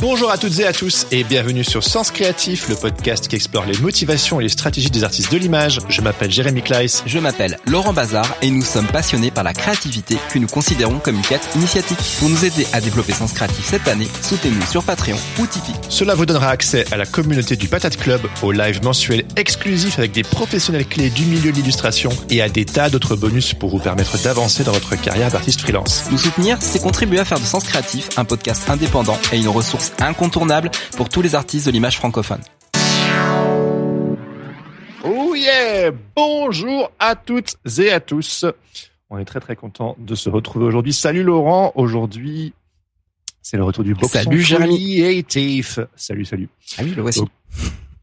Bonjour à toutes et à tous et bienvenue sur Sens Créatif, le podcast qui explore les motivations et les stratégies des artistes de l'image. Je m'appelle Jérémy Kleiss. Je m'appelle Laurent Bazar et nous sommes passionnés par la créativité que nous considérons comme une quête initiatique. Pour nous aider à développer Sens Créatif cette année, soutenez-nous sur Patreon ou Tipeee. Cela vous donnera accès à la communauté du Patate Club, aux lives mensuels exclusifs avec des professionnels clés du milieu de l'illustration et à des tas d'autres bonus pour vous permettre d'avancer dans votre carrière d'artiste freelance. Nous soutenir, c'est contribuer à faire de Sens Créatif un podcast indépendant et une ressource incontournable pour tous les artistes de l'image francophone. Oh yeah Bonjour à toutes et à tous. On est très très content de se retrouver aujourd'hui. Salut Laurent, aujourd'hui c'est le retour du box Salut, Jérémy. Salut, salut. Ah oui, le voici. Donc,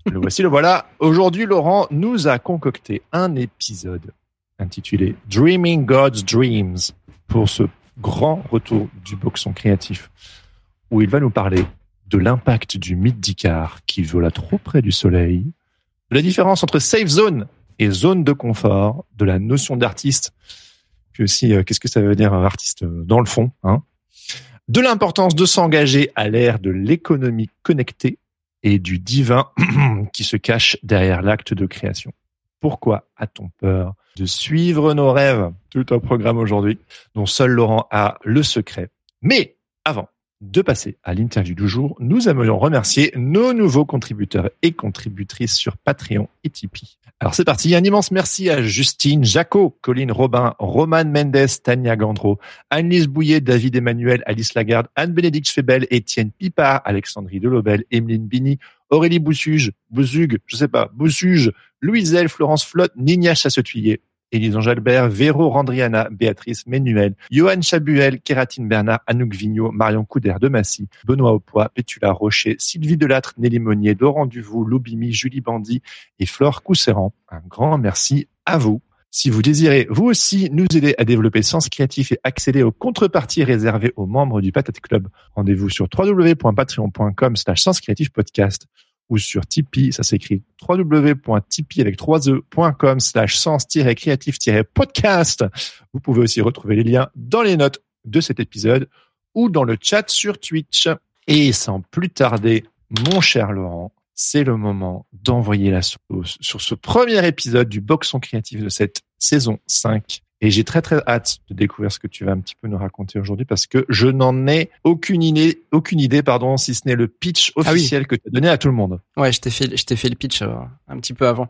Le voici, le voilà. Aujourd'hui, Laurent nous a concocté un épisode intitulé Dreaming God's Dreams pour ce grand retour du boxon créatif où il va nous parler de l'impact du mythe d'Icar qui vola trop près du soleil, de la différence entre safe zone et zone de confort, de la notion d'artiste, puis aussi euh, qu'est-ce que ça veut dire artiste euh, dans le fond, hein, de l'importance de s'engager à l'ère de l'économie connectée et du divin qui se cache derrière l'acte de création. Pourquoi a-t-on peur de suivre nos rêves? Tout un programme aujourd'hui dont seul Laurent a le secret. Mais avant de passer à l'interview du jour, nous aimerions remercier nos nouveaux contributeurs et contributrices sur Patreon et Tipeee. Alors c'est parti, un immense merci à Justine, Jaco, Colline Robin, Roman Mendes, Tania Gandro, Anne-Lise Bouillet, David Emmanuel, Alice Lagarde, Anne-Bénédicte Febel, Étienne Pipard, Alexandrie Delobel, Emeline Bini, Aurélie Boussuge, Boussugue, je sais pas, Boussuge, Louiselle, Florence Flotte, Nina Chassetuyer, Élise Angelbert, Véro Randriana, Béatrice Ménuel, Johan Chabuel, Kératine Bernard, Anouk Vigneault, Marion Couder de Massy, Benoît Aupois, Pétula Rocher, Sylvie Delattre, Nelly Monnier, Laurent Duvaux, Loubimi, Julie Bandy et Flore Cousseran. Un grand merci à vous. Si vous désirez vous aussi nous aider à développer Sens Créatif et accéder aux contreparties réservées aux membres du Patate Club, rendez-vous sur www.patreon.com slash Podcast ou sur Tipeee, ça s'écrit www.tipeee avec 3 e.com slash sens-créatif-podcast. Vous pouvez aussi retrouver les liens dans les notes de cet épisode ou dans le chat sur Twitch. Et sans plus tarder, mon cher Laurent, c'est le moment d'envoyer la sauce sur ce premier épisode du Boxon Créatif de cette saison 5. Et j'ai très très hâte de découvrir ce que tu vas un petit peu nous raconter aujourd'hui parce que je n'en ai aucune idée, aucune idée, pardon, si ce n'est le pitch Ah oui. officiel que tu as donné à tout le monde. Ouais, je t'ai fait, je t'ai fait le pitch euh, un petit peu avant.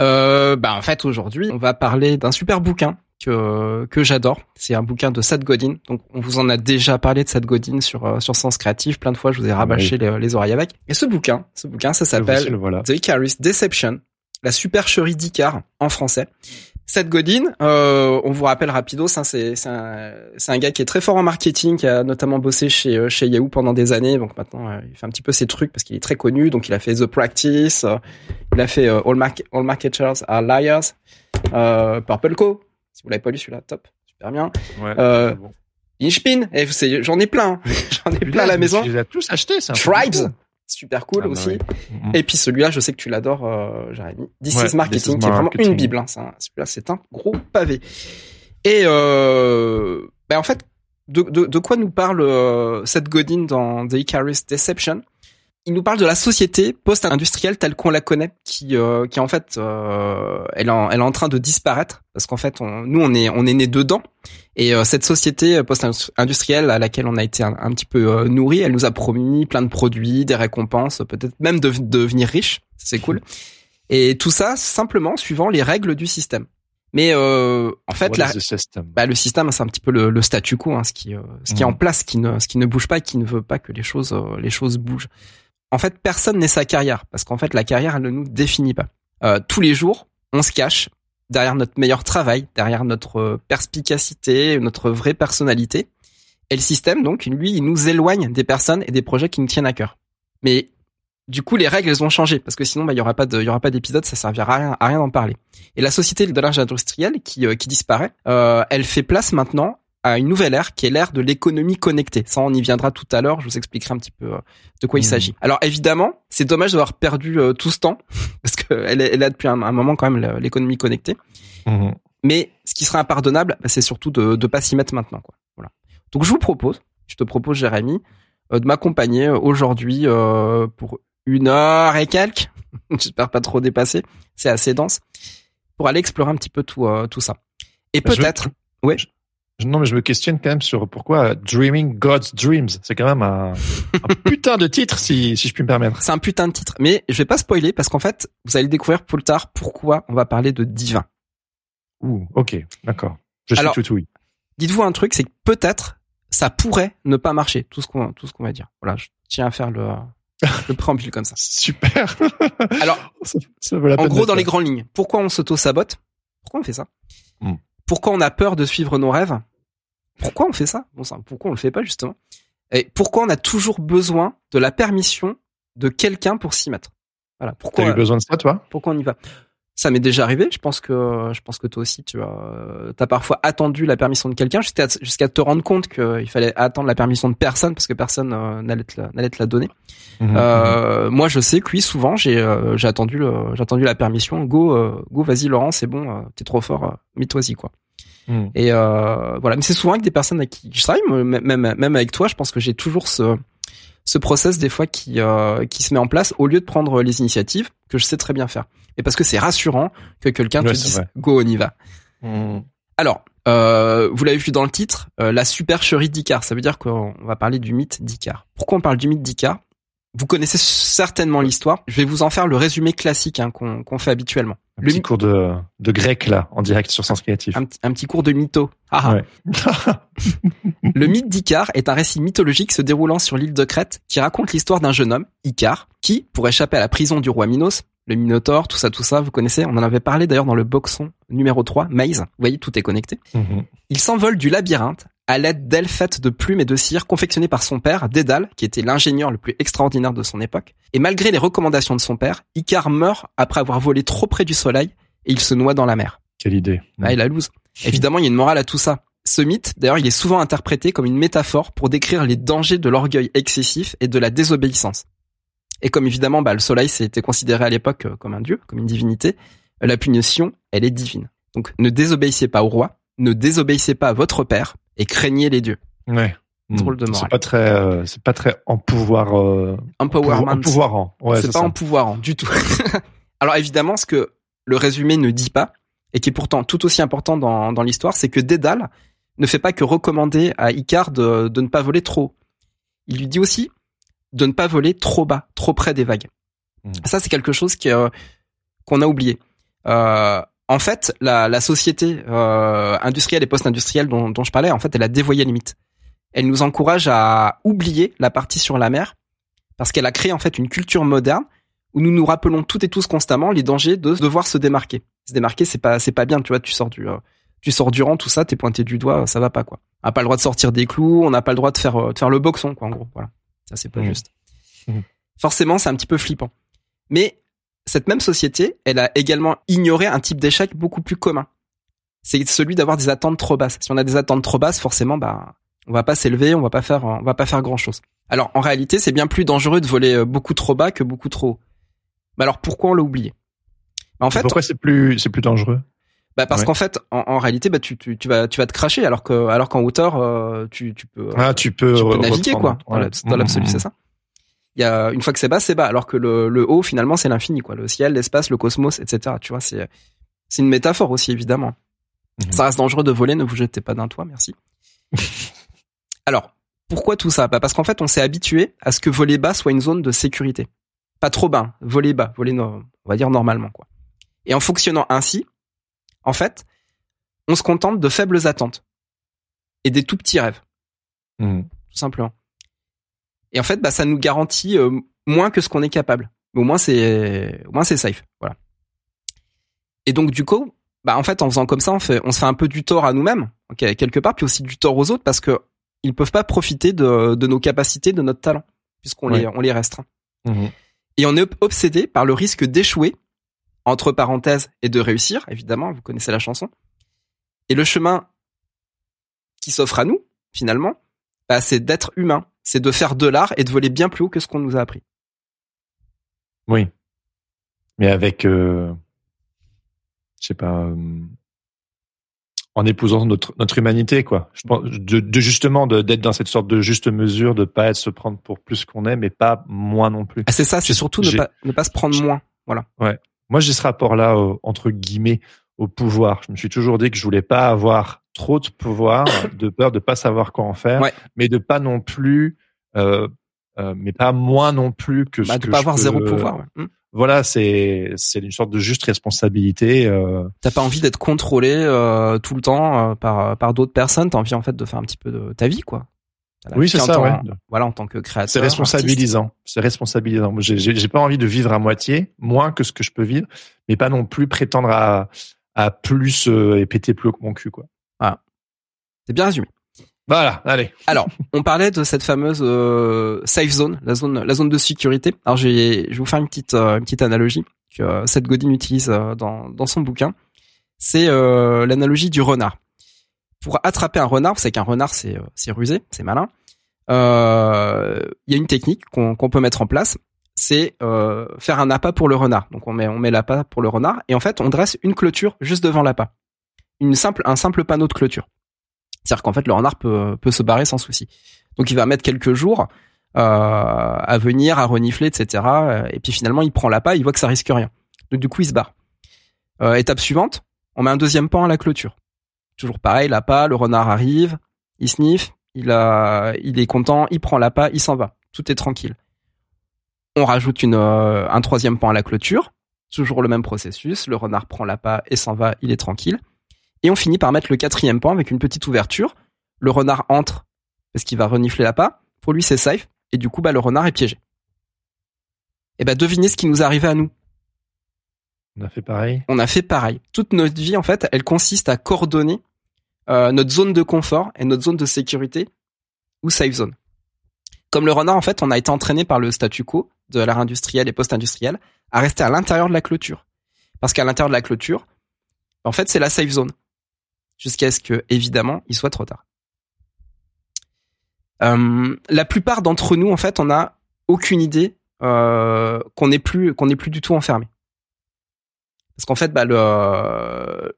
Euh, bah en fait aujourd'hui, on va parler d'un super bouquin que que j'adore. C'est un bouquin de Seth Godin. Donc on vous en a déjà parlé de Seth Godin sur euh, sur Sens Créatif plein de fois. Je vous ai rabâché les, les oreilles avec. Et ce bouquin, ce bouquin, ça s'appelle voilà. The Icarus Deception, la supercherie d'Icar en français. Seth Godin, euh, on vous rappelle rapidos, hein, c'est un, un gars qui est très fort en marketing, qui a notamment bossé chez euh, chez Yahoo pendant des années. Donc maintenant, euh, il fait un petit peu ses trucs parce qu'il est très connu. Donc il a fait The Practice, euh, il a fait All, Mark- All Marketers Are Liars, euh, Purple Co. Si vous l'avez pas lu celui-là, top, super bien. Ouais. Euh, Bon. Inchpin, savez, j'en ai plein, j'en ai plein à la maison. Tu les as tous achetés, de Tribes. Super cool Ah bah aussi. oui. Mhm. Et puis celui-là, je sais que tu l'adores, euh, Jérémy. This Ouais, is Marketing, qui est vraiment Marketing. une bible. Hein. Celui-là, c'est un gros pavé. Et euh, ben en fait, de, de, de quoi nous parle euh, Seth Godin dans The Icarus Deception? Il nous parle de la société post-industrielle telle qu'on la connaît, qui, euh, qui en fait, euh, elle, est en, elle est en train de disparaître parce qu'en fait, on, nous, on est, on est né dedans. Et euh, cette société post-industrielle à laquelle on a été un, un petit peu euh, nourri, elle nous a promis plein de produits, des récompenses, peut-être même de, de devenir riche. C'est cool. Et tout ça simplement suivant les règles du système. Mais euh, en fait, la, system? bah, le système, c'est un petit peu le, le statu quo, hein, ce qui, euh, ce qui est Mhm. en place, ce qui ne, ce qui ne bouge pas, et qui ne veut pas que les choses, euh, les choses bougent. En fait, personne n'est sa carrière, parce qu'en fait, la carrière, elle ne nous définit pas. Euh, tous les jours, on se cache derrière notre meilleur travail, derrière notre euh, perspicacité, notre vraie personnalité. Et le système, donc, lui, il nous éloigne des personnes et des projets qui nous tiennent à cœur. Mais du coup, les règles, elles ont changé parce que sinon, bah, il y aura pas de, aura pas d'épisode, ça servira à rien, à rien d'en parler. Et la société de l'âge industriel qui, euh, qui disparaît, euh, elle fait place maintenant à une nouvelle ère qui est l'ère de l'économie connectée. Ça, on y viendra tout à l'heure. Je vous expliquerai un petit peu euh, de quoi il Mhm. s'agit. Alors évidemment, c'est dommage d'avoir perdu euh, tout ce temps parce qu'elle est, a depuis un, un moment quand même l'économie connectée. Mhm. Mais ce qui serait impardonnable, bah, c'est surtout de ne pas s'y mettre maintenant. Quoi. Voilà. Donc je vous propose, je te propose Jérémy, euh, de m'accompagner aujourd'hui euh, pour une heure et quelques. J'espère pas trop dépasser. C'est assez dense pour aller explorer un petit peu tout tout ça. Et Je- peut-être, je- Non, mais je me questionne quand même sur pourquoi Dreaming God's Dreams. C'est quand même un, un putain de titre, si, si je puis me permettre. C'est un putain de titre, mais je vais pas spoiler parce qu'en fait, vous allez découvrir plus tard pourquoi on va parler de divin. Ouh, ok, d'accord. Je suis tout oui. Dites-vous un truc, c'est que peut-être ça pourrait ne pas marcher, tout ce qu'on tout ce qu'on va dire. Voilà, je tiens à faire le le préambule comme ça. Super. Alors, ça, ça vaut la en peine gros, dans les grandes lignes, pourquoi on s'auto-sabote? Pourquoi on fait ça? Hmm. Pourquoi on a peur de suivre nos rêves? Pourquoi on fait ça? Bon pourquoi on le fait pas justement Et pourquoi on a toujours besoin de la permission de quelqu'un pour s'y mettre? Voilà, T'as pourquoi eu besoin de ça, toi? Pourquoi on y va? Ça m'est déjà arrivé. Je pense que je pense que toi aussi, tu as, as parfois attendu la permission de quelqu'un jusqu'à jusqu'à te rendre compte qu'il fallait attendre la permission de personne parce que personne euh, n'allait te te la donner. Mhm. Euh, moi, je sais que oui, souvent, j'ai euh, j'ai attendu j'ai attendu la permission. Go, go, vas-y, Laurent, c'est bon, t'es trop fort, mets-toi-y quoi. Mhm. Et euh, voilà, mais c'est souvent avec des personnes avec qui je travaille, même même avec toi, je pense que j'ai toujours ce ce process des fois qui euh, qui se met en place au lieu de prendre les initiatives que je sais très bien faire. Et parce que c'est rassurant que quelqu'un Ouais, te dise vrai. go, on y va. Mhm. Alors, euh, vous l'avez vu dans le titre, euh, la supercherie d'Icar. Ça veut dire qu'on va parler du mythe d'Icar. Pourquoi on parle du mythe d'Icar? Vous connaissez certainement l'histoire. Je vais vous en faire le résumé classique hein, qu'on fait habituellement. Un Le petit cours de, de grec, là, en direct sur Sens Créatif. un, petit- un petit cours de mytho. Ah, ah. Ouais. Le mythe d'Icare est un récit mythologique se déroulant sur l'île de Crète qui raconte l'histoire d'un jeune homme, Icare, qui, pour échapper à la prison du roi Minos, le Minotaure, tout ça, tout ça, vous connaissez, on en avait parlé d'ailleurs dans le boxon numéro 3, Maze. Vous voyez, tout est connecté. Mhm. Il s'envole du labyrinthe à l'aide d'ailes faites de plumes et de cire confectionnées par son père, Dédale, qui était l'ingénieur le plus extraordinaire de son époque. Et malgré les recommandations de son père, Icare meurt après avoir volé trop près du soleil et il se noie dans la mer. Quelle idée. Ah, il a loose. Évidemment, il y a une morale à tout ça. Ce mythe, d'ailleurs, il est souvent interprété comme une métaphore pour décrire les dangers de l'orgueil excessif et de la désobéissance. Et comme évidemment, bah, le soleil c'était considéré à l'époque euh, comme un dieu, comme une divinité, la punition, elle est divine. Donc, ne désobéissez pas au roi, ne désobéissez pas à votre père et craignez les dieux. Ouais. Drôle de morale. C'est pas très, euh, c'est pas très en pouvoir, euh, Empowerment. en pouvoirant. Ouais, c'est pas ça. en pouvoir du tout. Alors évidemment, ce que le résumé ne dit pas, et qui est pourtant tout aussi important dans, dans l'histoire, c'est que Dédale ne fait pas que recommander à Icare de, de ne pas voler trop. haut. Il lui dit aussi de ne pas voler trop bas, trop près des vagues. Mm. Ça, c'est quelque chose euh, qu'on a oublié. Euh, en fait, la, la société euh, industrielle et post-industrielle dont, dont je parlais, en fait, elle a dévoyé les limites. Elle nous encourage à oublier la partie sur la mer parce qu'elle a créé en fait une culture moderne où nous nous rappelons toutes et tous constamment les dangers de devoir se démarquer. Se démarquer, c'est pas c'est pas bien, tu vois. Tu sors du euh, tu sors du rang, tout ça, t'es pointé du doigt, ça va pas quoi. On n'a pas le droit de sortir des clous, on n'a pas le droit de faire euh, de faire le boxon quoi en gros. Voilà, ça c'est pas Mhm. juste. Mhm. Forcément, c'est un petit peu flippant. Mais cette même société, elle a également ignoré un type d'échec beaucoup plus commun. C'est celui d'avoir des attentes trop basses. Si on a des attentes trop basses, forcément, bah, on va pas s'élever, on va pas faire, on va pas faire grand chose. Alors, en réalité, c'est bien plus dangereux de voler euh, beaucoup trop bas que beaucoup trop haut. Mais alors, pourquoi on l'a oublié? Bah, En fait, Pourquoi c'est plus, c'est plus dangereux? Bah parce Ouais. qu'en fait, en, en réalité, bah tu, tu, tu vas, tu vas te cracher, alors que, alors qu'en hauteur, euh, tu, tu peux, Ah, tu peux, tu peux re- naviguer quoi. Dans l'absolu, Mhm. c'est ça. Il y a une fois que c'est bas, c'est bas, alors que le, le haut, finalement, c'est l'infini quoi. Le ciel, l'espace, le cosmos, etc. Tu vois, c'est, c'est une métaphore aussi évidemment. Mhm. Ça reste dangereux de voler, ne vous jetez pas d'un toit, merci. alors, pourquoi tout ça? Bah Parce qu'en fait, on s'est habitué à ce que voler bas soit une zone de sécurité. Pas trop bas, hein. voler bas, voler, no- on va dire normalement, quoi. Et en fonctionnant ainsi, en fait, on se contente de faibles attentes et des tout petits rêves, Mhm. tout simplement. Et en fait, bah, ça nous garantit euh, moins que ce qu'on est capable. Mais au moins c'est, au moins c'est safe. Voilà. Et donc du coup, bah en fait en faisant comme ça, on fait, on se fait un peu du tort à nous-mêmes, ok, quelque part, puis aussi du tort aux autres parce que ils peuvent pas profiter de, de nos capacités, de notre talent, puisqu'on Ouais. les, on les restreint. Mhm. Et on est obsédé par le risque d'échouer, entre parenthèses, et de réussir, évidemment, vous connaissez la chanson. Et le chemin qui s'offre à nous, finalement, bah, c'est d'être humain, c'est de faire de l'art et de voler bien plus haut que ce qu'on nous a appris. Oui. Mais avec, euh, je sais pas, euh, en épousant notre, notre humanité, quoi. Je pense, de, de justement, de- d'être dans cette sorte de juste mesure, de pas être se prendre pour plus qu'on est, mais pas moins non plus. Ah, c'est ça, c'est surtout ne pas, ne pas se prendre moins. Voilà. Moi, j'ai ce rapport-là, euh, entre guillemets, au pouvoir. Je me suis toujours dit que je voulais pas avoir trop de pouvoir, de peur de pas savoir quoi en faire, Ouais. mais de pas non plus, euh, euh, mais pas moins non plus que Bah, ce de que pas je avoir peux- zéro pouvoir. ouais. Hmm. Voilà, c'est c'est une sorte de juste responsabilité. euh, T'as pas envie d'être contrôlé euh, tout le temps euh, par par d'autres personnes. T'as envie en fait de faire un petit peu de ta vie, quoi. Oui, c'est ça, ouais. Voilà, en tant que créateur. C'est responsabilisant. C'est responsabilisant. J'ai- pas envie de vivre à moitié, moins que ce que je peux vivre, mais pas non plus prétendre à, à plus euh, et péter plus haut que mon cul, quoi. C'est bien résumé. Voilà, allez. Alors, on parlait de cette fameuse euh, safe zone, la zone, la zone de sécurité. Alors, je vais, je vous faire une petite, euh, une petite analogie que euh, Seth Godin utilise euh, dans, dans son bouquin. C'est l'analogie du renard. Pour attraper un renard, vous savez qu'un renard c'est, c'est rusé, c'est malin. Il y a une technique qu'on qu'on peut mettre en place, c'est faire un appât pour le renard. Donc, on met, on met l'appât pour le renard et en fait, on dresse une clôture juste devant l'appât, une simple, un simple panneau de clôture. C'est-à-dire qu'en fait, le renard peut, se barrer sans souci. Donc, il va mettre quelques jours euh, à venir, à renifler, etc. Et puis finalement, il prend l'appât, il voit que ça risque rien. Donc, du coup, il se barre. Euh, étape suivante, on met un deuxième pan à la clôture. Toujours pareil, l'appât, le renard arrive, il sniffe, il, est content, il prend l'appât, il s'en va. Tout est tranquille. On rajoute euh, un troisième pan à la clôture. Toujours le même processus. Le renard prend l'appât et s'en va, il est tranquille. Et on finit par mettre le quatrième pan avec une petite ouverture. Le renard entre parce qu'il va renifler l'appât. Pour lui, c'est safe. Et du coup, bah, le renard est piégé. Et bah, devinez ce qui nous arrivait à nous. On a fait pareil. On a fait pareil. Toute notre vie, en fait, elle consiste à coordonner euh, notre zone de confort et notre zone de sécurité ou safe zone. Comme le renard, en fait, on a été entraîné par le statu quo de l'ère industrielle et post-industrielle à rester à l'intérieur de la clôture. Parce qu'à l'intérieur de la clôture, en fait, c'est la safe zone. Jusqu'à ce que, évidemment, il soit trop tard. Euh, la plupart d'entre nous, en fait, on n'a aucune idée euh, qu'on n'est plus qu'on plus du tout enfermé. Parce qu'en fait, bah, le,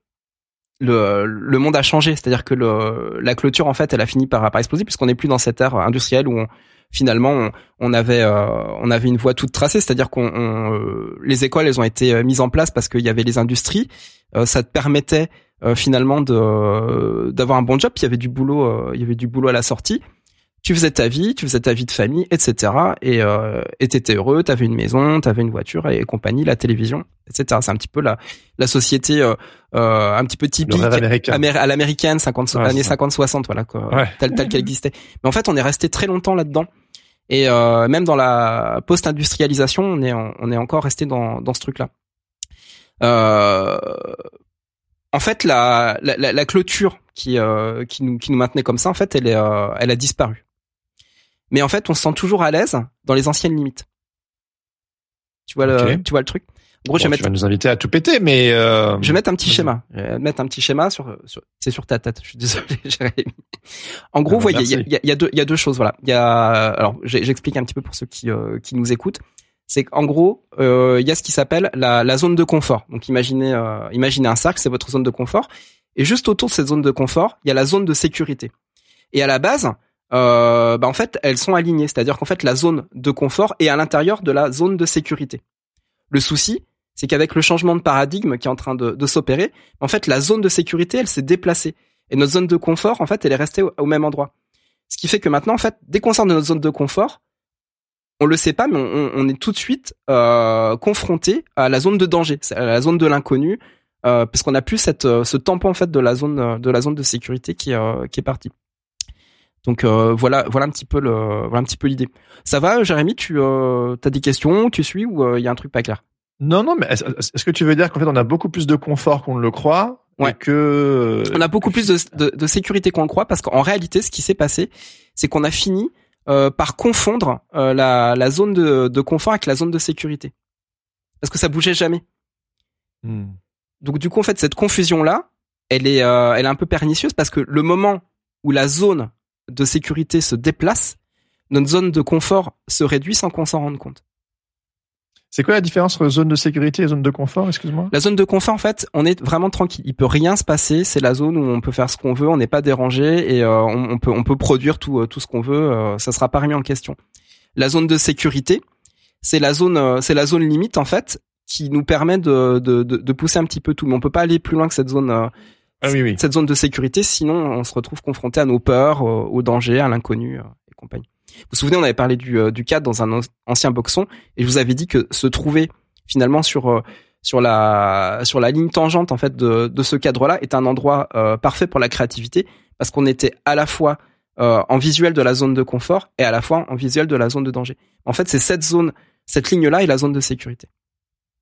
le, le monde a changé. C'est-à-dire que le, la clôture, en fait, elle a fini par, par exploser puisqu'on n'est plus dans cette ère industrielle où finalement on, avait euh, on avait une voie toute tracée. C'est-à-dire qu'on on, les écoles, elles ont été mises en place parce qu'il y avait les industries. Ça te permettait euh, finalement de d'avoir un bon job. Puis il y avait du boulot, euh, il y avait du boulot à la sortie tu faisais ta vie, tu faisais ta vie de famille, etc. Et euh, et t'étais heureux, t'avais une maison, t'avais une voiture et compagnie, la télévision, etc. C'est un petit peu la la société euh, euh, un petit peu typique américain. à l'américaine, 50 Ouais, années c'est ça. 50-60, voilà quoi, Ouais. telle telle qu'elle existait. Mais en fait, on est resté très longtemps là-dedans. Et euh, même dans la post-industrialisation, on est en- on est encore resté dans dans ce truc-là. Euh, en fait, la, la, la, la clôture qui, euh, qui, nous, qui nous maintenait comme ça, en fait, elle, est, euh, elle a disparu. Mais en fait, on se sent toujours à l'aise dans les anciennes limites. Tu vois, le, Ok. tu vois le truc? En gros, je, vais tu mettre, vas nous inviter à tout péter, mais euh, je vais mettre un petit schéma. Je vais mettre un petit schéma sur, sur c'est sur ta tête. Je suis désolé, Jérémy. En gros, Ah vous voyez, il y a, merci. il y a- y a deux, il y a deux choses. Voilà. Il y a, alors, j'explique un petit peu pour ceux qui, euh, qui nous écoutent. C'est qu'en gros, euh, il y a ce qui s'appelle la, zone de confort. Donc, imaginez, euh, imaginez un cercle, c'est votre zone de confort. Et juste autour de cette zone de confort, il y a la zone de sécurité. Et à la base, euh, bah en fait, elles sont alignées. C'est-à-dire qu'en fait, la zone de confort est à l'intérieur de la zone de sécurité. Le souci, c'est qu'avec le changement de paradigme qui est en train de, de s'opérer, en fait, la zone de sécurité, elle s'est déplacée. Et notre zone de confort, en fait, elle est restée au, au même endroit. Ce qui fait que maintenant, en fait, dès qu'on sort de notre zone de confort, on le sait pas, mais on, on est tout de suite euh, confronté à la zone de danger, à la zone de l'inconnu, euh, parce qu'on n'a plus cette, euh, ce tampon en fait de la zone euh, de la zone de sécurité qui, euh, qui est parti. Donc voilà, voilà un petit peu le, voilà un petit peu l'idée. Ça va, Jérémy Tu as des questions Tu suis ou il y a un truc pas clair? Non, non, mais est-ce que tu veux dire qu'en fait on a beaucoup plus de confort qu'on ne le croit Ouais. et que On a beaucoup plus de, de, de sécurité qu'on le croit parce qu'en réalité, ce qui s'est passé, c'est qu'on a fini euh, par confondre euh, la, la zone de, de confort avec la zone de sécurité. Parce que ça bougeait jamais. Hmm. Donc du coup, en fait, cette confusion-là, elle est, euh, elle est un peu pernicieuse parce que le moment où la zone de sécurité se déplace, notre zone de confort se réduit sans qu'on s'en rende compte. C'est quoi la différence entre zone de sécurité et zone de confort Excuse-moi? La zone de confort, en fait, on est vraiment tranquille. Il peut rien se passer. C'est la zone où on peut faire ce qu'on veut, on n'est pas dérangé et euh, on, on peut on peut produire tout euh, tout ce qu'on veut. Euh, ça sera pas remis en question. La zone de sécurité, c'est la zone euh, c'est la zone limite en fait qui nous permet de, de de de pousser un petit peu tout. Mais on peut pas aller plus loin que cette zone euh, Ah oui, oui. cette zone de sécurité. Sinon, on se retrouve confronté à nos peurs, au danger, à l'inconnu et compagnie. Vous vous souvenez, on avait parlé du, euh, du cadre dans un an- ancien boxon et je vous avais dit que se trouver finalement sur euh, sur la sur la ligne tangente en fait de, de ce cadre-là est un endroit euh, parfait pour la créativité parce qu'on était à la fois en visuel de la zone de confort et à la fois en visuel de la zone de danger. En fait, c'est cette zone, cette ligne-là est la zone de sécurité.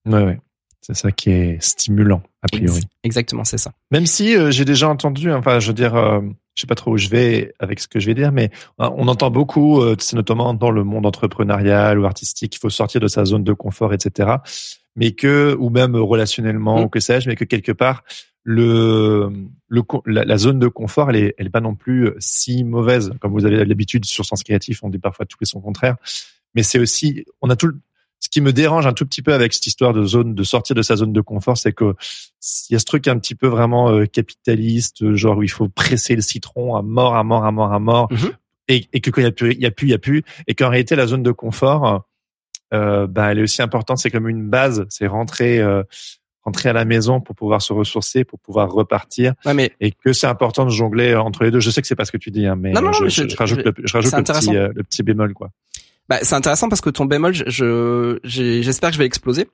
Ouais, ouais. C'est ça qui est stimulant a priori. Ex- Exactement, c'est ça. Même si euh, j'ai déjà entendu, enfin, je veux dire, euh, je sais pas trop où je vais avec ce que je vais dire, mais euh, on entend beaucoup, c'est notamment dans le monde entrepreneurial ou artistique, qu'il faut sortir de sa zone de confort, etc. Mais que, ou même relationnellement, Mm. ou que sais-je, mais que quelque part, le, le co- la, la zone de confort, elle est, elle est pas non plus si mauvaise, comme vous avez l'habitude sur Sens Créatif, on dit parfois tout et son contraire. Mais c'est aussi, on a tout, le- ce qui me dérange un tout petit peu avec cette histoire de zone, de sortir de sa zone de confort, c'est que il y a ce truc un petit peu vraiment euh, capitaliste, genre où il faut presser le citron à mort, à mort, à mort, à mort, Mhm. et, et que quand il y a plus, il y a plus, il y a plus, et qu'en réalité la zone de confort, euh, bah, elle est aussi importante. C'est comme une base, c'est rentrer, euh, rentrer à la maison pour pouvoir se ressourcer, pour pouvoir repartir, Ouais, mais et que c'est important de jongler entre les deux. Je sais que c'est pas ce que tu dis, hein, mais Non, non, non, je, mais je- je- je rajoute le, je rajoute c'est le intéressant. petit, euh, le petit bémol, quoi. Bah, c'est intéressant parce que ton bémol, je- j'espère que je vais l'exploser.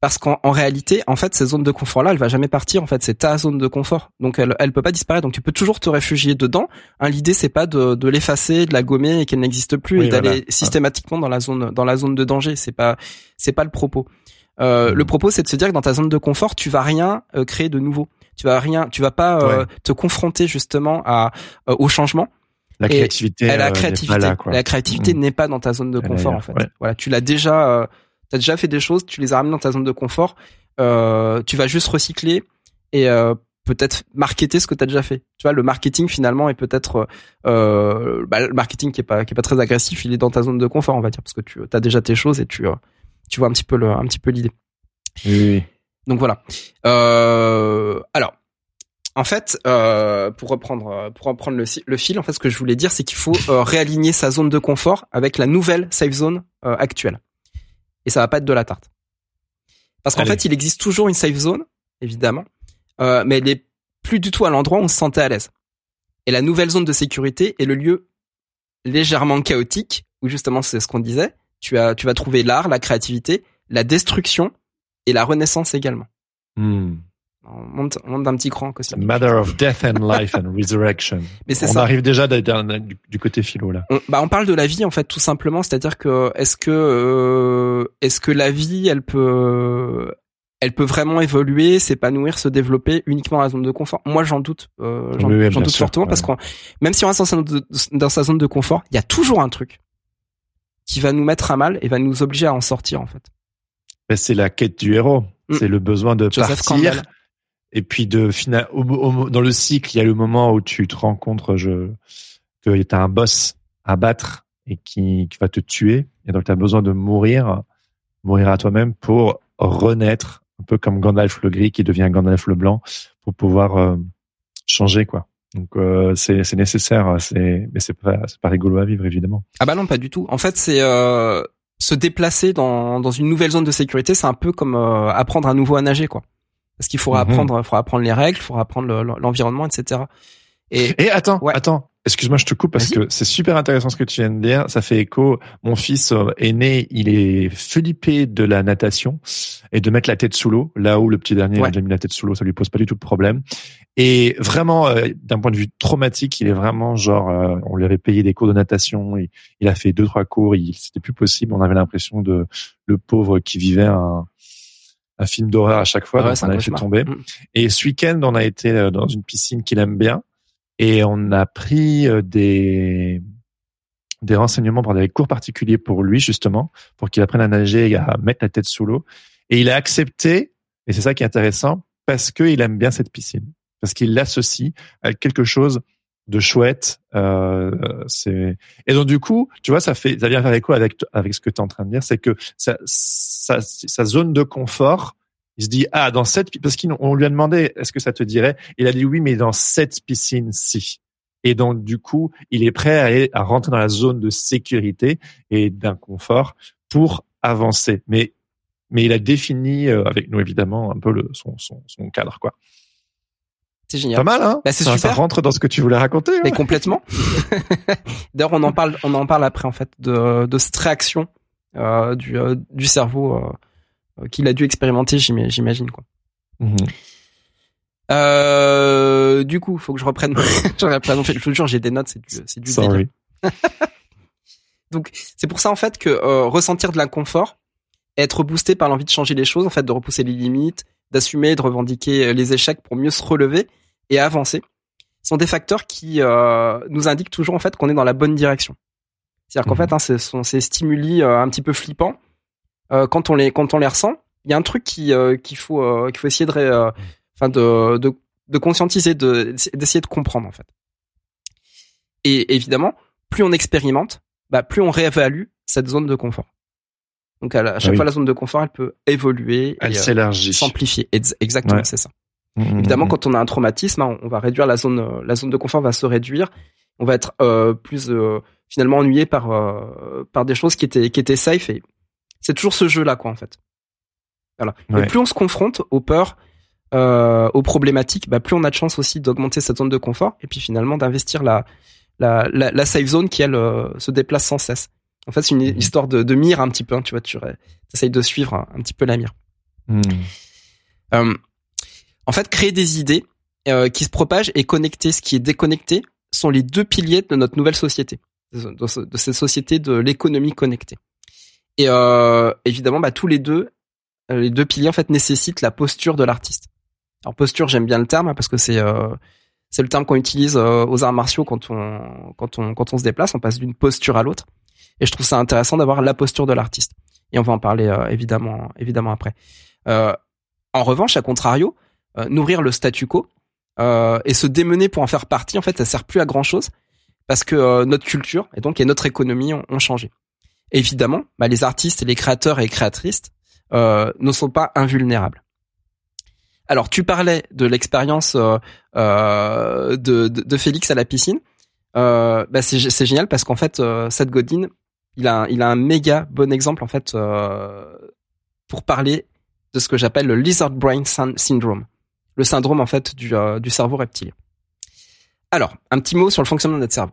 Parce qu'en en réalité, en fait, ces zones de confort-là, elle va jamais partir. En fait, c'est ta zone de confort, donc elle, elle peut pas disparaître. Donc tu peux toujours te réfugier dedans. Hein, L'idée, c'est pas de, de l'effacer, de la gommer et qu'elle n'existe plus Oui, et d'aller voilà. systématiquement dans la zone dans la zone de danger. C'est pas c'est pas le propos. Euh. Le propos, c'est de se dire que dans ta zone de confort, tu vas rien euh, créer de nouveau. Tu vas rien, tu vas pas euh, Ouais. te confronter justement à au changement. La Et créativité, Et euh, la n'est créativité, là, la créativité Mhm. n'est pas dans ta zone de Elle confort en fait. ouais. Voilà, tu l'as déjà, euh, t'as déjà fait des choses, tu les as ramenées dans ta zone de confort. Euh, tu vas juste recycler et euh, peut-être marketer ce que tu as déjà fait. Tu vois, le marketing finalement est peut-être euh, bah, le marketing qui est pas qui est pas très agressif, il est dans ta zone de confort, on va dire, parce que tu as déjà tes choses et tu tu vois un petit peu le un petit peu l'idée. Oui, oui. Donc voilà. Alors, en fait, euh, pour reprendre euh, pour reprendre le, fil, en fait, ce que je voulais dire, c'est qu'il faut euh, réaligner sa zone de confort avec la nouvelle safe zone euh, actuelle. Et ça va pas être de la tarte. Parce qu'en fait, il existe toujours une safe zone, évidemment, mais elle est plus du tout à l'endroit où on se sentait à l'aise. Et la nouvelle zone de sécurité est le lieu légèrement chaotique où justement c'est ce qu'on disait. Tu as, tu vas trouver l'art, la créativité, la destruction et la renaissance également. Hmm. On monte, on monte d'un petit cran matter of death and life and resurrection. Mais c'est On ça. arrive déjà d'être d'un- du, du côté philo là. On, bah on parle de la vie en fait tout simplement, c'est-à-dire que est-ce que euh, est-ce que la vie elle peut elle peut vraiment évoluer, s'épanouir, se développer uniquement dans la zone de confort? Moi j'en doute, euh, j'en Oui, oui, doute sûr, fortement parce que même si on reste dans sa, zone de, confort, il y a toujours un truc qui va nous mettre à mal et va nous obliger à en sortir en fait. Ben, c'est la quête du héros. Mm. C'est le besoin de Joseph partir. Campbell. Et puis dans le cycle, il y a le moment où tu te compte je, que tu as un boss à battre et qui, va te tuer. Et donc tu as besoin de mourir, mourir à toi-même pour renaître, un peu comme Gandalf le gris qui devient Gandalf le blanc, pour pouvoir euh, changer quoi. Donc euh, c'est nécessaire, mais c'est pas pas rigolo à vivre évidemment. Ah bah non, pas du tout. En fait, c'est euh, se déplacer dans, dans une nouvelle zone de sécurité, c'est un peu comme apprendre à nouveau à nager, quoi. Parce qu'il faudra Mhm. apprendre, faudra apprendre les règles, faudra apprendre le- l'environnement, etc. Et Et attends, Ouais. attends, Excuse-moi, je te coupe parce que c'est super intéressant ce que tu viens de dire. Ça fait écho. Mon fils euh, est né, il est flippé de la natation et de mettre la tête sous l'eau. Là où le petit dernier il a déjà mis la tête sous l'eau, ça lui pose pas du tout de problème. Et vraiment, euh, d'un point de vue traumatique, il est vraiment genre, euh, on lui avait payé des cours de natation, il, il a fait deux trois cours, il c'était plus possible. On avait l'impression de le pauvre qui vivait un, un film d'horreur à chaque fois, Ouais, donc c'est on fait tomber. Mm. Et ce week-end, on a été euh, dans une piscine qu'il aime bien et on a pris euh, des des renseignements pour des cours particuliers pour lui justement, pour qu'il apprenne à nager et à mettre la tête sous l'eau. Et il a accepté, et c'est ça qui est intéressant, parce qu'il aime bien cette piscine, parce qu'il l'associe à quelque chose de chouette. Euh, c'est et donc du coup, tu vois, ça fait ça vient faire écho avec avec ce que tu es en train de dire, c'est que sa, sa, zone de confort il se dit ah dans cette parce qu'on lui a demandé est-ce que ça te dirait? Il a dit oui mais dans cette piscine ci et donc du coup il est prêt à, aller, à rentrer dans la zone de sécurité et d'inconfort pour avancer. Mais mais il a défini euh, avec nous évidemment un peu le son son, son cadre quoi C'est génial. pas mal hein Bah, c'est ça, rentre dans ce que tu voulais raconter Mais complètement. D'ailleurs, on en parle, on en parle après en fait de, de cette réaction euh, du, euh, du cerveau euh, qu'il a dû expérimenter, j'ima- j'imagine quoi. Mhm. Euh, du coup, faut que je reprenne. je reprenne. En fait, je te jure, j'ai des notes, c'est du, c'est du sorry Donc, c'est pour ça en fait que euh, ressentir de l'inconfort, être boosté par l'envie de changer les choses, en fait, de repousser les limites, d'assumer, de revendiquer les échecs pour mieux se relever et avancer, sont des facteurs qui euh, nous indiquent toujours en fait qu'on est dans la bonne direction. C'est-à-dire qu'en Mhm. fait, hein, ce sont ces stimuli euh, un petit peu flippants. euh, quand on les quand on les ressent, il y a un truc qui qu'il faut qu'il faut essayer de, enfin de, de de conscientiser, de d'essayer de comprendre en fait. Et évidemment, plus on expérimente, bah, plus on réévalue cette zone de confort. Donc à, la- à chaque Ah oui. fois, la zone de confort, elle peut évoluer elle s'élargit s'amplifier. Ex- Exactement, Ouais. c'est ça. Mhm, Évidemment, mhm. quand on a un traumatisme, hein, on va réduire la zone, euh, la zone de confort va se réduire. On va être euh, plus euh, finalement ennuyé par euh, par des choses qui étaient qui étaient safe. Et c'est toujours ce jeu-là, quoi, en fait. Voilà. Ouais. Et plus on se confronte aux peurs, aux problématiques, bah, plus on a de chance aussi d'augmenter cette zone de confort et puis finalement d'investir la, la la la safe zone qui elle se déplace sans cesse. En fait, c'est une histoire de, de mire un petit peu. hein, tu vois, tu essayes de suivre un, un petit peu la mire. Mhm. En fait, créer des idées euh, qui se propagent et connecter ce qui est déconnecté sont les deux piliers de notre nouvelle société, de, de ce- de cette société de l'économie connectée. Et euh, évidemment, bah, tous les deux, euh, les deux piliers en fait nécessitent la posture de l'artiste. Alors posture, j'aime bien le terme hein, parce que c'est le terme qu'on utilise aux arts martiaux quand on quand on quand on se déplace, on passe d'une posture à l'autre. Et je trouve ça intéressant d'avoir la posture de l'artiste. Et on va en parler évidemment évidemment après. En revanche, à contrario, nourrir le statu quo euh, et se démener pour en faire partie, en fait, ça sert plus à grand chose parce que euh, notre culture et donc et notre économie ont, changé. Et évidemment, bah, les artistes et les créateurs et créatrices euh, ne sont pas invulnérables. Alors, tu parlais de l'expérience euh, euh, de, Félix à la piscine. Euh, bah, c'est génial parce qu'en fait, euh, Seth Godin, il a, un- il a un méga bon exemple en fait euh, pour parler de ce que j'appelle le lizard brain syn- syndrome, le syndrome en fait du, euh, du cerveau reptilien. Alors, un petit mot sur le fonctionnement de notre cerveau.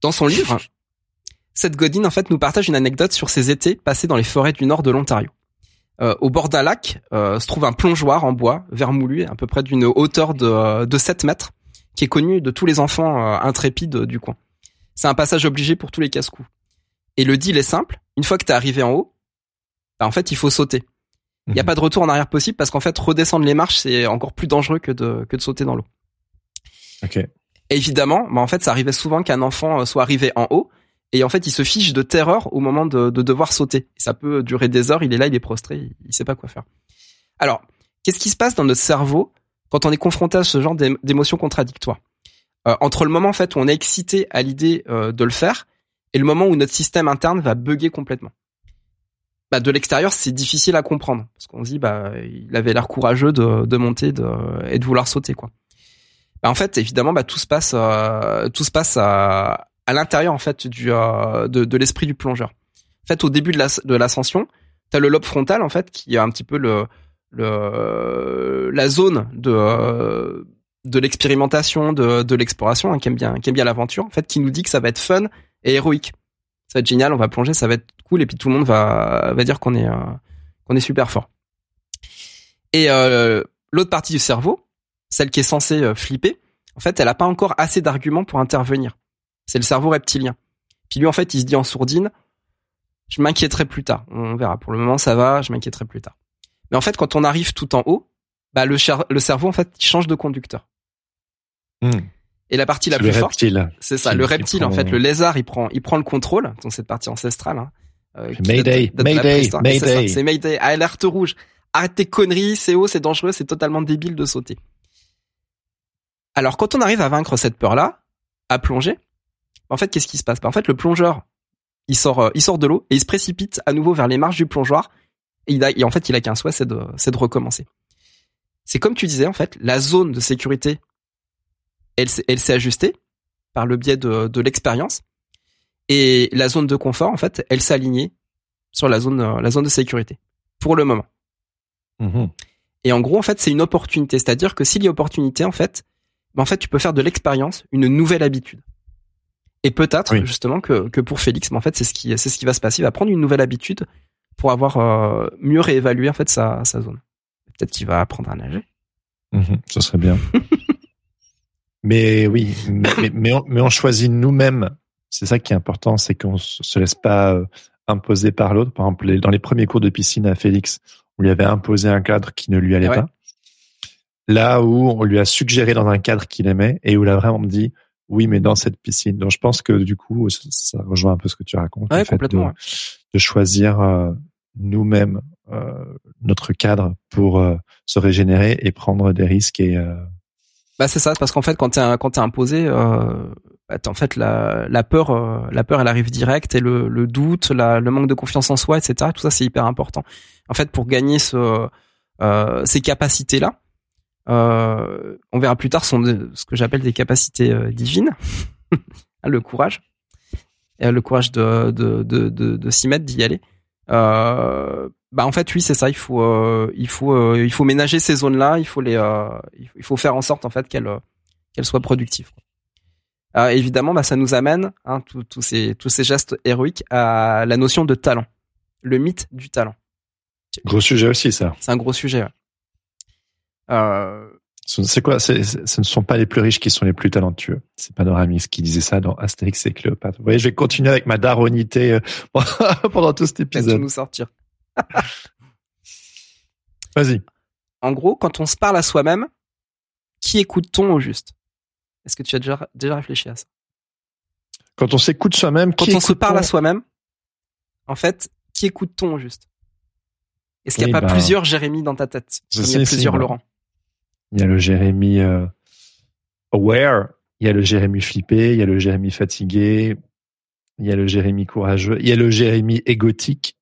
Dans son livre, Seth Godin en fait nous partage une anecdote sur ses étés passés dans les forêts du nord de l'Ontario. Euh, au bord d'un lac euh, se trouve un plongeoir en bois vermoulu, à peu près d'une hauteur de, de 7 mètres, qui est connu de tous les enfants euh, intrépides du coin. C'est un passage obligé pour tous les casse-coups. Et le deal est simple, une fois que t'es arrivé en haut, bah, en fait il faut sauter. Il n'y a Mhm. pas de retour en arrière possible parce qu'en fait redescendre les marches c'est encore plus dangereux que de, que de sauter dans l'eau. Ok. Évidemment, bah en fait, ça arrivait souvent qu'un enfant euh, soit arrivé en haut et en fait, il se fiche de terreur au moment de, de devoir sauter. Ça peut durer des heures. Il est là, il est prostré, il, il sait pas quoi faire. Alors, qu'est-ce qui se passe dans notre cerveau quand on est confronté à ce genre d'ém- d'émotions contradictoires? Euh, Entre le moment en fait où on est excité à l'idée euh, de le faire et le moment où notre système interne va bugger complètement. Bah, de l'extérieur, c'est difficile à comprendre parce qu'on se dit bah il avait l'air courageux de, de monter de, et de vouloir sauter quoi. Bah, en fait, évidemment, bah, tout se passe, euh, tout se passe à, l'intérieur en fait du euh, de, l'esprit du plongeur. En fait, au début de de l'ascension, t'as le lobe frontal en fait qui est un petit peu la zone de de l'expérimentation, de, l'exploration, hein, qui aime bien, qui bien l'aventure, en fait, qui nous dit que ça va être fun et héroïque. Ça va être génial, on va plonger, ça va être cool, et puis tout le monde va, dire qu'on est, euh, qu'on est super fort. Et euh, l'autre partie du cerveau, celle qui est censée euh, flipper, en fait, elle a pas encore assez d'arguments pour intervenir. C'est le cerveau reptilien. Puis lui, en fait, il se dit en sourdine, je m'inquiéterai plus tard. On verra. Pour le moment, ça va, je m'inquiéterai plus tard. Mais en fait, quand on arrive tout en haut, bah, le, le cerveau, en fait, il change de conducteur. Hmm. Et la partie la plus forte, reptile. c'est ça, le reptile, en fait, le lézard, il prend, il prend le contrôle, donc cette partie ancestrale. Hein, euh, Mayday, Mayday, Mayday. C'est Mayday, alerte rouge. Arrête tes conneries, c'est haut, c'est dangereux, c'est totalement débile de sauter. Alors, quand on arrive à vaincre cette peur-là, à plonger, en fait, qu'est-ce qui se passe? Bah, En fait, le plongeur, il sort, euh, il sort de l'eau et il se précipite à nouveau vers les marges du plongeoir. Et, il a, et en fait, il a qu'un souhait, c'est de, c'est de recommencer. C'est comme tu disais, en fait, la zone de sécurité, elle, s'est- elle s'est ajustée par le biais de, de l'expérience. Et la zone de confort, en fait, elle s'est alignée sur la zone, euh, la zone de sécurité. Pour le moment. Mhm. Et en gros, en fait, c'est une opportunité. C'est-à-dire que s'il y a opportunité, en fait, ben, en fait, tu peux faire de l'expérience une nouvelle habitude. Et peut-être, Oui. justement, que, que pour Félix, mais en fait, c'est ce qui, c'est ce qui va se passer. Il va prendre une nouvelle habitude pour avoir euh, mieux réévalué, en fait, sa, sa zone. Peut-être qu'il va apprendre à nager. Mhm, ce serait bien. mais oui, mais, mais, mais on, mais on choisit nous-mêmes. C'est ça qui est important, c'est qu'on se se laisse pas euh, imposer par l'autre. Par exemple, dans les premiers cours de piscine à Félix, on lui avait imposé un cadre qui ne lui allait Ouais. pas. Là où on lui a suggéré dans un cadre qu'il aimait et où il a vraiment dit oui, mais dans cette piscine. Donc je pense que du coup, ça, ça rejoint un peu ce que tu racontes. Ouais, complètement, de choisir euh, nous-mêmes euh, notre cadre pour euh, se régénérer et prendre des risques et euh, Bah c'est ça, parce qu'en fait quand t'es quand t'es imposé, euh, bah, en fait la, la peur, euh, la peur elle arrive direct et le, le doute, le manque de confiance en soi, etc. Tout ça c'est hyper important. En fait pour gagner ce, euh, ces capacités là, euh, on verra plus tard sont ce que j'appelle des capacités euh, divines, Hein, le courage, et, le courage de de de, de s'y mettre, d'y aller. Euh, bah en fait oui c'est ça il faut euh, il faut euh, il faut ménager ces zones là il faut les euh, il faut- faire en sorte en fait qu'elles euh, qu'elles soient productives Euh, évidemment bah ça nous amène hein, tous tous ces tous ces gestes héroïques à la notion de talent le mythe du talent gros sujet aussi ça. c'est un gros sujet ouais. Ce- C'est quoi Ce ne sont pas les plus riches qui sont les plus talentueux. C'est Panoramix qui disait ça dans Astérix et Cléopâtre. Vous voyez, je vais continuer avec ma daronité euh, pendant tout cet épisode. nous sortir Vas-y. en gros quand on se parle à soi-même qui écoute-t-on au juste? Est-ce que tu as déjà déjà réfléchi à ça? Quand on s'écoute soi-même, quand on se parle à soi-même, en fait, qui écoute-t-on au juste? Est-ce qu'il n'y a Oui, pas bah, plusieurs Jérémy dans ta tête? Il y a si, plusieurs. Laurent. Il y a le Jérémy euh, aware, il y a le Jérémy flippé, il y a le Jérémy fatigué, il y a le Jérémy courageux, il y a le Jérémy égotique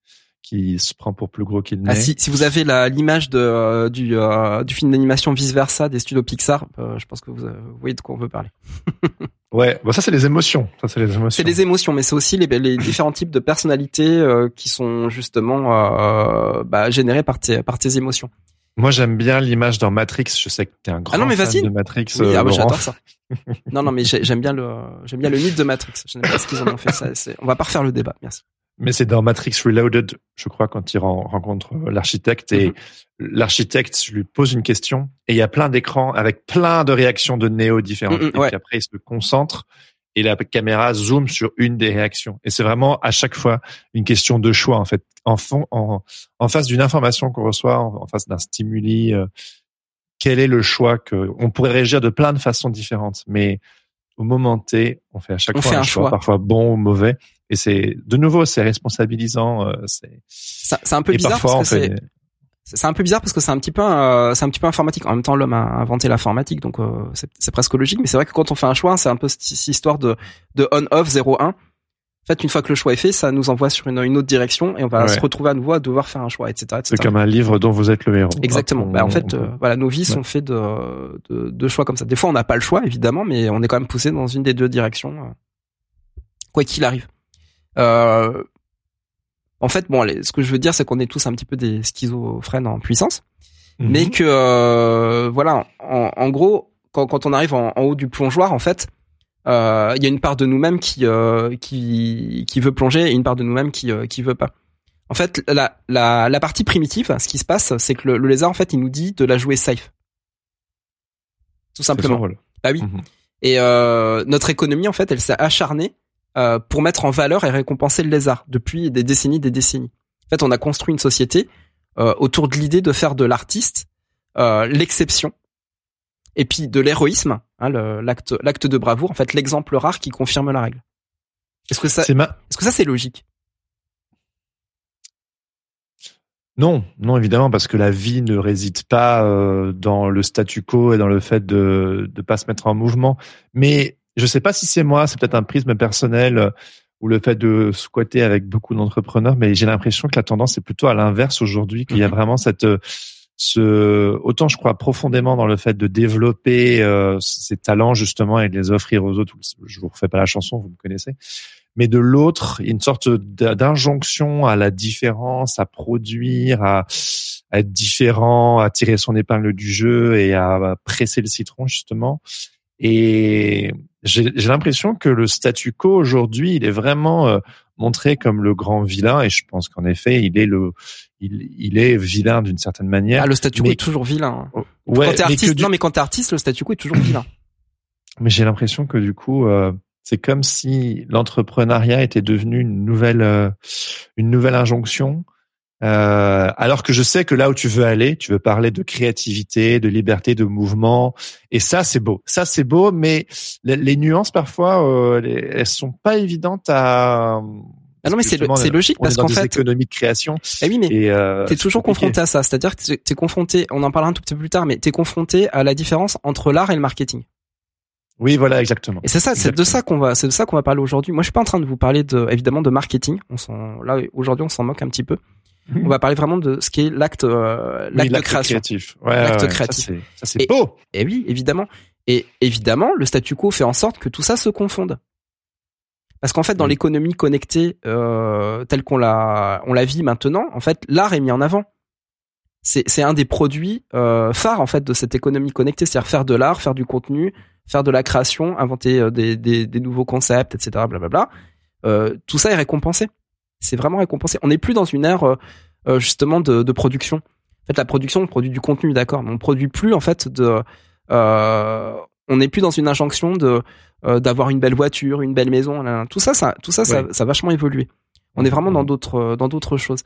qui se prend pour plus gros qu'il n'est. Ah, si, si vous avez l'image euh, du, euh, du film d'animation Vice Versa des studios Pixar, euh, je pense que vous, vous voyez de quoi on veut parler. Ouais, bon ça c'est les émotions. Ça c'est les émotions. C'est les émotions, mais c'est aussi les, les différents types de personnalités qui sont justement bah, générées par tes, par tes émotions. Moi j'aime bien l'image dans Matrix. Je sais que t'es un grand Ah non, mais fan vas-y. de Matrix. Oui, euh, ah ouais, Laurent. j'adore ça. non, non, mais j'ai- j'aime bien le j'aime bien le mythe de Matrix. Je n'aime pas ce qu'ils en ont fait. Ça, on va pas refaire le débat. Merci. Mais c'est dans Matrix Reloaded, je crois, quand il ren- rencontre euh, l'architecte et Mhm. l'architecte lui pose une question et il y a plein d'écrans avec plein de réactions de Néo différentes. Mhm, et ouais. puis après, il se concentre et la caméra zoome sur une des réactions. Et c'est vraiment à chaque fois une question de choix, en fait. En, fond, en, en face d'une information qu'on reçoit, en, en face d'un stimuli, euh, quel est le choix que, on pourrait réagir de plein de façons différentes, mais au moment T, on fait à chaque On fois un, un choix, choix. parfois bon ou mauvais. Et c'est, de nouveau, c'est responsabilisant, euh, c'est, un peu et bizarre parfois parce que c'est c'est un peu bizarre parce que c'est un petit peu euh, c'est un petit peu informatique. En même temps, l'homme a inventé l'informatique, donc euh, c'est presque logique. Mais c'est vrai que quand on fait un choix, c'est un peu cette, histoire de de on-off 0-1. En fait, une fois que le choix est fait, ça nous envoie sur une, une autre direction et on va Ouais. se retrouver à nouveau à devoir faire un choix, etc. c'est comme un livre dont vous êtes le héros. Exactement. Bah, en on- fait, on- euh, voilà, nos vies Ouais. sont faites de, de, de choix comme ça. Des fois, on n'a pas le choix, évidemment, mais on est quand même poussé dans une des deux directions, quoi qu'il arrive. Euh, en fait, bon, allez, ce que je veux dire, c'est qu'on est tous un petit peu des schizophrènes en puissance, Mhm. mais que, euh, voilà, en, en gros, quand, quand on arrive en, en haut du plongeoir, en fait, euh, il y a une part de nous-mêmes qui, euh, qui, qui veut plonger et une part de nous-mêmes qui, euh, qui veut pas. En fait, la, la, la partie primitive, ce qui se passe, c'est que le, le lézard, en fait, il nous dit de la jouer safe. Tout simplement. Bah oui. Mhm. Et euh, notre économie, en fait, elle s'est acharnée euh, pour mettre en valeur et récompenser le lézard depuis des décennies, des décennies. En fait, on a construit une société euh, autour de l'idée de faire de l'artiste euh, l'exception, et puis de l'héroïsme, hein, l'acte, l'acte de bravoure, en fait, l'exemple rare qui confirme la règle. Est-ce que ça, ma... est-ce que ça c'est logique? Non, non, évidemment, parce que la vie ne réside pas euh, dans le statu quo et dans le fait de ne pas se mettre en mouvement. Mais je sais pas si c'est moi, c'est peut-être un prisme personnel euh, ou le fait de squatter avec beaucoup d'entrepreneurs, mais j'ai l'impression que la tendance est plutôt à l'inverse aujourd'hui, qu'il y a Mhm. vraiment cette euh, ce autant je crois profondément dans le fait de développer euh, ces talents justement et de les offrir aux autres. Je vous refais pas la chanson, vous me connaissez. Mais de l'autre, une sorte d'injonction à la différence, à produire, à, à être différent, à tirer son épingle du jeu et à presser le citron justement. Et j'ai l'impression que le statu quo aujourd'hui, il est vraiment euh, montré comme le grand vilain. Et je pense qu'en effet, il est le, il, il est vilain d'une certaine manière. Ah, le statu quo est toujours vilain. hein. Ouais, quand t'es artiste, du- non, mais quand t'es artiste, le statu quo est toujours vilain. Mais j'ai l'impression que du coup, euh, c'est comme si l'entrepreneuriat était devenu une nouvelle, euh, une nouvelle injonction. Euh, alors que je sais que là où tu veux aller, tu veux parler de créativité, de liberté de mouvement, et ça c'est beau. Ça c'est beau, mais les, les nuances parfois, euh, les- elles sont pas évidentes à. Ah non, mais c'est logique parce qu'en fait, économies de création. eh oui, mais Et euh, t'es toujours compliqué. confronté à ça. C'est-à-dire que t'es- confronté, on en parlera un tout petit peu plus tard, mais t'es confronté à la différence entre l'art et le marketing. Oui, voilà, exactement. Et c'est ça, c'est de ça qu'on va, c'est de ça qu'on va parler aujourd'hui. Moi, je suis pas en train de vous parler de, évidemment, de marketing. On s'en, là, aujourd'hui, on s'en moque un petit peu. On va parler vraiment de ce qui est l'acte, euh, Oui, de création. créatif. Ouais, L'acte ouais, créatif. Ça, c'est- beau. Et oui, évidemment. Et évidemment, le statu quo fait en sorte que tout ça se confonde. Parce qu'en fait, dans Oui. l'économie connectée euh, telle qu'on la, on la vit maintenant, en fait, l'art est mis en avant. C'est, c'est un des produits euh, phares en fait de cette économie connectée, c'est-à-dire faire de l'art, faire du contenu, faire de la création, inventer euh, des, des, des nouveaux concepts, etc. Blablabla. Euh, tout ça est récompensé. C'est vraiment récompensé. On n'est plus dans une ère euh, euh, justement de, de production. En fait, la production, on produit du contenu, d'accord, mais on produit plus en fait de. Euh, on n'est plus dans une injonction de euh, d'avoir une belle voiture, une belle maison. là. Tout ça, ça, tout ça, ça, Ouais. ça a vachement évolué. On est vraiment dans d'autres dans d'autres choses.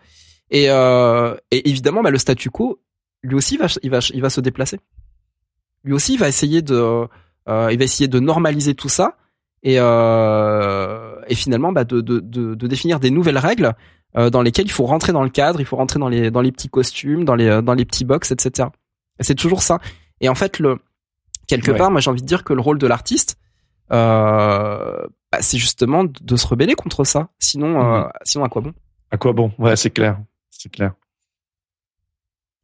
Et, et évidemment, bah, le statu quo, lui aussi, va, il va, il va se déplacer. Lui aussi, il va essayer de, il va essayer de normaliser tout ça et, euh, et finalement, bah, de, de, de, de définir des nouvelles règles euh, dans lesquelles il faut rentrer dans le cadre, il faut rentrer dans les, dans les petits costumes, dans les, euh, dans les petits box, etc. Et c'est toujours ça. Et en fait, le, quelque Ouais. part, moi, j'ai envie de dire que le rôle de l'artiste, euh, bah, c'est justement de, se rebeller contre ça. Sinon, euh, Mhm. sinon à quoi bon? À quoi bon? Ouais, c'est clair. C'est clair.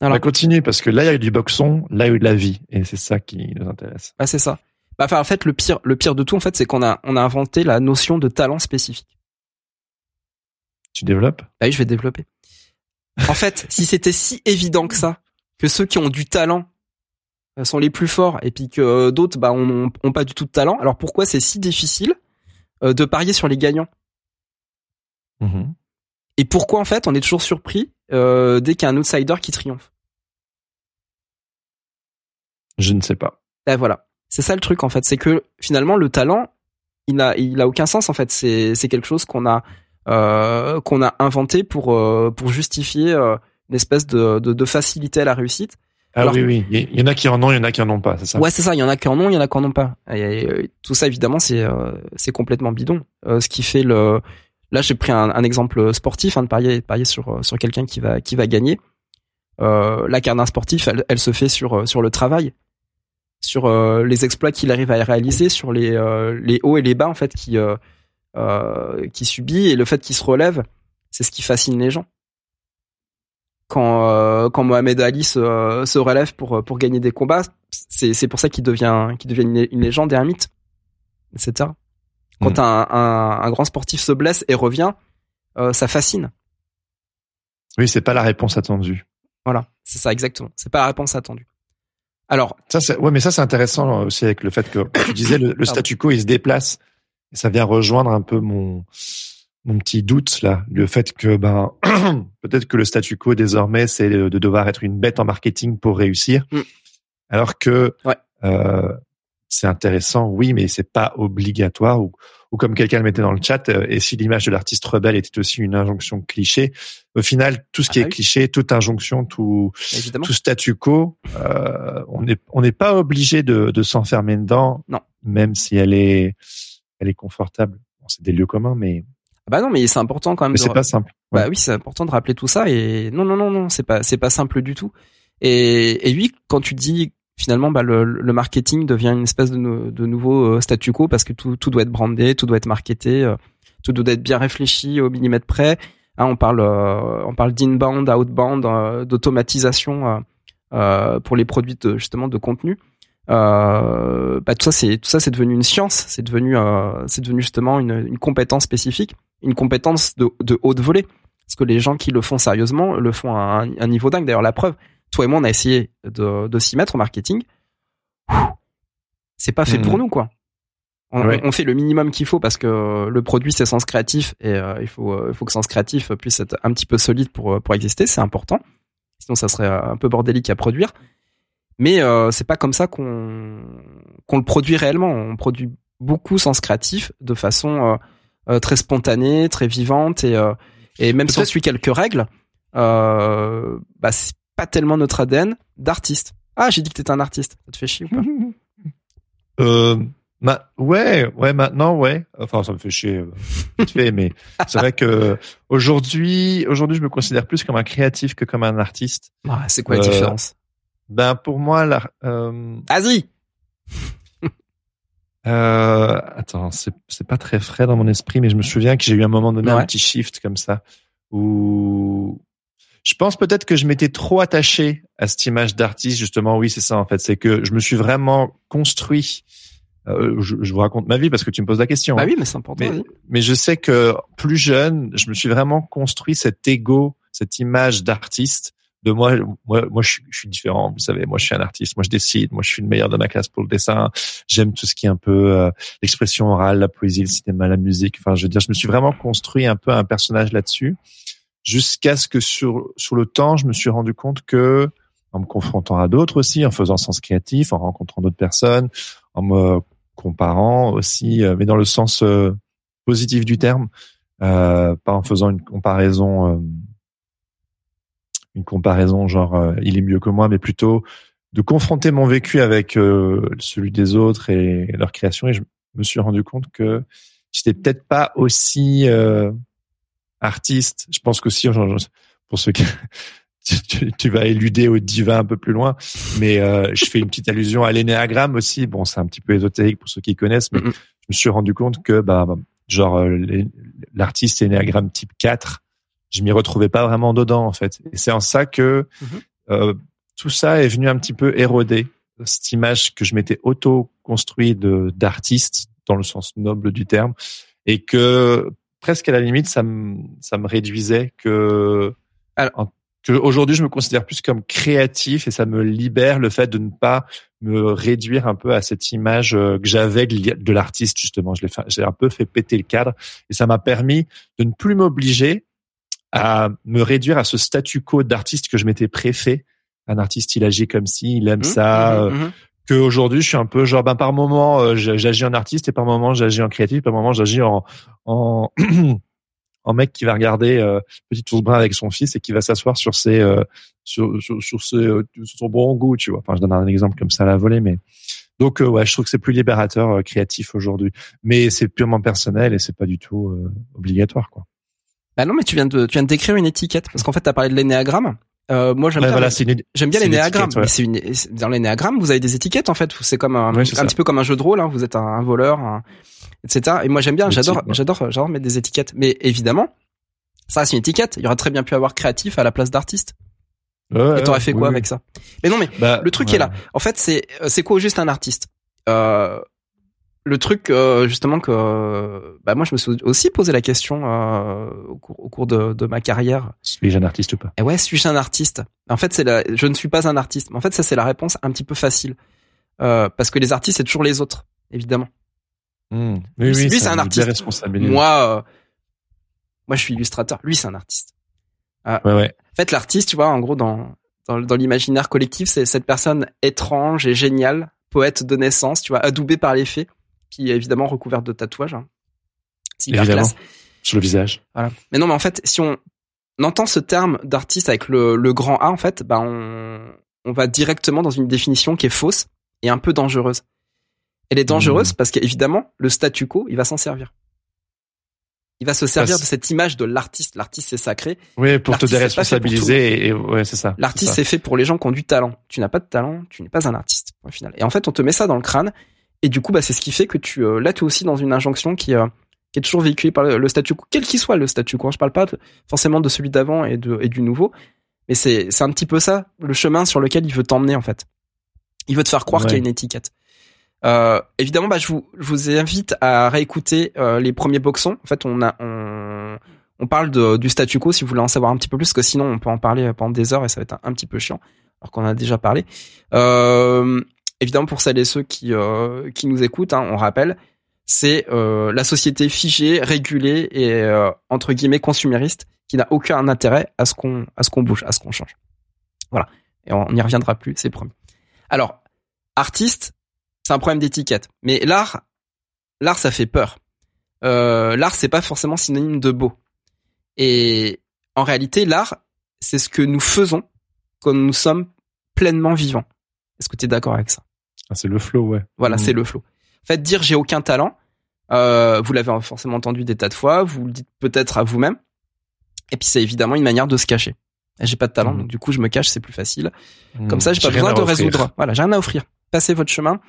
Alors- On va continuer parce que là, il y a eu du boxon, là, il y a eu de la vie. Et c'est ça qui nous intéresse. Bah, c'est ça. Bah, enfin, en fait, le pire, le pire de tout, en fait, c'est qu'on a, on a inventé la notion de talent spécifique. Tu développes? Bah oui, je vais développer. En fait, si c'était si évident que ça, que ceux qui ont du talent euh, sont les plus forts et puis que euh, d'autres, bah, pas du tout de talent, alors pourquoi c'est si difficile euh, de parier sur les gagnants? Mhm. Et pourquoi, en fait, on est toujours surpris euh, dès qu'il y a un outsider qui triomphe? Je ne sais pas. Et voilà. C'est ça le truc en fait, c'est que finalement le talent, il n'a il a aucun sens en fait. C'est c'est quelque chose qu'on a euh, qu'on a inventé pour euh, pour justifier euh, une espèce de, de de facilité à la réussite. Ah Alors- oui, oui. Il y en a qui en ont, il y en a qui en ont pas, c'est ça? Ouais, c'est ça. Il y en a qui en ont, il y en a qui en ont pas. Et, tout ça évidemment, c'est c'est complètement bidon. Ce qui fait le là, j'ai pris un, un exemple sportif, hein, de parier de parier sur sur quelqu'un qui va qui va gagner. Euh, la carte d'un sportif, elle, elle se fait sur sur le travail, sur euh, les exploits qu'il arrive à réaliser, sur les euh, les hauts et les bas en fait qui euh, qui subit et le fait qu'il se relève, c'est ce qui fascine les gens. Quand quand Mohamed Ali se, se relève pour pour gagner des combats, c'est c'est pour ça qu'il devient qu'il devient une, une légende et un mythe, etc. Quand Mm. un, un un grand sportif se blesse et revient, ça fascine. Oui, c'est pas la réponse attendue. Voilà, c'est ça exactement. C'est pas la réponse attendue. Alors, Ça, c'est, ouais, mais ça, c'est intéressant aussi avec le fait que tu disais le, le statu quo, il se déplace. Et ça vient rejoindre un peu mon, mon petit doute là, le fait que ben peut-être que le statu quo désormais c'est de devoir être une bête en marketing pour réussir, Mm. alors que Ouais. euh, c'est intéressant, oui, mais c'est pas obligatoire. Ou, ou comme quelqu'un le mettait dans le chat, euh, et si l'image de l'artiste rebelle était aussi une injonction cliché, au final tout ce qui Ah est oui. cliché, toute injonction, tout évidemment. tout statu quo, euh, on n'est on n'est pas obligé de, de s'enfermer dedans, Non. même si elle est elle est confortable. Bon, c'est des lieux communs, mais, Bah non, mais c'est important quand même. c'est pas simple. Bah oui, c'est important de rappeler tout ça et non non non non, c'est pas c'est pas simple du tout. Et et oui, quand tu dis finalement bah le, marketing devient une espèce de, nou- de nouveau euh, statu quo parce que tout doit être brandé, tout doit être marketé, euh, tout doit être bien réfléchi au millimètre près. Hein, on parle euh, on parle d'inbound, outbound, d'automatisation pour les produits de, justement de contenu. Bah tout ça c'est devenu une science, c'est devenu justement une, compétence spécifique, une compétence de, de haute volée. Parce que les gens qui le font sérieusement le font à un niveau dingue. D'ailleurs la preuve, toi et moi on a essayé de, de s'y mettre au marketing. C'est pas fait Mhm. pour nous quoi. On, Ouais. on fait le minimum qu'il faut parce que le produit c'est sens créatif et euh, il faut euh, il faut que sens créatif puisse être un petit peu solide pour pour exister, c'est important. Sinon ça serait un peu bordélique à produire. Mais euh, c'est pas comme ça qu'on qu'on le produit réellement. On produit beaucoup sens créatif de façon euh, euh, très spontanée, très vivante et et même si on suit quelques règles, bah pas tellement notre ADN d'artiste. Ah, j'ai dit que t'étais un artiste. Ça te fait chier ou pas Euh, ma- ouais, ouais, maintenant, ouais. Enfin, ça me fait chier, euh, vite fait, mais c'est vrai que aujourd'hui, aujourd'hui, je me considère plus comme un créatif que comme un artiste. Ah, C'est quoi la Euh, différence? Ben, pour moi, là, euh, Vas-y. euh, attends, c'est, c'est pas très frais dans mon esprit, mais je me souviens que j'ai eu un moment donné Ouais. un petit shift comme ça où je pense peut-être que je m'étais trop attaché à cette image d'artiste, justement. Oui, c'est ça, en fait. C'est que je me suis vraiment construit. Euh, je, je vous raconte ma vie parce que tu me poses la question. Bah hein. oui, mais c'est important. Mais, je sais que plus jeune, je me suis vraiment construit cet ego, cette image d'artiste. De moi, moi, moi, je suis, je suis différent. Vous savez, moi, je suis un artiste. Moi, je décide. Moi, je suis le meilleur de ma classe pour le dessin. J'aime tout ce qui est un peu euh, l'expression orale, la poésie, le cinéma, la musique. Enfin, je veux dire, je me suis vraiment construit un peu un personnage là-dessus, jusqu'à ce que sur sur le temps, je me suis rendu compte que en me confrontant à d'autres aussi, en faisant sens créatif, en rencontrant d'autres personnes, en me comparant aussi, euh, mais dans le sens euh, positif du terme, euh, pas en faisant une comparaison, euh, une comparaison genre il est mieux que moi, mais plutôt de confronter mon vécu avec celui des autres et leur création. Et je me suis rendu compte que j'étais peut-être pas aussi artiste. Je pense qu'aussi, pour ceux qui tu, vas éluder au divin un peu plus loin, mais euh, je fais une petite allusion à l'énéagramme aussi. Bon, c'est un petit peu ésotérique pour ceux qui connaissent, mais je me suis rendu compte que bah genre euh, l'artiste énéagramme type 4, je m'y retrouvais pas vraiment dedans en fait. Et c'est en ça que Mhm. euh, tout ça est venu un petit peu éroder cette image que je m'étais auto construit de d'artiste dans le sens noble du terme et que presque à la limite ça me ça me réduisait que Alors- que aujourd'hui je me considère plus comme créatif et ça me libère le fait de ne pas me réduire un peu à cette image euh, que j'avais de l'artiste justement je l'ai fait j'ai un peu fait péter le cadre et ça m'a permis de ne plus m'obliger à me réduire à ce statu quo d'artiste que je m'étais préfet un artiste il agit comme si il aime Mmh, ça mmh, euh, mmh. Que aujourd'hui je suis un peu genre ben par moment euh, j'agis en artiste et par moment j'agis en créatif par moment j'agis en en mec qui va regarder euh, petit ours brun avec son fils et qui va s'asseoir sur ses euh, sur sur, ses, euh, sur son bon goût tu vois. Enfin je donne un exemple comme ça à la volée mais donc ouais je trouve que c'est plus libérateur créatif aujourd'hui. Mais c'est purement personnel et c'est pas du tout obligatoire quoi. Bah non, mais tu viens de tu viens de décrire une étiquette parce qu'en fait t'as parlé de l'énéagramme. Euh, moi j'aime Ouais, bien, voilà les- j'aime bien c'est une ouais. mais dans l'énéagramme vous avez des étiquettes en fait. C'est comme un, Ouais, un ça. petit peu comme un jeu de rôle. Hein. Vous êtes un, un voleur, un- etc. Et moi j'aime bien, j'adore j'adore j'adore mettre des étiquettes. Mais évidemment ça c'est une étiquette. Il y aurait très bien pu avoir créatif à la place d'artiste. Ouais, Et t'aurais fait oui, quoi oui. avec ça? Mais non mais Bah, le truc est là. En fait, c'est c'est quoi juste un artiste? Euh, le truc euh, justement que euh, bah moi je me suis aussi posé la question euh, au cours, au cours de, de ma carrière. Suis-je un artiste ou pas? Et ouais, suis-je un artiste? En fait, c'est la, je ne suis pas un artiste. Mais en fait, ça c'est la réponse un petit peu facile euh, parce que les artistes c'est toujours les autres, évidemment. Hmm. Lui, c'est un artiste. Moi, moi je suis illustrateur. Lui c'est un artiste. Ouais, ouais. En fait, l'artiste, tu vois, en gros, dans, dans, dans l'imaginaire collectif, c'est cette personne étrange et géniale, poète de naissance, tu vois, adoubée par les faits, puis évidemment recouverte de tatouages. hein. C'est hyper Évidemment. classe. Sur le visage. Voilà. Mais non, mais en fait, si on entend ce terme d'artiste avec le, le grand A, en fait, bah on, on va directement dans une définition qui est fausse et un peu dangereuse. Elle est dangereuse Mhm. parce qu'évidemment, le statu quo, il va s'en servir. Il va se servir de cette image de l'artiste. L'artiste, c'est sacré. Oui, pour te déresponsabiliser et, et- ouais, c'est ça. L'artiste, c'est fait pour les gens qui ont du talent. Tu n'as pas de talent, tu n'es pas un artiste. Au final. Et en fait, on te met ça dans le crâne. Et du coup, bah, c'est ce qui fait que tu, euh, là, tu es aussi dans une injonction qui, euh, qui est toujours véhiculée par le, le statu quo, quel qu'il soit le statu quo. Je parle pas de- forcément de celui d'avant et, de, et du nouveau, mais c'est, c'est un petit peu ça, le chemin sur lequel il veut t'emmener, en fait. Il veut te faire croire Ouais. qu'il y a une étiquette. Euh, évidemment, bah, je vous, je vous invite à réécouter les premiers boxons. En fait, on a, on, on parle de, du statu quo si vous voulez en savoir un petit peu plus, parce que sinon on peut en parler pendant des heures et ça va être un, un petit peu chiant, alors qu'on en a déjà parlé. Euh, évidemment, pour celles et ceux qui, euh, qui nous écoutent, hein, on rappelle, c'est euh, la société figée, régulée et euh, entre guillemets consumériste qui n'a aucun intérêt à ce qu'on à ce qu'on bouge, à ce qu'on change. Voilà. Et on n'y reviendra plus, c'est promis. Alors, artiste, c'est un problème d'étiquette. Mais l'art, l'art, ça fait peur. Euh, l'art, c'est pas forcément synonyme de beau. Et en réalité, l'art, c'est ce que nous faisons quand nous sommes pleinement vivants. Est-ce que tu es d'accord avec ça? Ah, c'est le flow, ouais. Voilà, Mm. c'est le flow. En fait, dire j'ai aucun talent, euh, vous l'avez forcément entendu des tas de fois, vous le dites peut-être à vous-même. Et puis c'est évidemment une manière de se cacher. J'ai pas de talent, Mhm. donc du coup je me cache, c'est plus facile. Mm. Comme ça, j'ai pas besoin de offrir. résoudre. Voilà, j'ai rien à offrir. Passez votre chemin.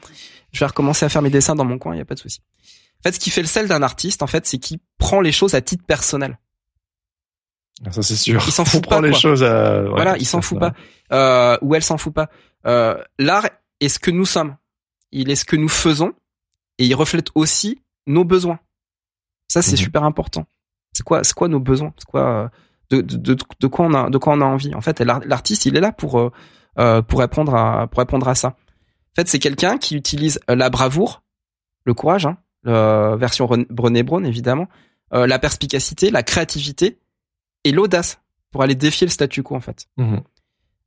Je vais recommencer à faire mes dessins dans mon coin, il y a pas de souci. En fait, ce qui fait le sel d'un artiste, en fait, c'est qu'il prend les choses à titre personnel. Ah, Ça, c'est sûr. Il s'en On fout prend pas, les quoi. choses à... ouais, voilà, il s'en fout pas. Euh, ou elle s'en fout pas. Euh, L'art est ce que nous sommes. Il est ce que nous faisons et il reflète aussi nos besoins. Ça, c'est Mhm. super important. C'est quoi, c'est quoi nos besoins? C'est quoi euh, de, de, de, de quoi on a, de quoi on a envie? En fait, l'ar- l'artiste, il est là pour euh, euh, pour répondre à pour répondre à ça. En fait, c'est quelqu'un qui utilise la bravoure, le courage, hein, la version Ren- Brené Brown évidemment, euh, la perspicacité, la créativité et l'audace pour aller défier le statu quo en fait. Mhm.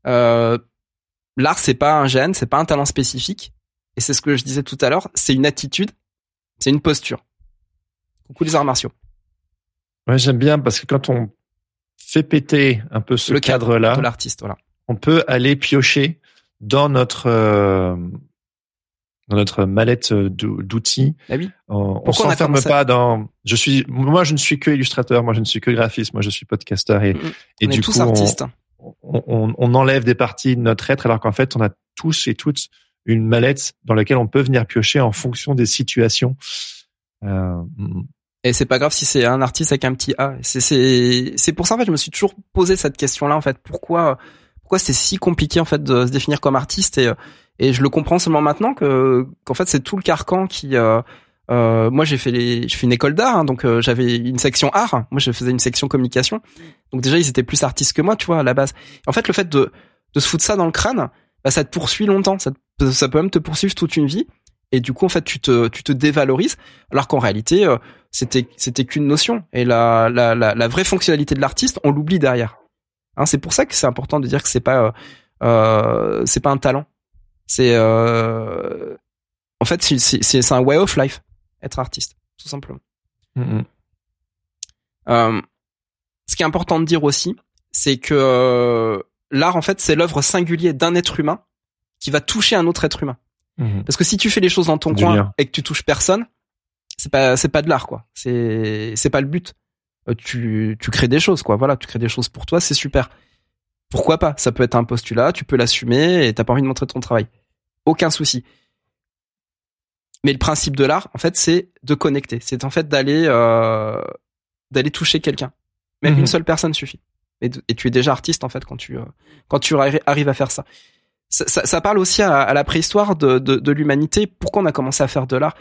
Euh, l'art c'est pas un gène, c'est pas un talent spécifique, et c'est ce que je disais tout à l'heure, c'est une attitude, c'est une posture. Coucou les arts martiaux. Ouais, j'aime bien parce que quand on fait péter un peu ce le cadre cadre-là, l'artiste, voilà. on peut aller piocher dans notre euh, dans notre mallette d'ou- d'outils. Ah oui. On, s'enferme à- pas dans. Je suis, moi, je ne suis que illustrateur, moi, je ne suis que graphiste, moi, je suis podcaster et, Mhm. et on du est tous coup, artistes. on, on- enlève des parties de notre être, alors qu'en fait, on a tous et toutes une mallette dans laquelle on peut venir piocher en fonction des situations. Euh, Et c'est pas grave si c'est un artiste avec un petit A. C'est pour ça en fait je me suis toujours posé cette question là en fait pourquoi pourquoi c'est si compliqué en fait de se définir comme artiste? Et et je le comprends seulement maintenant que qu'en fait c'est tout le carcan qui euh, euh, moi j'ai fait fait une école d'art hein, donc euh, j'avais une section art. Moi je faisais une section communication. Donc déjà ils étaient plus artistes que moi tu vois à la base. En fait le fait de se foutre ça dans le crâne bah ça te poursuit longtemps. Ça peut même te poursuivre toute une vie. Et du coup en fait tu te tu te dévalorises. Alors qu'en réalité euh, c'était c'était qu'une notion. Et la, la la vraie fonctionnalité de l'artiste on l'oublie derrière. Hein, c'est pour ça que c'est important de dire que c'est pas c'est pas un talent. C'est en fait c'est un way of life être artiste tout simplement mm, mm. euh, ce qui est important de dire aussi c'est que euh, l'art en fait c'est l'œuvre singulière d'un être humain qui va toucher un autre être humain Mhm. parce que si tu fais les choses dans ton coin et que tu touches personne, c'est pas c'est pas de l'art quoi. C'est c'est pas le but. Euh, tu tu crées des choses quoi. Voilà, tu crées des choses pour toi, c'est super. Pourquoi pas? Ça peut être un postulat, tu peux l'assumer et t'as pas envie de montrer ton travail. Aucun souci. Mais le principe de l'art, en fait, c'est de connecter. C'est en fait d'aller euh, d'aller toucher quelqu'un. Même Mhm. une seule personne suffit. Et, tu es déjà artiste en fait quand tu euh, quand tu arri- arrives à faire ça ça, ça- ça parle aussi à, à la préhistoire de, de, de l'humanité. Pourquoi on a commencé à faire de l'art?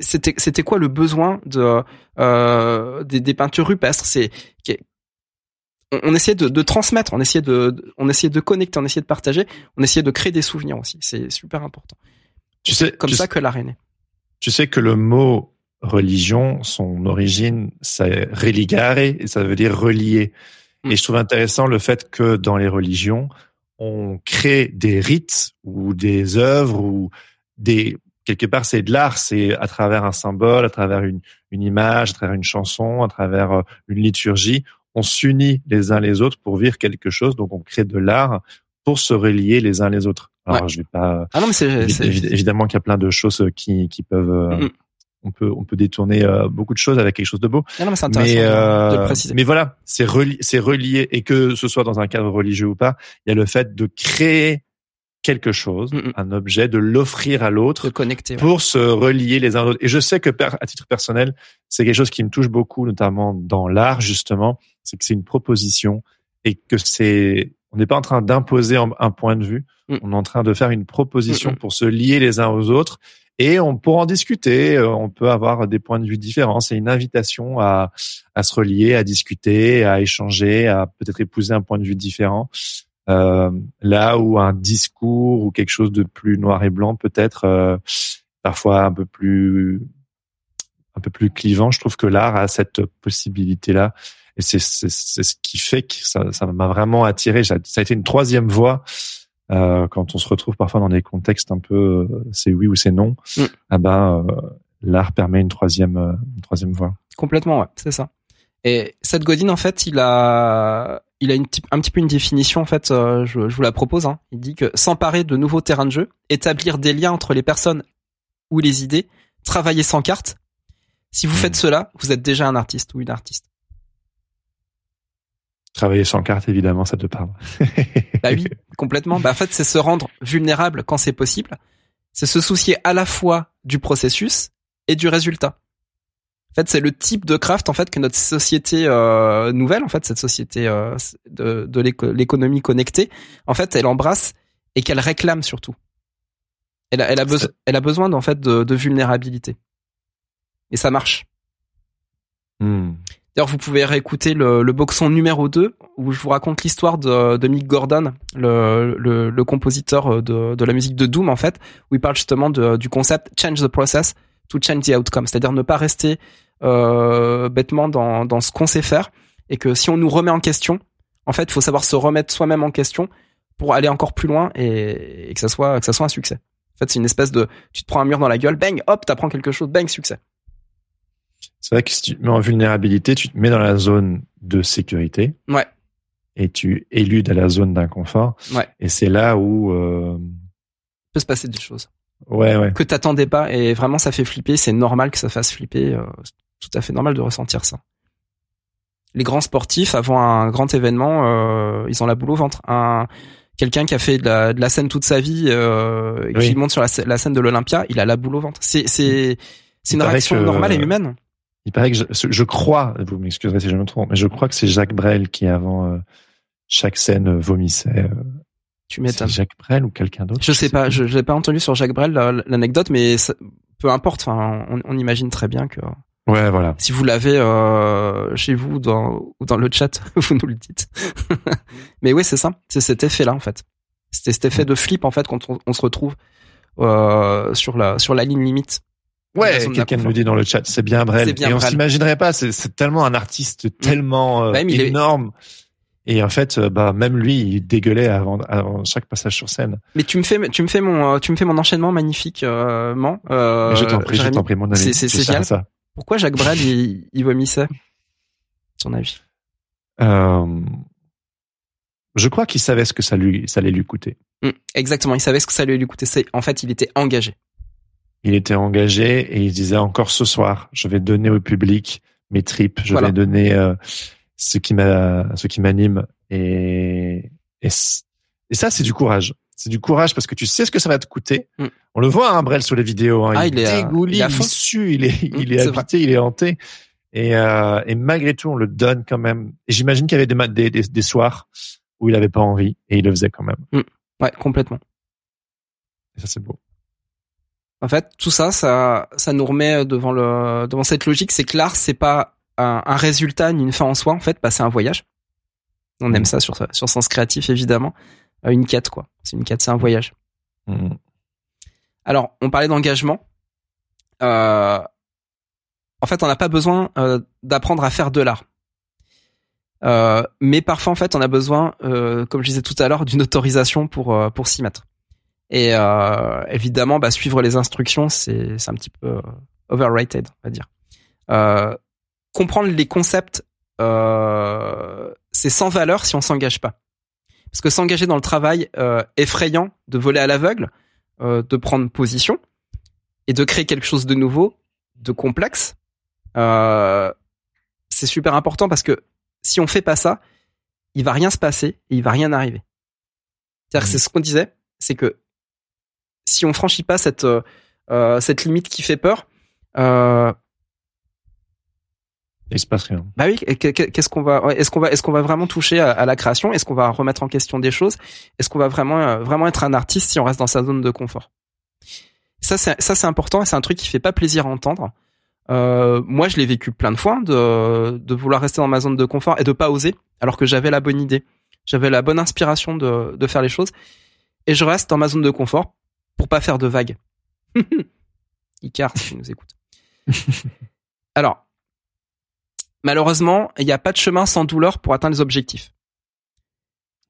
C'était c'était quoi le besoin de euh, des, des peintures rupestres? C'est on, on essayait de, de, transmettre on essayait de on essayait de connecter on essayait de partager on essayait de créer des souvenirs aussi c'est super important tu sais comme tu ça sais- que l'art est né Tu sais que le mot religion, son origine, c'est religare, et ça veut dire relier. Mm. Et je trouve intéressant le fait que dans les religions, on crée des rites ou des œuvres ou des quelque part c'est de l'art, c'est à travers un symbole, à travers une, une image, à travers une chanson, à travers euh, une liturgie, on s'unit les uns les autres pour vivre quelque chose. Donc on crée de l'art pour se relier les uns les autres. Alors Ouais. je vais pas ah non mais c'est Évi- c'est- évi- évidemment qu'il y a plein de choses qui, qui peuvent. euh. On peut on peut détourner euh, beaucoup de choses avec quelque chose de beau. ah non mais c'est intéressant Mais de- de, le euh, préciser mais voilà, c'est relié, c'est relié et que ce soit dans un cadre religieux ou pas, il y a le fait de créer quelque chose, un objet, de l'offrir à l'autre connecter ouais. pour se relier les uns aux autres. Et je sais que à titre personnel, c'est quelque chose qui me touche beaucoup, notamment dans l'art justement, c'est que c'est une proposition et que c'est, on n'est pas en train d'imposer un, point de vue, Mm. on est en train de faire une proposition Mm, mm. pour se lier les uns aux autres. Et on pourra en discuter, euh, on peut avoir des points de vue différents. C'est une invitation à, à se relier, à discuter, à échanger, à peut-être épouser un point de vue différent. Euh, là où un discours ou quelque chose de plus noir et blanc peut-être euh, parfois un peu plus un peu plus clivant je trouve que l'art a cette possibilité là et c'est ce qui fait que ça m'a vraiment attiré ça ça a été une troisième voie euh, quand on se retrouve parfois dans des contextes un peu euh, c'est oui ou c'est non Mm. ah ben l'art permet une troisième une troisième voie Complètement, ouais, c'est ça. Et Seth Godin, en fait, il a, il a une, un petit peu une définition, en fait, euh, je, je vous la propose. Hein. Il dit que s'emparer de nouveaux terrains de jeu, établir des liens entre les personnes ou les idées, travailler sans carte. Si vous Mhm. faites cela, vous êtes déjà un artiste ou une artiste. Travailler sans carte évidemment ça te parle Bah oui, complètement. Bah en fait, c'est se rendre vulnérable quand c'est possible. C'est se soucier à la fois du processus et du résultat. En fait, c'est le type de craft en fait que notre société euh, nouvelle, en fait, cette société euh, de, de l'éco- l'économie connectée, en fait, elle embrasse et qu'elle réclame surtout. Elle a, elle a, besoin, elle a besoin en fait de, de vulnérabilité. Et ça marche. Hmm. D'ailleurs, vous pouvez réécouter le, boxon numéro 2 où je vous raconte l'histoire de, Mick Gordon, le, compositeur de, de la musique de Doom en fait, où il parle justement du concept change the process to change the outcome, c'est-à-dire ne pas rester euh, bêtement dans, ce qu'on sait faire et que si on nous remet en question, en fait, il faut savoir se remettre soi-même en question pour aller encore plus loin et, et que ça soit que ça soit un succès. En fait, c'est une espèce de tu te prends un mur dans la gueule, bang, hop, t'apprends quelque chose, bang, succès. C'est vrai que si tu te mets en vulnérabilité tu te mets dans la zone de sécurité Ouais. et tu éludes à la zone d'inconfort Ouais. et c'est là où euh, Il peut se passer des choses. ouais ouais que t'attendais pas et vraiment ça fait flipper c'est normal que ça fasse flipper euh, c'est tout à fait normal de ressentir ça les grands sportifs avant un grand événement euh, ils ont la boule au ventre un quelqu'un qui a fait de la, de la scène toute sa vie euh, et Oui. qui monte sur la, la scène de l'Olympia il a la boule au ventre c'est c'est c'est une réaction normale et humaine Il paraît que je, je crois, vous m'excuserez si je me trompe, mais je crois que c'est Jacques Brel qui avant euh, chaque scène euh, vomissait. euh, tu c'est m'étonnes Jacques Brel ou quelqu'un d'autre je sais pas je j'ai pas entendu sur Jacques Brel la- l'anecdote mais ça- peu importe on, on imagine très bien que Ouais, voilà. Si vous l'avez euh, chez vous dans, ou dans le chat, vous nous le dites. Mais oui, c'est ça. C'est cet effet-là, en fait. C'était cet effet de flip, en fait, quand on, on se retrouve sur, la, sur la ligne limite. Ouais, quelqu'un nous dit dans le chat, c'est bien Brel. Bien et on s'imaginerait pas, c'est, tellement un artiste tellement euh, Bah, est- énorme. Et en fait, euh, bah même lui, il dégueulait avant, avant chaque passage sur scène. Mais tu me fais, tu me fais mon, euh, tu me fais mon enchaînement magnifique, euh, je t'en prie, je t'en prie, mon ami. C'est- génial. ça. Pourquoi Jacques Brel, il, il vomissait? Son avis? Euh, je crois qu'il savait ce que ça lui, ça allait lui coûter. Mm, exactement. Il savait ce que ça allait lui coûter. C'est- En fait, il était engagé. Il était engagé et il disait encore ce soir, je vais donner au public mes tripes, je Voilà. vais donner euh, ce qui m'a, ce qui m'anime et et, ça c'est du courage. C'est du courage parce que tu sais ce que ça va te coûter. Mm. On le voit, hein, Brel sur les vidéos. Hein, Ah, il, il est à- dégouline, il est il, sue, il est, il Mm, est c'est habité, il est hanté. Et, euh, et malgré tout, on le donne quand même. Et j'imagine qu'il y avait des, des, des, des soirs où il avait pas envie et il le faisait quand même. Ouais, complètement. Et ça c'est beau. En fait, tout ça, ça, ça nous remet devant le, devant cette logique, c'est que l'art, c'est pas un, un résultat ni une fin en soi. En fait, bah, c'est un voyage. On aime ça sur sur sens créatif, évidemment. Euh, une quête, quoi. C'est une quête, c'est un voyage. Mhm. Alors, on parlait d'engagement. Euh, en fait, on n'a pas besoin euh, d'apprendre à faire de l'art. Euh, mais parfois, en fait, on a besoin, euh, comme je disais tout à l'heure, d'une autorisation pour euh, pour s'y mettre. Et euh, évidemment, bah, suivre les instructions, c'est c'est un petit peu euh, overrated, on va dire. Euh, comprendre les concepts, euh, c'est sans valeur si on s'engage pas. Parce que s'engager dans le travail euh, effrayant, de voler à l'aveugle, euh, de prendre position et de créer quelque chose de nouveau, de complexe, euh, c'est super important parce que si on fait pas ça, il va rien se passer et il va rien arriver. C'est-à-dire que c'est ce qu'on disait, c'est que si on franchit pas cette euh, euh, cette limite qui fait peur, euh, Il se passe rien. bah oui, qu'est-ce qu'on va, est-ce qu'on va, est-ce qu'on va vraiment toucher à, à la création? Est-ce qu'on va remettre en question des choses? Est-ce qu'on va vraiment, euh, vraiment être un artiste si on reste dans sa zone de confort? Ça, c'est, ça, c'est important et c'est un truc qui fait pas plaisir à entendre. Euh, moi, je l'ai vécu plein de fois de, de vouloir rester dans ma zone de confort et de pas oser, alors que j'avais la bonne idée, j'avais la bonne inspiration de, de faire les choses, et je reste dans ma zone de confort pour pas faire de vagues. Icar, si tu nous écoutes. Alors, malheureusement, il n'y a pas de chemin sans douleur pour atteindre les objectifs.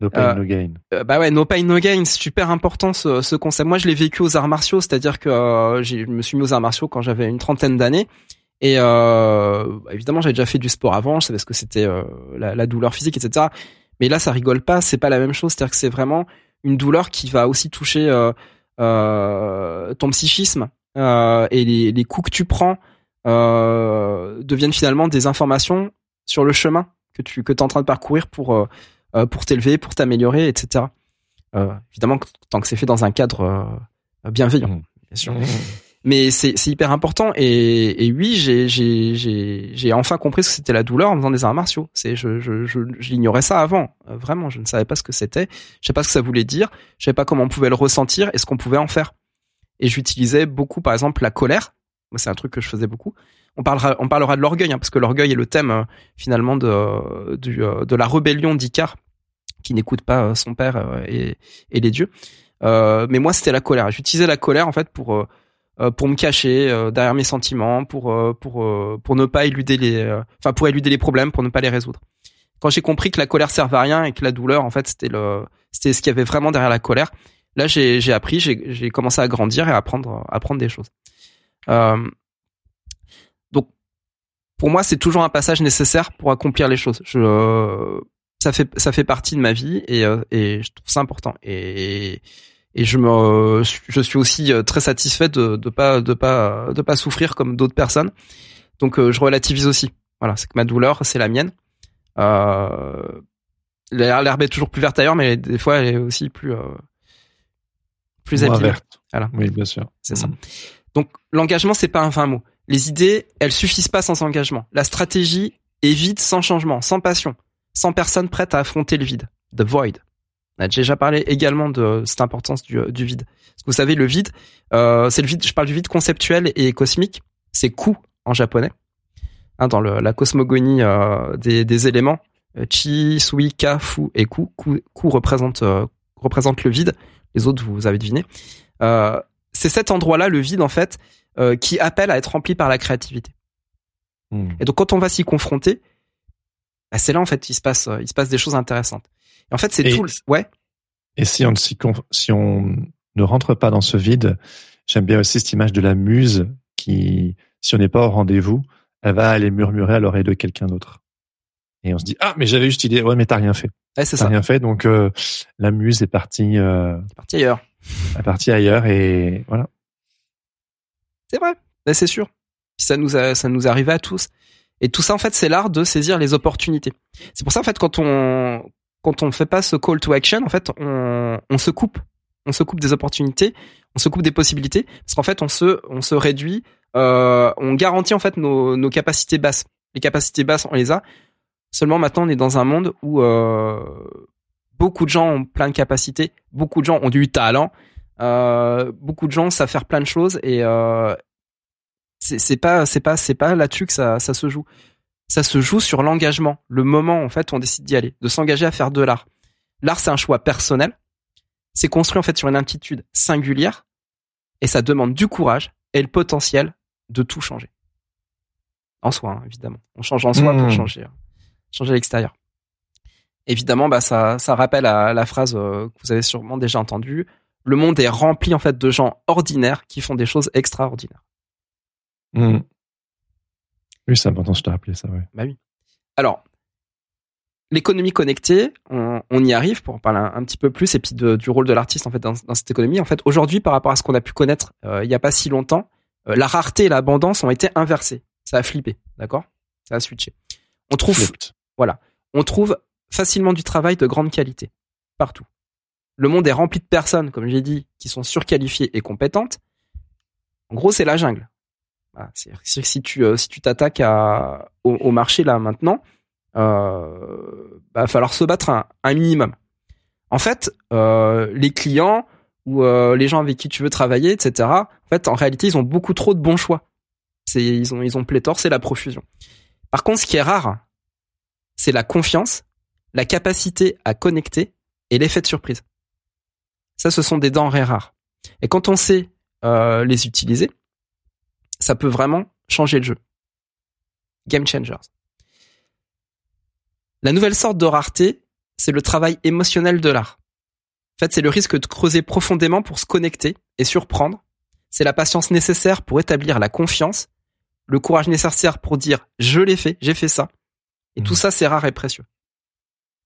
No pain, Euh, no gain. Euh, bah ouais, no pain no gain, c'est super important ce, ce concept. Moi, je l'ai vécu aux arts martiaux, c'est-à-dire que euh, je me suis mis aux arts martiaux quand j'avais une trentaine d'années. Et euh, bah, évidemment, j'avais déjà fait du sport avant, je savais ce que c'était euh, la, la douleur physique, etc. Mais là, ça rigole pas, c'est pas la même chose. C'est-à-dire que c'est vraiment une douleur qui va aussi toucher ton psychisme euh, et les, coups que tu prends euh, deviennent finalement des informations sur le chemin que tu que es en train de parcourir pour euh, euh, pour t'élever, pour t'améliorer, etc. Euh, évidemment, tant que c'est fait dans un cadre euh, bienveillant, bien sûr. Mais c'est hyper important et, oui, j'ai enfin compris ce que c'était la douleur en faisant des arts martiaux. C'est je je l'ignorais ça avant, Euh, vraiment, je ne savais pas ce que c'était, je savais pas ce que ça voulait dire, je savais pas comment on pouvait le ressentir et ce qu'on pouvait en faire. Et j'utilisais beaucoup, par exemple, la colère. C'est un truc que je faisais beaucoup. On parlera on parlera de l'orgueil hein, parce que l'orgueil est le thème euh, finalement euh, de la rébellion d'Icare qui n'écoute pas son père et les dieux. Mais moi, c'était la colère. J'utilisais la colère en fait pour pour me cacher euh, derrière mes sentiments, pour euh, pour euh, pour ne pas éluder les, euh, enfin pour éluder les problèmes, pour ne pas les résoudre. Quand j'ai compris que la colère servait à rien et que la douleur, en fait, c'était le, c'était ce qu'il y avait vraiment derrière la colère. Là, j'ai j'ai appris, j'ai commencé à grandir et à apprendre à apprendre des choses. Euh, donc, pour moi, c'est toujours un passage nécessaire pour accomplir les choses. Euh, ça fait ça fait partie de ma vie et euh, et je trouve ça important. Et je me je suis aussi euh, très satisfait de de pas de pas de pas souffrir comme d'autres personnes. Donc euh, je relativise aussi. Voilà c'est que ma douleur c'est la mienne. Euh, l'her- l'herbe est toujours plus verte ailleurs mais des fois elle est aussi plus euh, plus Moins abîmée. verte. Voilà. Oui, bien sûr. c'est ça. Mhm. donc l'engagement c'est pas un vain mot. Les idées elles suffisent pas sans engagement. La stratégie est vide sans changement sans passion sans personne prête à affronter le vide. The void on a déjà parlé également de cette importance du, du vide. Parce que vous savez, le vide, euh, c'est le vide. Je parle du vide conceptuel et cosmique. C'est ku en japonais. Hein, dans le, la cosmogonie euh, des, des éléments, euh, chi, sui, ka, fu et ku. Ku, ku représente euh, représente le vide. Les autres, vous avez deviné. C'est cet endroit-là, le vide en fait, qui appelle à être rempli par la créativité. Mhm. Et donc quand on va s'y confronter, bah, c'est là en fait il se passe il se passe des choses intéressantes. En fait c'est tout. le- Ouais. Et si on, ne s'y conf- si on ne rentre pas dans ce vide, j'aime bien aussi cette image de la muse qui, si on n'est pas au rendez-vous, elle va aller murmurer à l'oreille de quelqu'un d'autre. Et on se dit ah mais j'avais juste idée ouais mais t'as rien fait Ouais, c'est t'as ça. rien fait donc euh, la muse est partie euh, C'est parti ailleurs. est partie ailleurs et voilà C'est vrai, Ben, c'est sûr. Ça nous a, ça nous arrivait à tous. Et tout ça, en fait, c'est l'art de saisir les opportunités. C'est pour ça, en fait, quand on quand on fait pas ce call to action, en fait, on, se coupe, on se coupe des opportunités, on se coupe des possibilités, parce qu'en fait, on se on se réduit, euh, on garantit en fait nos, capacités basses. Les capacités basses, on les a. Seulement, maintenant, on est dans un monde où euh, beaucoup de gens ont plein de capacités, beaucoup de gens ont du talent. Euh, beaucoup de gens savent faire plein de choses et c'est c'est pas c'est pas c'est pas là-dessus que ça ça se joue. Ça se joue sur l'engagement, le moment en fait où on décide d'y aller, de s'engager à faire de l'art. L'art c'est un choix personnel. C'est construit en fait sur une aptitude singulière et ça demande du courage et le potentiel de tout changer. En soi, hein, évidemment. On change en soi pour Mmh. changer, euh, changer l'extérieur. Évidemment, bah ça, ça rappelle à la phrase euh, que vous avez sûrement déjà entendue. Le monde est rempli en fait de gens ordinaires qui font des choses extraordinaires. Hmm. Oui, c'est important, je t'ai rappelé ça, ouais. Bah oui. Alors, l'économie connectée, on, on y arrive pour en parler un, un petit peu plus et puis de- du rôle de l'artiste en fait dans, dans cette économie. En fait, aujourd'hui, par rapport à ce qu'on a pu connaître euh, il y a pas si longtemps, euh, la rareté et l'abondance ont été inversées. Ça a flippé, d'accord? Ça a switché. On trouve, Flipped. on trouve facilement du travail de grande qualité partout. Le monde est rempli de personnes, comme j'ai dit, qui sont surqualifiées et compétentes. En gros, c'est la jungle. Euh, si tu t'attaques au, marché là maintenant, euh, bah, va falloir se battre un, minimum. En fait, euh, les clients ou euh, les gens avec qui tu veux travailler, etc. En réalité, ils ont beaucoup trop de bons choix. Ils ont pléthore, c'est la profusion. Par contre, ce qui est rare, c'est la confiance, la capacité à connecter et l'effet de surprise. Ça, ce sont des denrées rares. Et quand on sait les utiliser, ça peut vraiment changer le jeu. Game changers. La nouvelle sorte de rareté, c'est le travail émotionnel de l'art. En fait, c'est le risque de creuser profondément pour se connecter et surprendre. C'est la patience nécessaire pour établir la confiance, le courage nécessaire pour dire je l'ai fait, j'ai fait ça. Et tout Mhm. ça, c'est rare et précieux.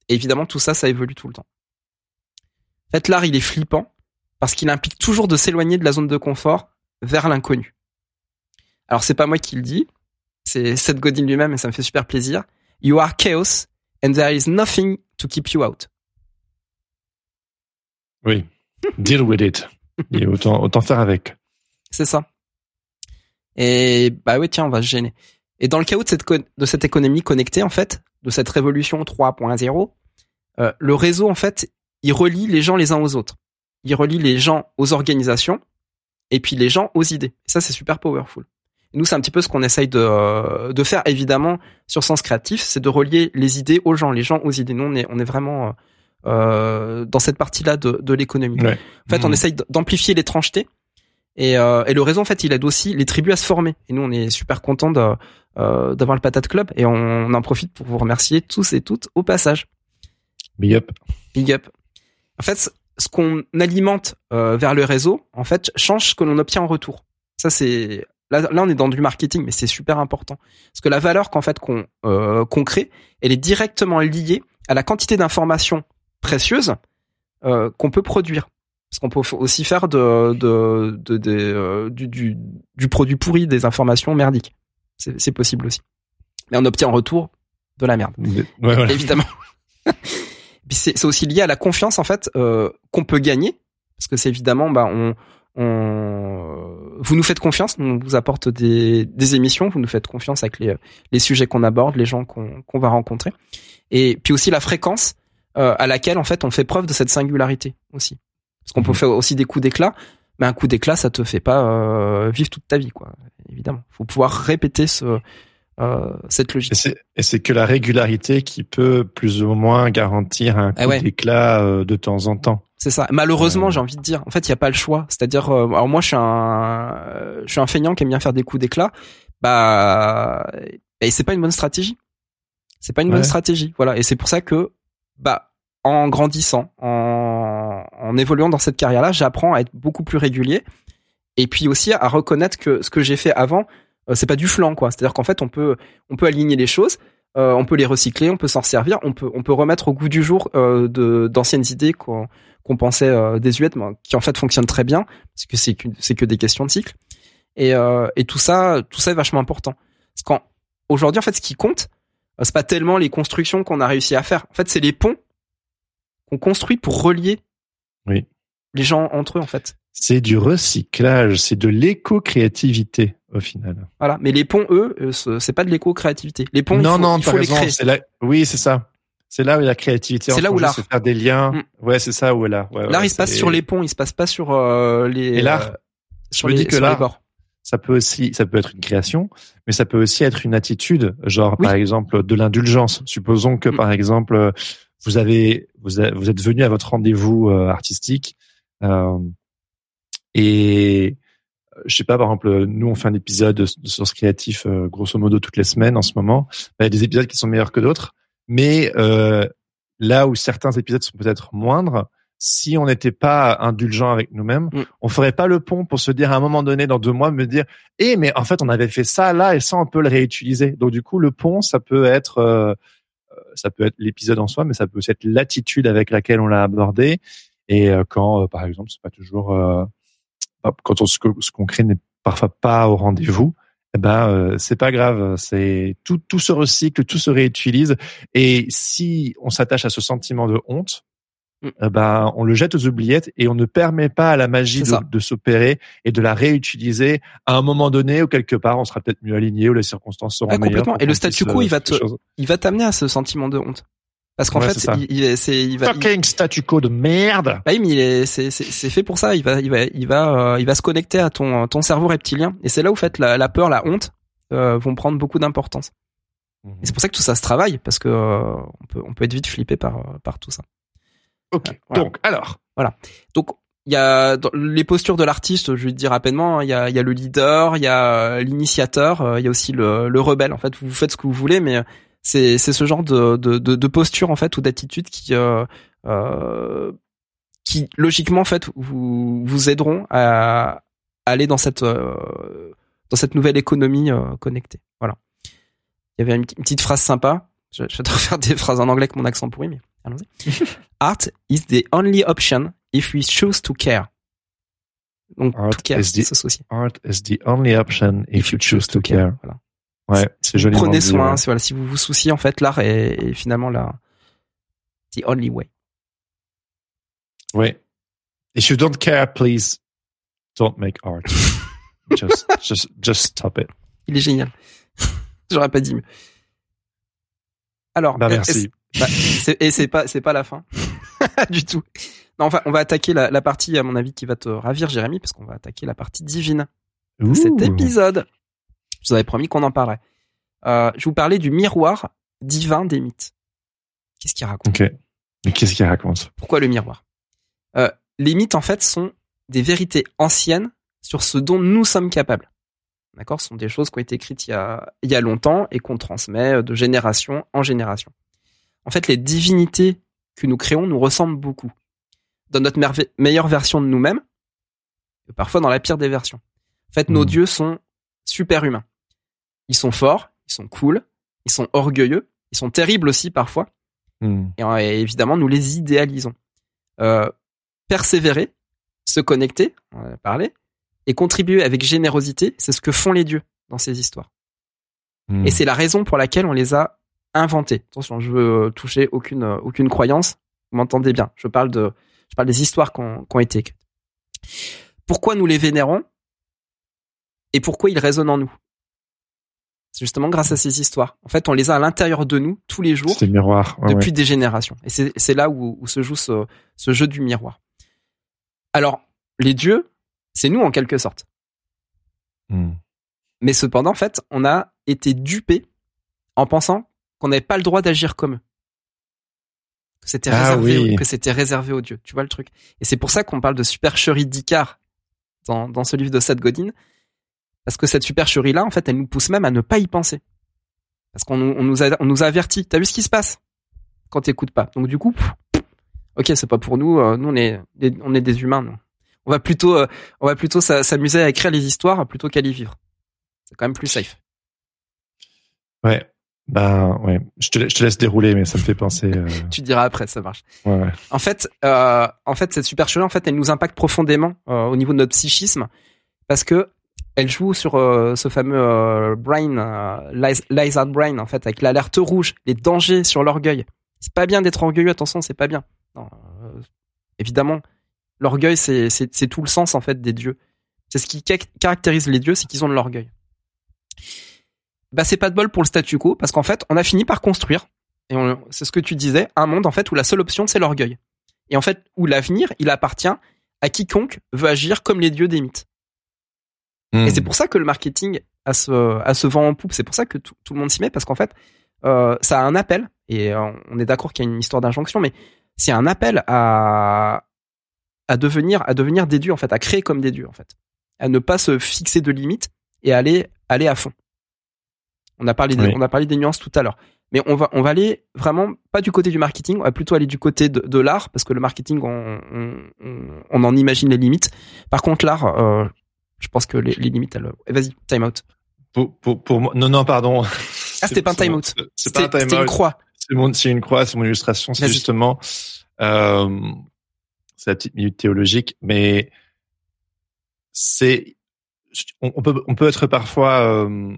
Et évidemment, tout ça, ça évolue tout le temps. En fait, l'art, il est flippant parce qu'il implique toujours de s'éloigner de la zone de confort vers l'inconnu. Alors, c'est pas moi qui le dis, c'est Seth Godin lui-même et ça me fait super plaisir. You are chaos and there is nothing to keep you out. Oui. Deal with it. Et autant, autant faire avec. C'est ça. Et bah oui, tiens, on va se gêner. Et dans le chaos de cette, de cette économie connectée, en fait, de cette révolution 3.0, euh, le réseau, en fait, il relie les gens les uns aux autres. Il relie les gens aux organisations et puis les gens aux idées. Et ça, c'est super powerful. Nous, c'est un petit peu ce qu'on essaye de, euh, de faire, évidemment, sur Sens Créatif, c'est de relier les idées aux gens, les gens aux idées. Nous, on est, on est vraiment euh, euh, dans cette partie-là de, de l'économie. Ouais. En fait, on Mhm. essaye d'amplifier l'étrangeté. Et, euh, et le réseau, en fait, il aide aussi les tribus à se former. Et nous, on est super contents euh, d'avoir le Patate Club. Et on, en profite pour vous remercier tous et toutes au passage. Big up. Big up. En fait, ce qu'on alimente euh, vers le réseau, en fait, change ce que l'on obtient en retour. Ça, c'est là, là, on est dans du marketing, mais c'est super important parce que la valeur qu'en fait qu'on euh, crée, elle est directement liée à la quantité d'informations précieuses euh, qu'on peut produire. Parce qu'on peut aussi faire de, de, de, de, euh, du, du, du produit pourri, des informations merdiques. C'est possible aussi. Mais on obtient en retour de la merde Ouais, voilà. évidemment. C'est aussi lié à la confiance en fait qu'on peut gagner parce que c'est évidemment bah on on vous nous faites confiance, nous, on vous apporte des, des émissions, vous nous faites confiance avec les, les sujets qu'on aborde, les gens qu'on va rencontrer, et puis aussi la fréquence euh, à laquelle en fait on fait preuve de cette singularité aussi, parce qu'on peut Mhm. faire aussi des coups d'éclat, mais un coup d'éclat ça te fait pas euh, vivre toute ta vie quoi, évidemment. Faut pouvoir répéter ce euh, cette logique. Et c'est, que la régularité qui peut plus ou moins garantir un coup Ah ouais. d'éclat euh, de temps en temps. C'est ça. Malheureusement, j'ai envie de dire. En fait, il y a pas le choix. C'est-à-dire, euh, alors moi, je suis un, je suis un feignant qui aime bien faire des coups d'éclat. Bah, et c'est pas une bonne stratégie. C'est pas une bonne stratégie. Voilà. Et c'est pour ça que, bah, en grandissant, en, en évoluant dans cette carrière-là, j'apprends à être beaucoup plus régulier. Et puis aussi à reconnaître que ce que j'ai fait avant, euh, c'est pas du flanc, quoi. C'est-à-dire qu'en fait, on peut, on peut aligner les choses. Euh, on peut les recycler, on peut s'en servir, on peut, on peut remettre au goût du jour euh, de d'anciennes idées qu'on qu'on pensait euh, désuètes, mais qui en fait fonctionnent très bien, parce que c'est que, c'est que des questions de cycle. Et, euh, et tout ça, tout ça est vachement important. Parce qu'en aujourd'hui, en fait, ce qui compte, euh, c'est pas tellement les constructions qu'on a réussi à faire. En fait, c'est les ponts qu'on construit pour relier Oui. les gens entre eux, en fait. C'est du recyclage, c'est de l'éco-créativité au final. Voilà. Mais les ponts, eux, euh, ce- c'est pas de l'éco-créativité. Les ponts, il non, faut, non, il faut les raison. créer. C'est la... Oui, c'est ça. C'est là où la créativité. C'est là où l'art. faire des liens. Mm. Ouais, c'est ça où là. Ouais, L'art, ouais, il se passe sur les ponts, il se passe pas sur euh, les. Et l'art, euh, je sur les, dis que l'art, ça peut aussi, ça peut être une création, mais ça peut aussi être une attitude, genre Oui. par exemple de l'indulgence. Supposons que Mm. par exemple vous avez, vous, a- vous êtes venu à votre rendez-vous euh, artistique euh, et euh, je sais pas, par exemple, nous on fait un épisode de, Source Créatif euh, grosso modo toutes les semaines en ce moment. Il y a des épisodes qui sont meilleurs que d'autres, mais euh, là où certains épisodes sont peut-être moindres, si on n'était pas indulgent avec nous-mêmes, Mm. on ferait pas le pont pour se dire à un moment donné dans deux mois, me dire, eh mais en fait on avait fait ça là et ça on peut le réutiliser. Donc du coup le pont ça peut être euh, euh, ça peut être l'épisode en soi, mais ça peut aussi être l'attitude avec laquelle on l'a abordé. Et quand, par exemple, c'est pas toujours euh, quand on, ce qu'on crée n'est parfois pas au rendez-vous, eh ben euh, c'est pas grave. C'est tout, tout se recycle, tout se réutilise. Et si on s'attache à ce sentiment de honte, Mm. eh ben on le jette aux oubliettes et on ne permet pas à la magie de, s'opérer et de la réutiliser à un moment donné ou quelque part on sera peut-être mieux aligné ou les circonstances seront Ah, complètement. Et le statu quo, euh, il va te-. Il va t'amener à ce sentiment de honte. Parce qu'en Ouais, fait, il, il- c'est, il va, il- Fucking statu quo de merde. Bah oui, mais il est, c'est, c'est, c'est fait pour ça. Il va, il va, il va, euh, il va se connecter à ton, ton cerveau reptilien. Et c'est là où, en fait, la, la peur, la honte, euh, vont prendre beaucoup d'importance. Et c'est pour ça que tout ça se travaille, parce que euh, on peut, on peut être vite flippé par, euh, par tout ça. Ok. Voilà. Donc alors. Donc, il y a dans les postures de l'artiste, je vais te dire rapidement, hein, il y a, il y a le leader, il y a euh, l'initiateur, il y a aussi le, le rebelle. En fait, vous faites ce que vous voulez, mais euh, c'est, c'est ce genre de, de, de, de posture en fait ou d'attitude qui, euh, euh, qui logiquement en fait vous, vous aideront à aller dans cette, euh, dans cette nouvelle économie connectée. Voilà. Il y avait une, petite- une petite phrase sympa. J'adore faire des phrases en anglais avec mon accent pourri, mais allons-y. Art is the only option if we choose to care. Donc, Art care, is the-. Art is the only option if you choose to care. Voilà. Ouais, c'est joli. Prenez soin, voilà, si vous vous souciez, en fait, l'art est, est finalement la, the only way. Ouais. If you don't care, please don't make art. just, just, just stop it. Il est génial. J'aurais pas dit mieux. Alors, Bah, est- merci. bah, c'est- et c'est pas, c'est pas la fin. du tout. Non, enfin, on va attaquer la, la partie, à mon avis, qui va te ravir, Jérémy, parce qu'on va attaquer la partie divine. de cet épisode. Je vous avais promis qu'on en parlerait. Euh, je vous parlais du miroir divin des mythes. Qu'est-ce qu'il raconte? Ok. Mais qu'est-ce qu'il raconte? Pourquoi le miroir? Euh, Les mythes, en fait, sont des vérités anciennes sur ce dont nous sommes capables. D'accord? Ce sont des choses qui ont été écrites il y a, il y a longtemps et qu'on transmet de génération en génération. En fait, les divinités que nous créons nous ressemblent beaucoup. Dans notre meilleure version de nous-mêmes, et parfois dans la pire des versions. En fait, nos Mhm. dieux sont super humains. Ils sont forts, ils sont cool, ils sont orgueilleux, ils sont terribles aussi parfois. Hmm. Et, euh, et évidemment, nous les idéalisons. Euh, persévérer, se connecter, on en a parlé, et contribuer avec générosité, c'est ce que font les dieux dans ces histoires. Hmm. Et c'est la raison pour laquelle on les a inventés. Attention, je veux euh, toucher aucune aucune croyance. Vous m'entendez bien Je parle de je parle des histoires qui ont, qui ont été écrites. Pourquoi nous les vénérons? Et pourquoi ils résonnent en nous? C'est justement grâce à ces histoires. En fait, on les a à l'intérieur de nous tous les jours C'est le miroir. Ouais, depuis des générations. Et c'est là où, où se joue ce, ce jeu du miroir. Alors, les dieux, c'est nous en quelque sorte. Hmm. Mais cependant, en fait, on a été dupés en pensant qu'on n'avait pas le droit d'agir comme eux. Que c'était Ah réservé, oui. que c'était réservé aux dieux. Tu vois le truc? Et c'est pour ça qu'on parle de supercherie d'Icare dans, dans ce livre de Seth Godin. Parce que cette supercherie-là, en fait, elle nous pousse même à ne pas y penser. Parce qu'on nous- on nous a, on nous a averti. T'as vu ce qui se passe quand t'écoutes pas? Donc du coup, pff, ok, c'est pas pour nous. euh, nous, on est, des, on est des humains. nous. On va plutôt, euh, on va plutôt s'a- s'amuser à écrire les histoires plutôt qu'à les vivre. C'est quand même plus safe. Ouais. Ben, ouais. Je te, je te laisse dérouler, mais ça me fait penser. euh, Tu diras après, ça marche. Ouais, ouais. En fait, en fait, cette supercherie, en fait, elle nous impacte profondément au niveau de notre psychisme parce que elle joue sur euh, ce fameux euh, brain, euh, lies- lizard brain, en fait, avec l'alerte rouge, les dangers sur l'orgueil. C'est pas bien d'être orgueilleux, attention, c'est pas bien. Euh, évidemment, l'orgueil, c'est tout le sens en fait des dieux. C'est ce qui ca- caractérise les dieux, c'est qu'ils ont de l'orgueil. Bah c'est pas de bol pour le statu quo parce qu'en fait, on a fini par construire et c'est ce que tu disais, un monde en fait où la seule option c'est l'orgueil. Et en fait, où l'avenir, il appartient à quiconque veut agir comme les dieux des mythes. Hmm. Et c'est pour ça que le marketing a ce, a ce vent en poupe. C'est pour ça que tout, tout le monde s'y met parce qu'en fait, euh, ça a un appel. Et euh, on est d'accord qu'il y a une histoire d'injonction, mais c'est un appel à à devenir à devenir dieux en fait, à créer comme dieux en fait, à ne pas se fixer de limites et aller aller à fond. On a parlé des, Oui. on a parlé des nuances tout à l'heure, mais on va on va aller vraiment pas du côté du marketing, on va plutôt aller du côté de, de l'art parce que le marketing on, on, on, on en imagine les limites. Par contre l'art, euh, je pense que les, les limites elles. Vas-y, time out. Pour, pour, pour moi, non, non, pardon. Ah, c'était pas un time out. C'est- pas un time une croix. C'est une croix, c'est mon illustration. C'est justement, euh, c'est la petite minute théologique, mais c'est, on, on peut, on peut être parfois euh,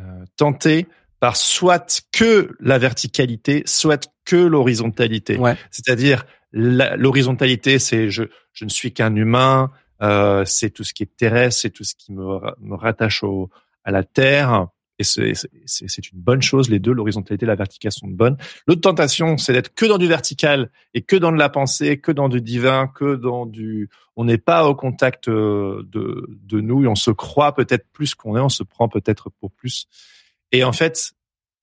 euh, tenté par soit que la verticalité, soit que l'horizontalité. Ouais. C'est-à-dire l'horizontalité, c'est je, je ne suis qu'un humain, euh, c'est tout ce qui est terrestre, c'est tout ce qui me, me rattache au, à la terre. Et c'est une bonne chose, les deux, l'horizontalité et la verticalité sont bonnes. L'autre tentation, c'est d'être que dans du vertical et que dans de la pensée, que dans du divin, que dans du... On n'est pas au contact euh, de, de nous et on se croit peut-être plus qu'on est, on se prend peut-être pour plus. Et en fait,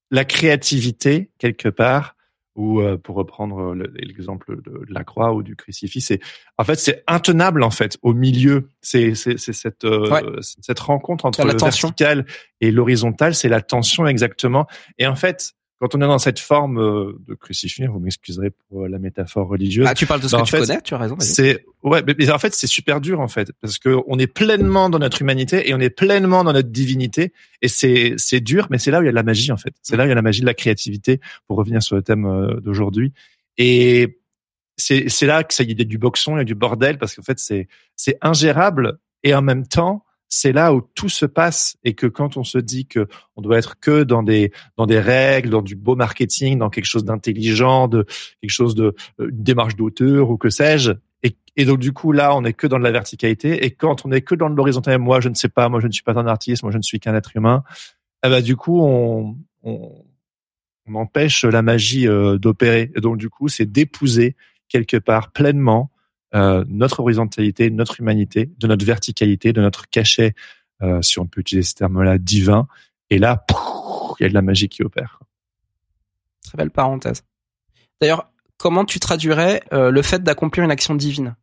la créativité, quelque part, ou euh, pour reprendre le- l'exemple de, de la croix ou du crucifix, c'est en fait c'est intenable en fait au milieu. C'est c'est cette euh, Ouais. cette rencontre entre la le tension. vertical et l'horizontal, c'est la tension exactement. Et en fait, quand on est dans cette forme euh, de crucifix, vous m'excuserez pour euh, la métaphore religieuse, Ah, tu parles de ce Bah, que tu fait, connais, tu as raison. c'est ouais, mais, mais en fait c'est super dur en fait parce que on est pleinement dans notre humanité et on est pleinement dans notre divinité et c'est c'est dur, mais c'est là où il y a de la magie en fait. C'est là où il y a la magie de la créativité pour revenir sur le thème euh, d'aujourd'hui. Et c'est c'est là que ça y est du boxon, il y a du bordel parce qu'en fait c'est c'est ingérable et en même temps c'est là où tout se passe et que quand on se dit que on doit être que dans des dans des règles, dans du beau marketing, dans quelque chose d'intelligent, de quelque chose de euh, une démarche d'auteur ou que sais-je. Et, donc du coup là, on est que dans de la verticalité. Et quand on est que dans de l'horizontal, moi je ne sais pas, moi je ne suis pas un artiste, moi je ne suis qu'un être humain. Eh ben du coup on on, on empêche la magie euh, d'opérer. Et donc du coup c'est d'épouser quelque part pleinement euh, notre horizontalité, notre humanité, de notre verticalité, de notre cachet, euh, si on peut utiliser ce terme-là, divin. Et là, il y a de la magie qui opère. Très belle parenthèse. D'ailleurs, comment tu traduirais euh, le fait d'accomplir une action divine?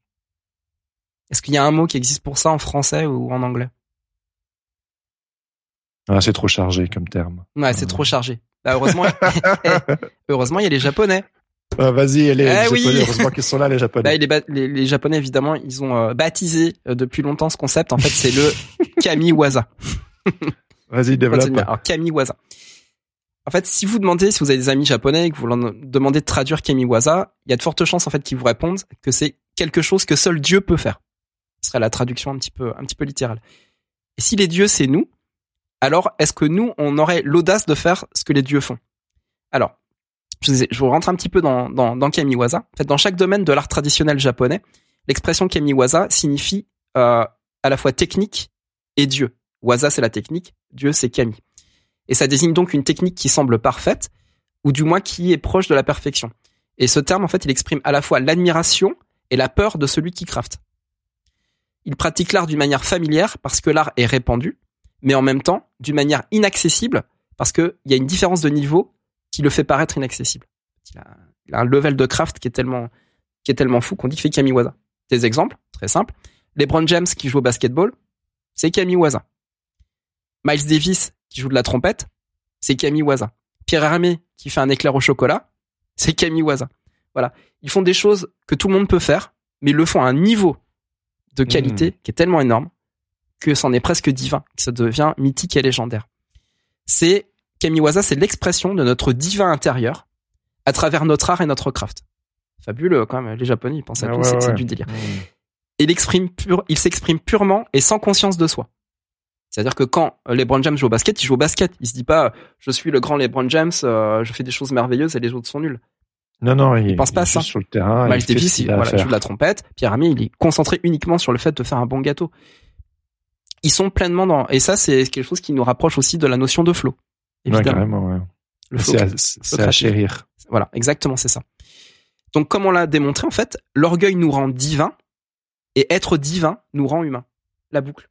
Est-ce qu'il y a un mot qui existe pour ça en français ou en anglais? Ah, c'est trop chargé comme terme. Ouais, c'est Euh. trop chargé. Bah, heureusement, heureusement, il y a les Japonais. Ah, Vas-y, les, Eh les oui. Japonais, heureusement qu'ils sont là, les Japonais. Bah, les, ba- les, les Japonais, évidemment, ils ont euh, baptisé euh, depuis longtemps ce concept. En fait, c'est le kamiwaza. Vas-y, développe. Continue. Alors, kamiwaza. En fait, si vous demandez, si vous avez des amis japonais et que vous leur demandez de traduire kamiwaza, il y a de fortes chances en fait qu'ils vous répondent que c'est quelque chose que seul Dieu peut faire. Ce serait la traduction un petit peu, un petit peu littérale. Et si les dieux c'est nous, alors est-ce que nous on aurait l'audace de faire ce que les dieux font? Alors, je vous, rentre un petit peu dans, dans, dans kamiwaza. En fait, dans chaque domaine de l'art traditionnel japonais, l'expression kamiwaza signifie euh, à la fois technique et Dieu. Waza c'est la technique, Dieu c'est kami. Et ça désigne donc une technique qui semble parfaite, ou du moins qui est proche de la perfection. Et ce terme, en fait, il exprime à la fois l'admiration et la peur de celui qui crafte. Il pratique l'art d'une manière familière parce que l'art est répandu, mais en même temps d'une manière inaccessible parce qu'il y a une différence de niveau qui le fait paraître inaccessible. Il a, il a un level de craft qui est tellement, qui est tellement fou qu'on dit qu'il fait Kamiwaza. Des exemples, très simples. LeBron James qui joue au basketball, c'est Kamiwaza. Miles Davis qui joue de la trompette, c'est Kamiwaza. Pierre Hermé qui fait un éclair au chocolat, c'est Kamiwaza. Voilà. Ils font des choses que tout le monde peut faire, mais ils le font à un niveau de qualité qui est tellement énorme que c'en est presque divin, que ça devient mythique et légendaire. C'est Kamiwaza, c'est l'expression de notre divin intérieur à travers notre art et notre craft. Fabuleux quand même, les Japonais ils pensent à Ah tout, ouais, c'est ouais. du délire. Mmh. Il exprime pur, il s'exprime purement et sans conscience de soi. C'est-à-dire que quand LeBron James joue au basket, il joue au basket. Il se dit pas, je suis le grand LeBron James, euh, je fais des choses merveilleuses et les autres sont nuls. Non, non, il, pense pas ça. sur le terrain. Miles il Davis, voilà, faire. joue de la trompette. Pierre Hermé, il est concentré uniquement sur le fait de faire un bon gâteau. Ils sont pleinement dans, et ça, c'est quelque chose qui nous rapproche aussi de la notion de flow. Ouais, Évidemment. ouais. Flow C'est à, chérir. Voilà, exactement, c'est ça. Donc, comme on l'a démontré, en fait, l'orgueil nous rend divin et être divin nous rend humain. La boucle.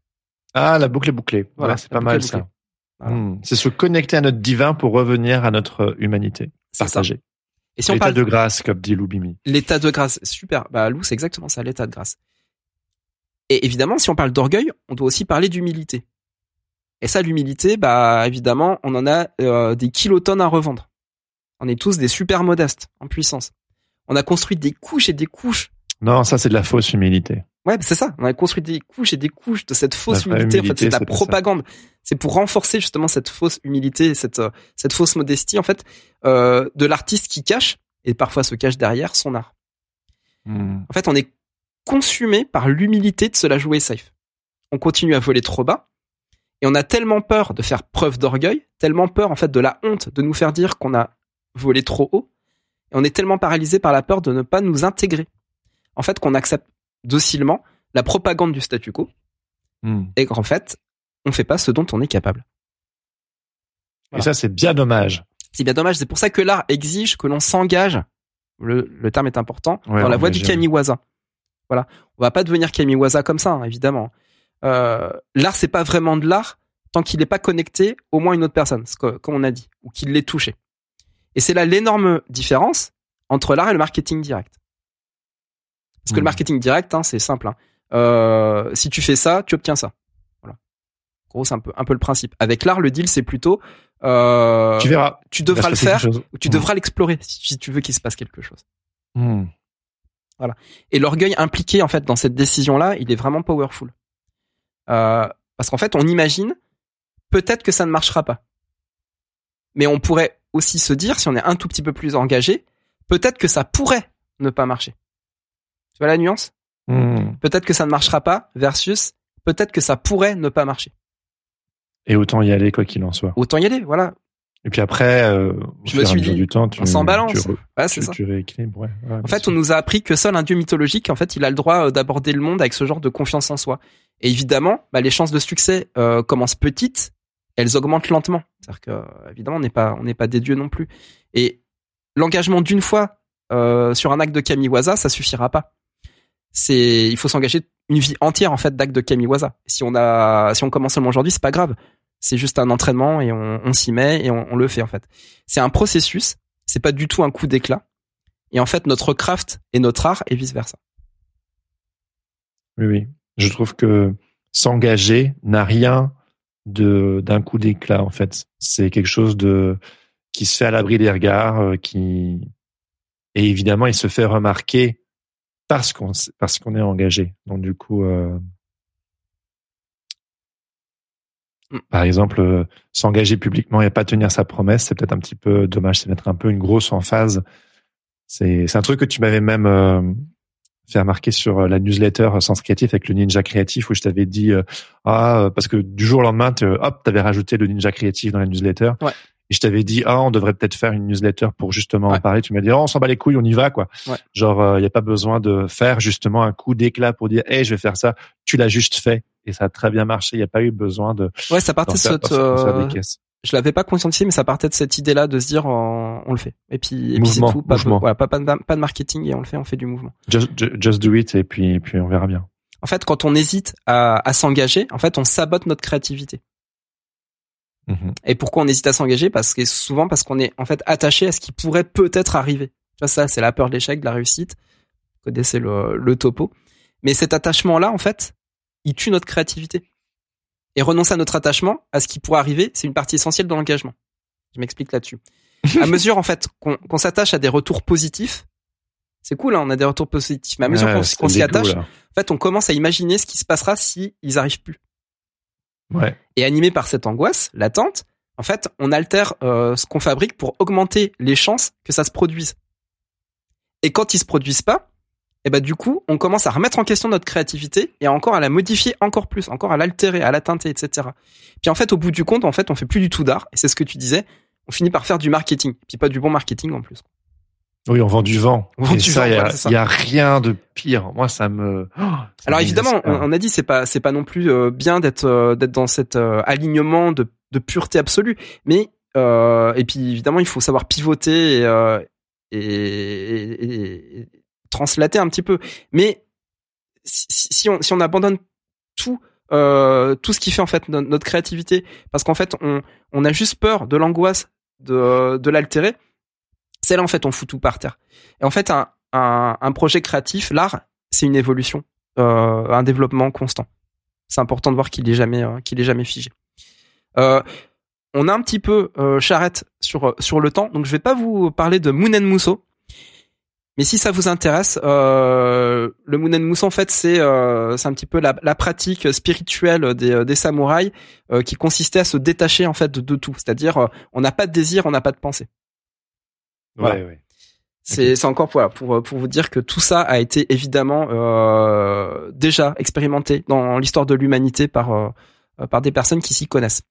Ah, la boucle est bouclée. Voilà, c'est pas mal ça. Voilà. Hmm. C'est se connecter à notre divin pour revenir à notre humanité. Partagée. Et si on L'état parle de grâce, comme dit Loubimi. l'état de grâce, super. Bah, Lou, c'est exactement ça, l'état de grâce. Et évidemment, si on parle d'orgueil, on doit aussi parler d'humilité. Et ça, l'humilité, bah, évidemment, on en a euh, des kilotonnes à revendre. On est tous des super modestes en puissance. On a construit des couches et des couches Non, ça c'est de la fausse humilité. Ouais, c'est ça. On a construit des couches et des couches de cette fausse humilité. En fait, c'est de la propagande. C'est pour renforcer justement cette fausse humilité, cette euh, cette fausse modestie en fait euh, de l'artiste qui cache et parfois se cache derrière son art. Hmm. En fait, on est consumé par l'humilité de se la jouer safe. On continue à voler trop bas et on a tellement peur de faire preuve d'orgueil, tellement peur en fait de la honte de nous faire dire qu'on a volé trop haut et on est tellement paralysé par la peur de ne pas nous intégrer. En fait, qu'on accepte docilement la propagande du statu quo Hmm. et qu'en fait, on fait pas ce dont on est capable. Et ça c'est bien dommage. C'est bien dommage. C'est pour ça que l'art exige que l'on s'engage. Le, le terme est important Ouais, dans la voie du kamiwaza. Voilà. On va pas devenir kamiwaza comme ça, hein, évidemment. Euh, l'art, c'est pas vraiment de l'art tant qu'il n'est pas connecté au moins à une autre personne, ce que- comme on a dit, ou qu'il l'ait touché. Et c'est là l'énorme différence entre l'art et le marketing direct. Parce que le Mhm. marketing direct, hein, c'est simple. hein. Euh, si tu fais ça, tu obtiens ça. Voilà. En gros, c'est un peu, un peu le principe. Avec l'art, le deal, c'est plutôt euh, tu verras. tu devras le faire ou tu Hmm. devras l'explorer si tu veux qu'il se passe quelque chose. Hmm. Et l'orgueil impliqué en fait dans cette décision-là, il est vraiment powerful. Euh, parce qu'en fait, on imagine peut-être que ça ne marchera pas. Mais on pourrait aussi se dire, si on est un tout petit peu plus engagé, peut-être que ça pourrait ne pas marcher. Tu vois la nuance? Hmm. Peut-être que ça ne marchera pas versus peut-être que ça pourrait ne pas marcher. Et autant y aller quoi qu'il en soit. Autant y aller, voilà. Et puis après, euh, Je me suis dit, du temps, tu, on s'en balance. tu, re- Ouais, c'est tu, ça. tu rééquilibres. Ouais, ouais, En fait, on nous a appris que seul un dieu mythologique, en fait, il a le droit euh, d'aborder le monde avec ce genre de confiance en soi. Et évidemment, bah, les chances de succès euh, commencent petites, elles augmentent lentement. C'est-à-dire que, euh, évidemment, on n'est pas, on n'est pas des dieux non plus. Et l'engagement d'une fois euh, sur un acte de kamiwaza, ça suffira pas. C'est, il faut s'engager une vie entière en fait d'actes de kamiwaza. Si on a, si on commence seulement aujourd'hui, c'est pas grave. C'est juste un entraînement et on, s'y met et on, on le fait en fait. C'est un processus. C'est pas du tout un coup d'éclat. Et en fait, notre craft et notre art et vice versa. Oui, oui. Je trouve que s'engager n'a rien de d'un coup d'éclat en fait. C'est quelque chose de qui se fait à l'abri des regards, euh, qui et évidemment il se fait remarquer parce qu'on parce qu'on est engagé. Donc du coup, euh, par exemple, euh, s'engager publiquement et pas tenir sa promesse, c'est peut-être un petit peu dommage. C'est mettre un peu une grosse emphase. C'est c'est un truc que tu m'avais même euh, fait remarquer sur euh, la newsletter euh, Sens Créatif avec le Ninja Créatif où je t'avais dit euh, ah euh, parce que du jour au lendemain tu hop t'avais rajouté le Ninja Créatif dans la newsletter. Ouais. et je t'avais dit ah on devrait peut-être faire une newsletter pour justement en parler tu m'as dit oh, on s'en bat les couilles on y va quoi. Ouais. genre il y a pas besoin de faire justement un coup d'éclat pour dire hey je vais faire ça. Tu l'as juste fait et ça a très bien marché. Il y a pas eu besoin de Ouais, ça partait faire euh, je l'avais pas conscientisé, mais ça partait de cette idée-là de se dire, euh, on le fait. Et puis, et puis c'est tout. Pas, mouvement. voilà, pas, pas, de, pas de marketing et on le fait, on fait du mouvement. just, ju- just do it et puis et puis on verra bien En fait, quand on hésite à, à s'engager, en fait, on sabote notre créativité. Mhm. Et pourquoi on hésite à s'engager? Parce que souvent parce qu'on est en fait attaché à ce qui pourrait peut-être arriver. Tu vois ça, c'est la peur de l'échec, de la réussite. Vous connaissez le, le topo. Mais cet attachement-là, en fait, il tue notre créativité. Et renoncer à notre attachement, à ce qui pourrait arriver, c'est une partie essentielle de l'engagement. Je m'explique là-dessus. à mesure, en fait, qu'on s'attache à des retours positifs, c'est cool, hein, on a des retours positifs. Mais à mesure Ouais, qu'on s'y attache, en fait, on commence à imaginer ce qui se passera si ils arrivent plus ouais et animé par cette angoisse latente, en fait, on altère euh, ce qu'on fabrique pour augmenter les chances que ça se produise. Et quand ils se produisent pas, et ben du coup, on commence à remettre en question notre créativité et encore à la modifier encore plus, encore à l'altérer, à la teinter, etc. Puis en fait, au bout du compte, en fait, on fait plus du tout d'art. Et c'est ce que tu disais. On finit par faire du marketing, puis pas du bon marketing en plus. oui on vend du vent On vend et du ça vent, il y a, rien de pire moi ça me oh, ça Alors me évidemment, on, a dit c'est pas c'est pas non plus euh, bien d'être euh, d'être dans cet euh, alignement de, de pureté absolue, mais et puis évidemment, il faut savoir pivoter et, et, et- et translater un petit peu. Mais si, on, si on abandonne tout, euh, tout ce qui fait en fait no- notre créativité, parce qu'en fait, on, on a juste peur de l'angoisse de, de l'altérer, c'est là en fait on fout tout par terre. Et en fait, un, un, projet créatif, l'art, c'est une évolution, euh, un développement constant. C'est important de voir qu'il est jamais, euh, qu'il est jamais figé. On a un petit peu charrette sur sur le temps, donc je vais pas vous parler de Moon Muso. Mais si ça vous intéresse, euh, le Moon Muso en fait c'est euh, c'est un petit peu la, la pratique spirituelle des, des samouraïs euh, qui consistait à se détacher en fait de, de tout, c'est-à-dire euh, on n'a pas de désir, on n'a pas de pensée. Voilà. Ouais, ouais. C'est encore voilà, pour pour vous dire que tout ça a été évidemment euh, déjà expérimenté dans l'histoire de l'humanité par euh, par des personnes qui s'y connaissent.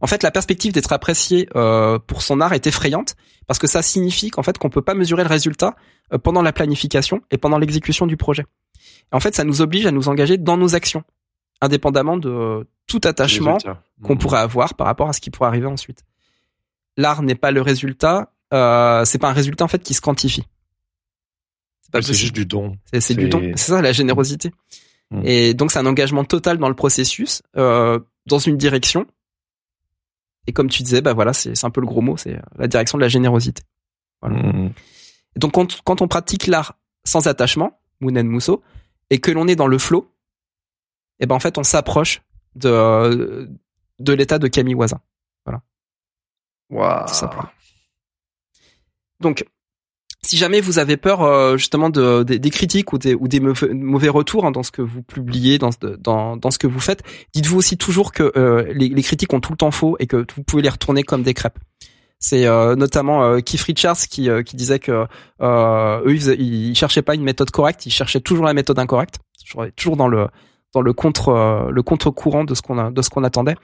En fait, la perspective d'être apprécié euh, pour son art est effrayante parce que ça signifie qu'en fait qu'on peut pas mesurer le résultat euh, pendant la planification et pendant l'exécution du projet. Et en fait, ça nous oblige à nous engager dans nos actions, indépendamment de tout attachement qu'on Mhm. pourrait avoir par rapport à ce qui pourrait arriver ensuite. L'art n'est pas le résultat, euh, c'est pas un résultat en fait qui se quantifie. C'est juste du don. C'est du don. C'est ça la générosité. Mm. Et donc c'est un engagement total dans le processus, euh, dans une direction. Et comme tu disais, bah voilà, c'est un peu le gros mot, c'est la direction de la générosité. Voilà. Mhm. Et donc quand, quand on pratique l'art sans attachement, Mounen Mousso, et que l'on est dans le flow, et ben en fait on s'approche de de l'état de. Waouh. tout simplement. Donc, si jamais vous avez peur euh, justement de, des- critiques ou des, ou des mauvais, retours hein, dans ce que vous publiez, dans, ce- dans, ce que vous faites, dites-vous aussi toujours que euh, les, critiques ont tout le temps faux et que vous pouvez les retourner comme des crêpes. C'est euh, notamment euh, Keith Richards qui, euh, qui disait que eux ils, ils cherchaient pas une méthode correcte, ils cherchaient toujours la méthode incorrecte, toujours, dans le dans le contre le contre courant de ce qu'on de ce qu'on attendait.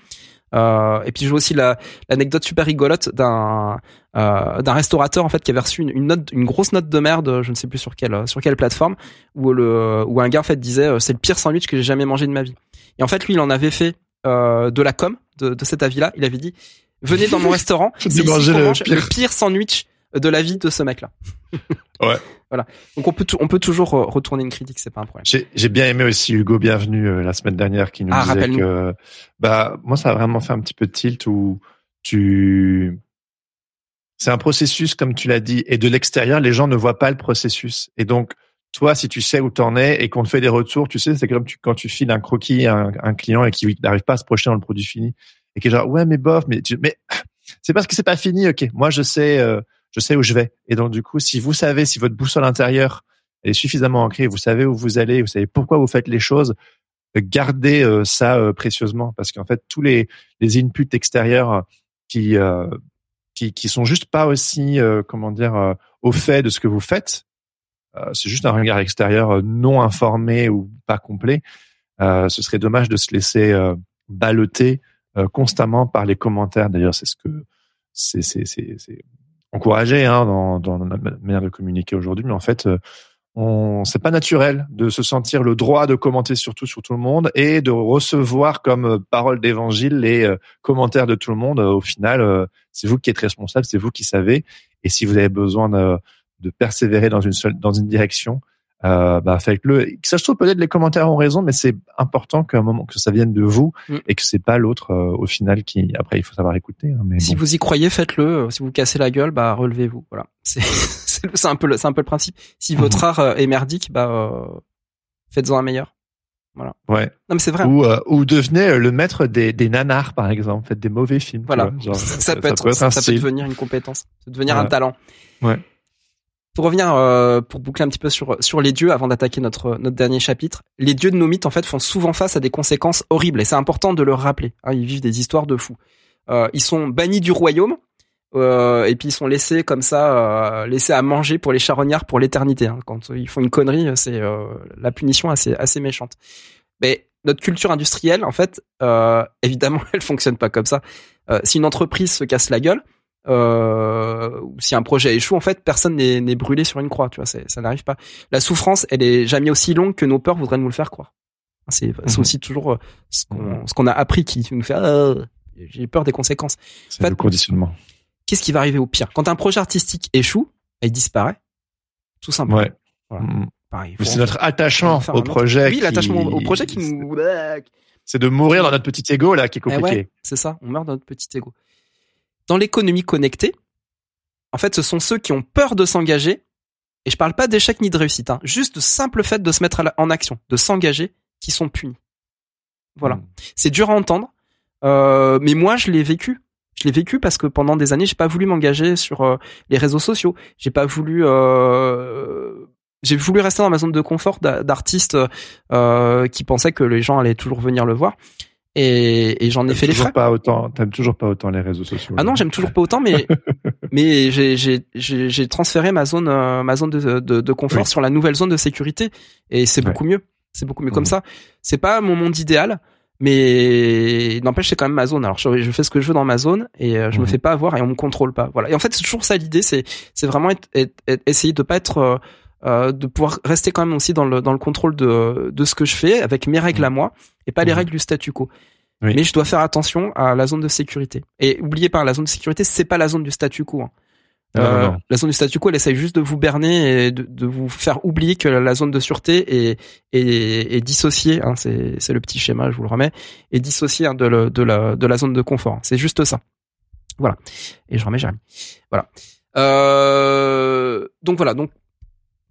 Euh, et puis je vois aussi la l'anecdote super rigolote d'un euh, d'un restaurateur en fait qui avait reçu une, une note une grosse note de merde je ne sais plus sur quelle sur quelle plateforme où le où un gars en fait disait euh, c'est le pire sandwich que j'ai jamais mangé de ma vie. Et en fait lui il en avait fait euh, de la com de, de cet avis là il avait dit venez dans mon restaurant J'ai c'est le mange le pire sandwich de la vie de ce mec là Ouais. voilà. Donc on peut on peut toujours euh, retourner une critique c'est pas un problème. J'ai bien aimé aussi Hugo Bienvenu euh, la semaine dernière qui nous Ah, disait que bah moi ça a vraiment fait un petit peu de tilt où tu c'est un processus comme tu l'as dit et de l'extérieur les gens ne voient pas le processus. Et donc toi si tu sais où t'en es et qu'on te fait des retours tu sais c'est comme tu, quand tu files un croquis à un, un client et qui n'arrive pas à se projeter dans le produit fini et qui est genre ouais mais bof mais tu, mais c'est parce que c'est pas fini ok. Moi je sais euh, je sais où je vais et donc du coup si vous savez si votre boussole intérieure est suffisamment ancrée, vous savez où vous allez, vous savez pourquoi vous faites les choses, euh, gardez euh, ça euh, précieusement parce qu'en fait tous les les inputs extérieurs qui euh, qui qui sont juste pas aussi comment dire au fait de ce que vous faites, c'est juste un regard extérieur non informé ou pas complet. Ce serait dommage de se laisser balloter constamment par les commentaires. D'ailleurs, c'est ce que c'est c'est encouragé hein, dans dans notre manière de communiquer aujourd'hui, mais en fait euh, on c'est pas naturel de se sentir le droit de commenter sur tout sur tout le monde et de recevoir comme euh, parole d'évangile les euh, commentaires de tout le monde. Au final c'est vous qui êtes responsable c'est vous qui savez. Et si vous avez besoin de, persévérer dans une dans une direction euh, bah faites-le ça je trouve peut-être les commentaires ont raison mais c'est important qu'à un moment que ça vienne de vous Mm. et que c'est pas l'autre euh, au final qui après il faut savoir écouter hein, mais si bon. vous y croyez faites-le si vous cassez la gueule bah relevez-vous voilà c'est un peu le c'est un peu le principe si Mhm. votre art euh, est merdique bah euh, faites-en un meilleur ouais non mais c'est vrai ou euh, ou devenez euh, le maître des, des nanars par exemple faites des mauvais films Voilà, genre, ça, peut être, ça, peut devenir une compétence, ça peut devenir Ouais. un talent. Ouais. Pour revenir, euh, pour boucler un petit peu sur sur les dieux avant d'attaquer notre notre dernier chapitre, les dieux de nos mythes en fait font souvent face à des conséquences horribles et c'est important de le rappeler. hein, ils vivent des histoires de fous. Euh, ils sont bannis du royaume euh, et puis ils sont laissés comme ça, laissés à manger pour les charognards pour l'éternité. hein. Quand ils font une connerie, c'est la punition assez assez méchante. Mais notre culture industrielle, en fait, évidemment, elle fonctionne pas comme ça. Si une entreprise se casse la gueule, euh, si un projet échoue, en fait, personne n'est brûlé sur une croix. Tu vois, ça n'arrive pas. La souffrance, elle est jamais aussi longue que nos peurs voudraient nous le faire croire. C'est Mhm. aussi toujours euh, ce qu'on ce qu'on a appris qui nous fait. Ah, j'ai peur des conséquences. C'est le conditionnement. Qu'est-ce qui va arriver au pire? Quand un projet artistique échoue, il disparaît. Tout simplement. Ouais. Voilà. Faut c'est notre attachement au projet. Oui, qui- l'attachement au projet qui nous. C'est de mourir dans notre petit ego là qui est Eh compliqué. ouais, c'est ça, on meurt dans notre petit ego. Dans l'économie connectée, en fait, ce sont ceux qui ont peur de s'engager, et je parle pas d'échec ni de réussite, hein, juste le simple fait de se mettre en action, de s'engager, qui sont punis. Voilà. Mm. C'est dur à entendre, euh, mais moi, je l'ai vécu. Je l'ai vécu parce que pendant des années, j'ai pas voulu m'engager sur euh, les réseaux sociaux. J'ai pas voulu. Euh, j'ai voulu rester dans ma zone de confort d'a- d'artiste qui pensait que les gens allaient toujours venir le voir. Et, et j'en ai fait les toujours frais. pas autant. T'aimes toujours pas autant les réseaux sociaux. Ah non, j'aime toujours pas autant, mais mais j'ai j'ai j'ai j'ai transféré ma zone euh, ma zone de de, de confort Oui. sur la nouvelle zone de sécurité et c'est Ouais. beaucoup mieux. C'est beaucoup mieux comme Mhm. ça. C'est pas mon monde idéal, mais n'empêche c'est quand même ma zone. Alors je, je fais ce que je veux dans ma zone et euh, je me Mhm. fais pas avoir et on me contrôle pas. Voilà. Et en fait c'est toujours ça l'idée, c'est c'est vraiment être, être- être- essayer de pas être euh, euh, de pouvoir rester quand même aussi dans le dans le contrôle de de ce que je fais avec mes règles à moi et pas les Mhm. règles du statu quo. Oui. Mais je dois faire attention à la zone de sécurité. Et oubliez pas, la zone de sécurité, c'est pas la zone du statu quo. hein. Non, Euh, non. La zone du statu quo, elle essaye juste de vous berner et de, de vous faire oublier que la zone de sûreté est, est, est dissociée. Hein, c'est c'est le petit schéma, je vous le remets, est dissociée hein, de, le- de, la, de la zone de confort. C'est juste ça. Voilà. Et je remets Jérémy. Voilà. Euh, donc voilà. Donc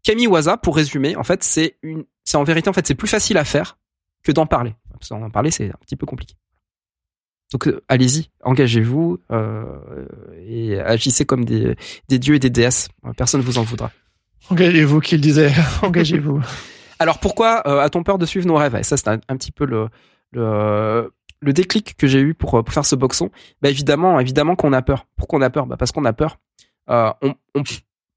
Camille Waza, pour résumer, en fait, c'est une, c'est en vérité, en fait, c'est plus facile à faire que d'en parler. Parce qu'en parler, c'est un petit peu compliqué. Donc euh, allez-y, engagez-vous euh, et agissez comme des, des dieux et des déesses. Personne ne vous en voudra. Engagez-vous, qu'il disait. Engagez-vous. Alors pourquoi euh, a-t-on peur de suivre nos rêves? Et ça, c'est un, un petit peu le, le, le déclic que j'ai eu pour, euh, pour faire ce boxon. Bah évidemment, évidemment qu'on a peur. Pourquoi on a peur? Bah Parce qu'on a peur. Euh, on,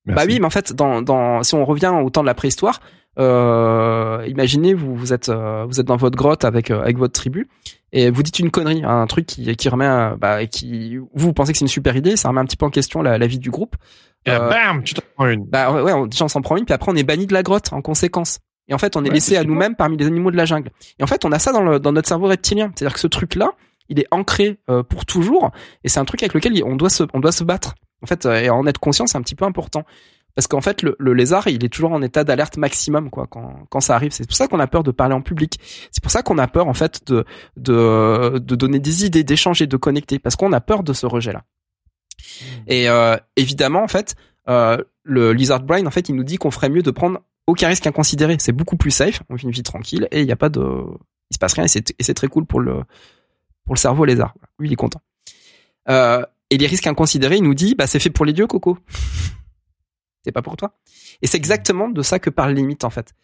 bah Merci. oui, mais en fait, dans, dans, si on revient au temps de la préhistoire, euh, imaginez vous vous êtes euh, vous êtes dans votre grotte avec euh, avec votre tribu et vous dites une connerie, hein, un truc qui qui remet euh, bah qui vous, vous pensez que c'est une super idée, ça remet un petit peu en question la, la vie du groupe. Et là, Euh, bam, tu t'en prends une. bah ouais, on, déjà on s'en prend une, puis après on est banni de la grotte en conséquence. Et en fait, on est Ouais, laissé à nous-mêmes parmi les animaux de la jungle. Et en fait, on a ça dans, le, dans notre cerveau reptilien. C'est-à-dire que ce truc-là, il est ancré euh, pour toujours, et c'est un truc avec lequel on doit se, on doit se battre. En fait, euh, et en être conscient, c'est un petit peu important. Parce qu'en fait, le, le lézard, il est toujours en état d'alerte maximum, quoi, quand, quand ça arrive. C'est pour ça qu'on a peur de parler en public. C'est pour ça qu'on a peur, en fait, de, de, de donner des idées, d'échanger, de connecter, parce qu'on a peur de ce rejet-là. Et euh, évidemment, en fait, euh, le Lizard Brain, en fait, il nous dit qu'on ferait mieux de prendre aucun risque inconsidéré. C'est beaucoup plus safe. On vit une vie tranquille et il n'y a pas de, il se passe rien et c'est et c'est très cool pour le pour le cerveau lézard. Lui, il est content. Euh, et les risques inconsidérés, il nous dit, bah c'est fait pour les dieux, Coco. c'est pas pour toi. Et c'est exactement de ça que parle limite en fait.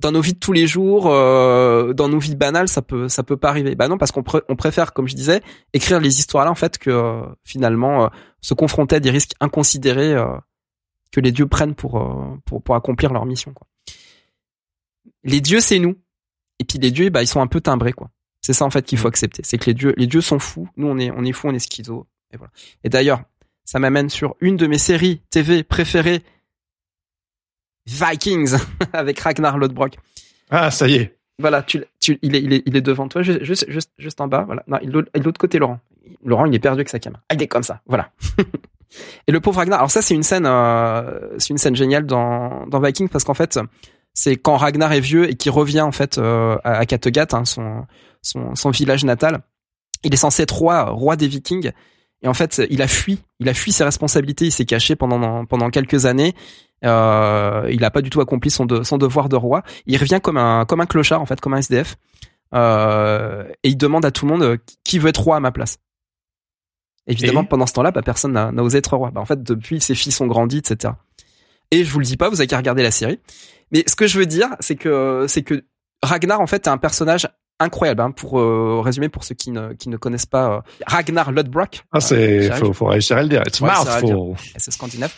Dans nos vies de tous les jours, euh, dans nos vies banales, ça peut ça peut pas arriver. Bah non, parce qu'on pr- on préfère, comme je disais, écrire les histoires là en fait que euh, finalement euh, se confronter à des risques inconsidérés euh, que les dieux prennent pour, pour pour accomplir leur mission quoi. Les dieux c'est nous et puis les dieux bah ils sont un peu timbrés quoi. C'est ça en fait qu'il faut accepter, c'est que les dieux les dieux sont fous, nous on est on est fous, on est schizo et voilà. Et d'ailleurs, ça m'amène sur une de mes séries TV préférées Vikings avec Ragnar Lodbrok. Ah, ça y est. Voilà, tu, tu, il, est, il, est, il est devant toi, juste, juste, juste, en bas. Voilà. Non, il est de l'autre côté, Laurent. Laurent, il est perdu avec sa caméra. Ah, il est comme ça. Voilà. Et le pauvre Ragnar. Alors ça, c'est une scène, euh, c'est une scène géniale dans, dans Vikings parce qu'en fait, c'est quand Ragnar est vieux et qu'il revient en fait euh, à, Kattegat, hein, son, son, son village natal. Il est censé être roi, roi des Vikings. Et en fait, il a fui, il a fui ses responsabilités, il s'est caché pendant pendant quelques années. Euh, il a pas du tout accompli son, de, son devoir de roi. Il revient comme un comme un clochard en fait, comme un SDF. Euh, et il demande à tout le monde qui veut être roi à ma place? Évidemment, Et pendant ce temps-là, bah, personne n'a n'a osé être roi. Bah, en fait, depuis, ses fils ont grandi, etc. Et je vous le dis pas, vous avez qu'à regarder la série. Mais ce que je veux dire, c'est que c'est que Ragnar, en fait, est un personnage incroyable. Hein, pour euh, résumer, pour ceux qui ne qui ne connaissent pas euh, Ragnar Lodbrok. Ah, c'est, j'arrive. faut, faut réussir à le dire. It's mouthful. c'est scandinave.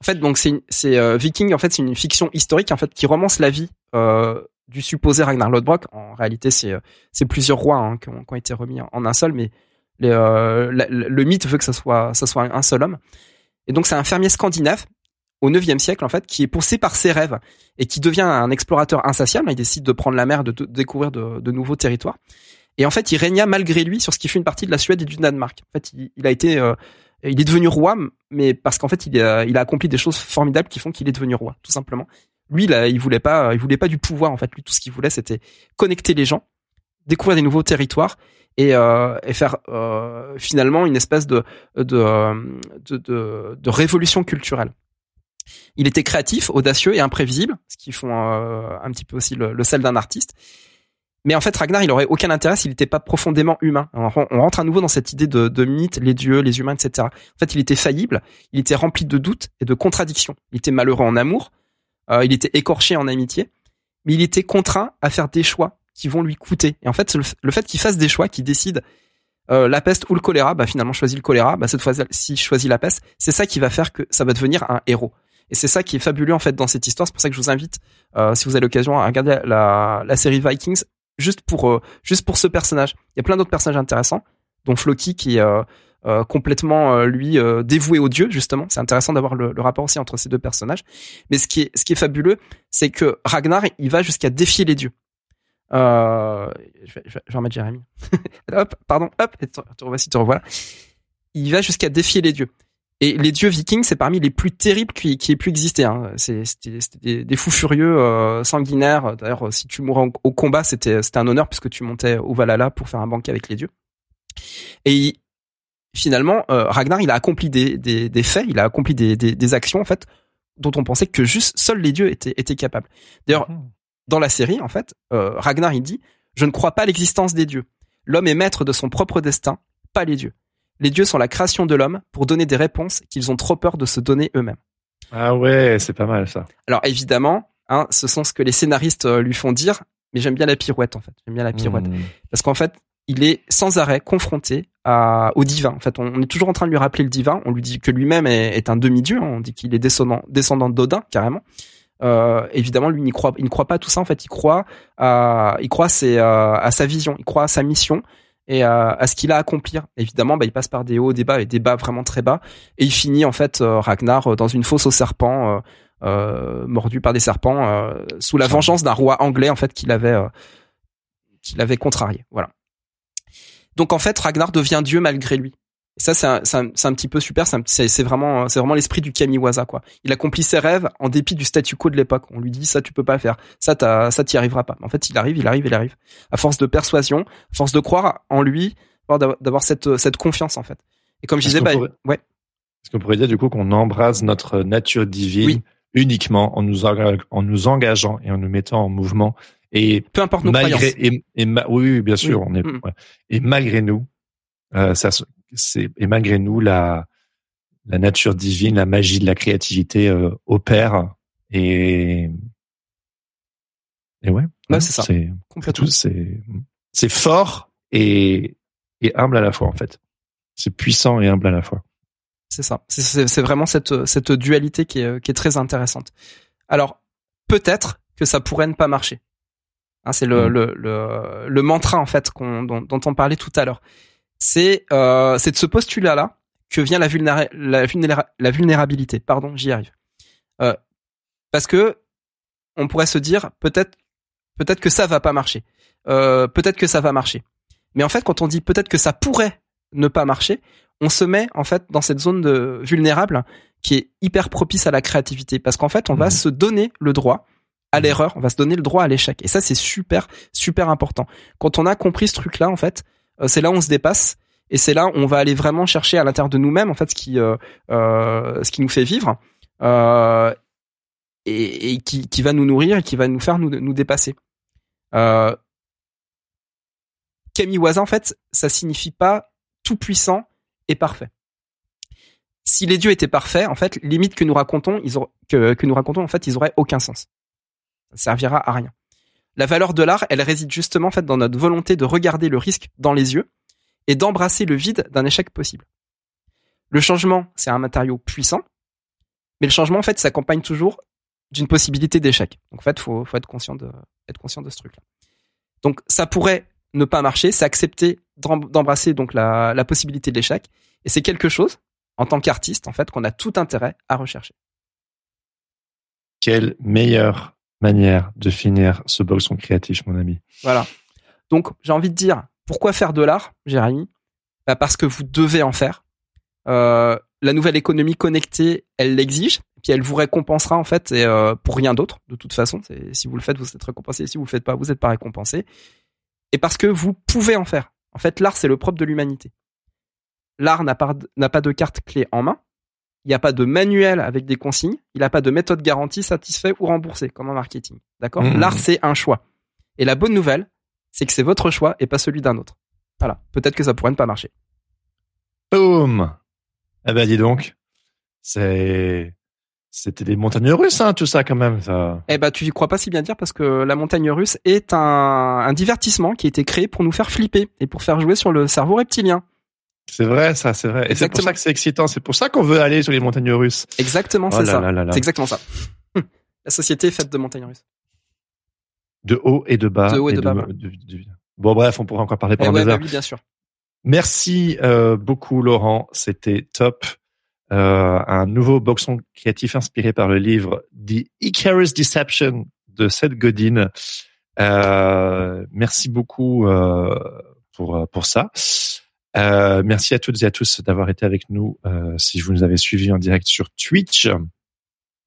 En fait, donc c'est c'est euh, Viking. En fait, c'est une fiction historique en fait qui romance la vie euh, du supposé Ragnar Lodbrok. En réalité, c'est euh, c'est plusieurs rois hein, qui, ont, qui ont été remis en, en un seul, mais les, euh, la- le mythe veut que ça soit ça soit un seul homme. Et donc c'est un fermier scandinave au 9e siècle en fait qui est poussé par ses rêves et qui devient un explorateur insatiable. Il décide de prendre la mer, de, découvrir de, nouveaux territoires. Et en fait, il régna malgré lui sur ce qui fut une partie de la Suède et du Danemark. En fait, il, a été, euh, il est devenu roi, mais parce qu'en fait, il a, il a accompli des choses formidables qui font qu'il est devenu roi, tout simplement. Lui, là, il voulait pas, il voulait pas du pouvoir. En fait, lui, tout ce qu'il voulait, c'était connecter les gens, découvrir des nouveaux territoires et, euh, faire euh, finalement une espèce euh, de révolution culturelle. Il était créatif, audacieux et imprévisible, ce qui font euh, un petit peu aussi le, sel d'un artiste. Mais en fait, Ragnar, il aurait aucun intérêt s'il n'était pas profondément humain. On rentre à nouveau dans cette idée de, mythe, les dieux, les humains, etc. En fait, il était faillible, il était rempli de doutes et de contradictions. Il était malheureux en amour, euh, il était écorché en amitié, mais il était contraint à faire des choix qui vont lui coûter. Et en fait, le, le fait qu'il fasse des choix, qu'il décide euh, la peste ou le choléra, bah finalement choisit le choléra, bah cette fois-ci choisit la peste, c'est ça qui va faire que ça va devenir un héros. Et c'est ça qui est fabuleux en fait dans cette histoire. C'est pour ça que je vous invite, euh, si vous avez l'occasion, à regarder la, série Vikings juste pour euh, juste pour ce personnage. Il y a plein d'autres personnages intéressants, dont Floki qui est euh, complètement lui dévoué au dieu justement. C'est intéressant d'avoir le, rapport aussi entre ces deux personnages. Mais ce qui est ce qui est fabuleux, c'est que Ragnar il va jusqu'à défier les dieux. Je, vais, remettre Jérémy. hop, pardon, hop, et te, te revoici, te. Il va jusqu'à défier les dieux. Et les dieux vikings, c'est parmi les plus terribles qui, qui aient pu exister. Hein. C'était des, des, fous furieux, euh, sanguinaires. D'ailleurs, si tu mourais au combat, c'était un honneur puisque tu montais au Valhalla pour faire un banquet avec les dieux. Et finalement, euh, Ragnar, il a accompli des, des, des, faits, il a accompli des, des, actions en fait dont on pensait que juste seuls les dieux étaient, étaient capables. D'ailleurs, mmh. dans la série, en fait, euh, Ragnar il dit "Je ne crois pas à l'existence des dieux. L'homme est maître de son propre destin, pas les dieux." Les dieux sont la création de l'homme pour donner des réponses qu'ils ont trop peur de se donner eux-mêmes. Ah ouais, c'est pas mal ça. Alors évidemment, hein, ce sont ce que les scénaristes euh, lui font dire, mais j'aime bien la pirouette en fait. J'aime bien la pirouette mmh. parce qu'en fait, il est sans arrêt confronté à, au divin. En fait, on est toujours en train de lui rappeler le divin. On lui dit que lui-même est, est, un demi-dieu. Hein. On dit qu'il est descendant, descendant d'Odin carrément. Euh, évidemment, lui, il, ne croit, il ne croit pas à tout ça. En fait, il croit à, il croit à, à sa vision, il croit à sa mission et à, à ce qu'il a à accomplir. Évidemment, bah, il passe par des hauts, des bas et des bas vraiment très bas, et il finit en fait euh, Ragnar euh, dans une fosse aux serpents, euh, euh mordu par des serpents, sous la vengeance d'un roi anglais en fait qu'il avait qu'il avait contrarié. Voilà. Donc en fait, Ragnar devient dieu malgré lui. Et ça, c'est un, un, un, petit peu super. C'est vraiment, c'est vraiment l'esprit du Kamiwaza, quoi. Il accomplit ses rêves en dépit du statu quo de l'époque. On lui dit ça, tu peux pas faire. Ça, as, ça, t'y arriveras pas. En fait, il arrive, il arrive, il arrive. À force de persuasion, à force de croire en lui, d'avoir cette, cette confiance, en fait. Et comme je disais, bah, pourrait... ouais. Est-ce qu'on pourrait dire du coup qu'on embrase notre nature divine oui. uniquement en nous, en nous engageant et en nous mettant en mouvement et peu importe nos malgré croyances. et, et oui, oui, bien sûr, on est Mm. ouais. et malgré nous, euh, ça et malgré nous la la nature divine, la magie de la créativité euh, opère et et ouais, Ouais, c'est ça. C'est Complètement. tout, c'est fort et et humble à la fois en fait. C'est puissant et humble à la fois. C'est ça. C'est- vraiment cette, cette dualité qui est, qui est très intéressante. Alors, peut-être que ça pourrait ne pas marcher. Hein, c'est le, Mm. le, le, le mantra, en fait, dont on parlait tout à l'heure. C'est euh, c'est de ce postulat-là que vient la, vulnéra- la, vulnéra- la vulnérabilité. Pardon, j'y arrive. Euh, parce que on pourrait se dire, peut-être peut-être que ça va pas marcher. Euh, peut-être que ça va marcher. Mais en fait, quand on dit peut-être que ça pourrait ne pas marcher, on se met en fait dans cette zone de vulnérable qui est hyper propice à la créativité parce qu'en fait on va Mhm. se donner le droit à l'erreur, on va se donner le droit à l'échec et ça c'est super super important. Quand on a compris ce truc là en fait, c'est là où on se dépasse et c'est là où on va aller vraiment chercher à l'intérieur de nous-mêmes en fait ce qui euh, euh, ce qui nous fait vivre euh, et, qui, qui va nous nourrir et qui va nous faire nous, nous dépasser. Euh, Kamiwaza en fait ça signifie pas tout puissant et parfait. Si les dieux étaient parfaits, en fait, mythes que nous racontons, ils auraient, que, que nous racontons, en fait, ils auraient aucun sens. Ça servira à rien. La valeur de l'art, elle réside justement, en dans notre volonté de regarder le risque dans les yeux et d'embrasser le vide d'un échec possible. Le changement, c'est un matériau puissant, mais le changement, en fait, s'accompagne toujours d'une possibilité d'échec. Donc, en fait, faut, faut être conscient de, ce truc-là. Donc, ça pourrait ne pas marcher, c'est accepter d'em- d'embrasser donc la, possibilité de l'échec, et c'est quelque chose en tant qu'artiste en fait qu'on a tout intérêt à rechercher. Quelle meilleure manière de finir ce boxon créatif, mon ami. Voilà. Donc j'ai envie de dire pourquoi faire de l'art, Jérémy? Bah Parce que vous devez en faire. Euh, la nouvelle économie connectée, elle l'exige, puis elle vous récompensera en fait euh, pour rien d'autre. De toute façon, si vous le faites, vous êtes récompensé. Si vous le faites pas, vous n'êtes pas récompensé. Et parce que vous pouvez en faire. En fait, l'art, c'est le propre de l'humanité. L'art n'a pas, pas de carte clé en main. Il n'y a pas de manuel avec des consignes. Il n'a pas de méthode garantie, satisfait ou remboursé, comme en marketing. D'accord? Mmh. L'art, c'est un choix. Et la bonne nouvelle, c'est que c'est votre choix et pas celui d'un autre. Voilà. Peut-être que ça pourrait ne pas marcher. Boum Eh ben dis donc, c'est c'était des montagnes russes, hein, tout ça quand même. Ça. Eh ben, tu y crois pas si bien dire parce que la montagne russe est un, un divertissement qui a été créé pour nous faire flipper et pour faire jouer sur le cerveau reptilien. C'est vrai, ça, c'est vrai. Et c'est pour Exactement. ça que c'est excitant. C'est pour ça qu'on veut aller sur les montagnes russes. Exactement, Oh c'est ça. C'est exactement ça. La société est faite de montagnes russes. De haut et de bas. De haut et de bas, voilà. de- de- Bon bref, on pourra encore parler Eh pendant ouais, des bah heures. oui, bien sûr. Merci euh, beaucoup Laurent, c'était top. Euh, un nouveau boxon créatif inspiré par le livre The Icarus Deception de Seth Godin. Euh, merci beaucoup pour pour ça. Euh, merci à toutes et à tous d'avoir été avec nous. Euh, si vous nous avez suivis en direct sur Twitch,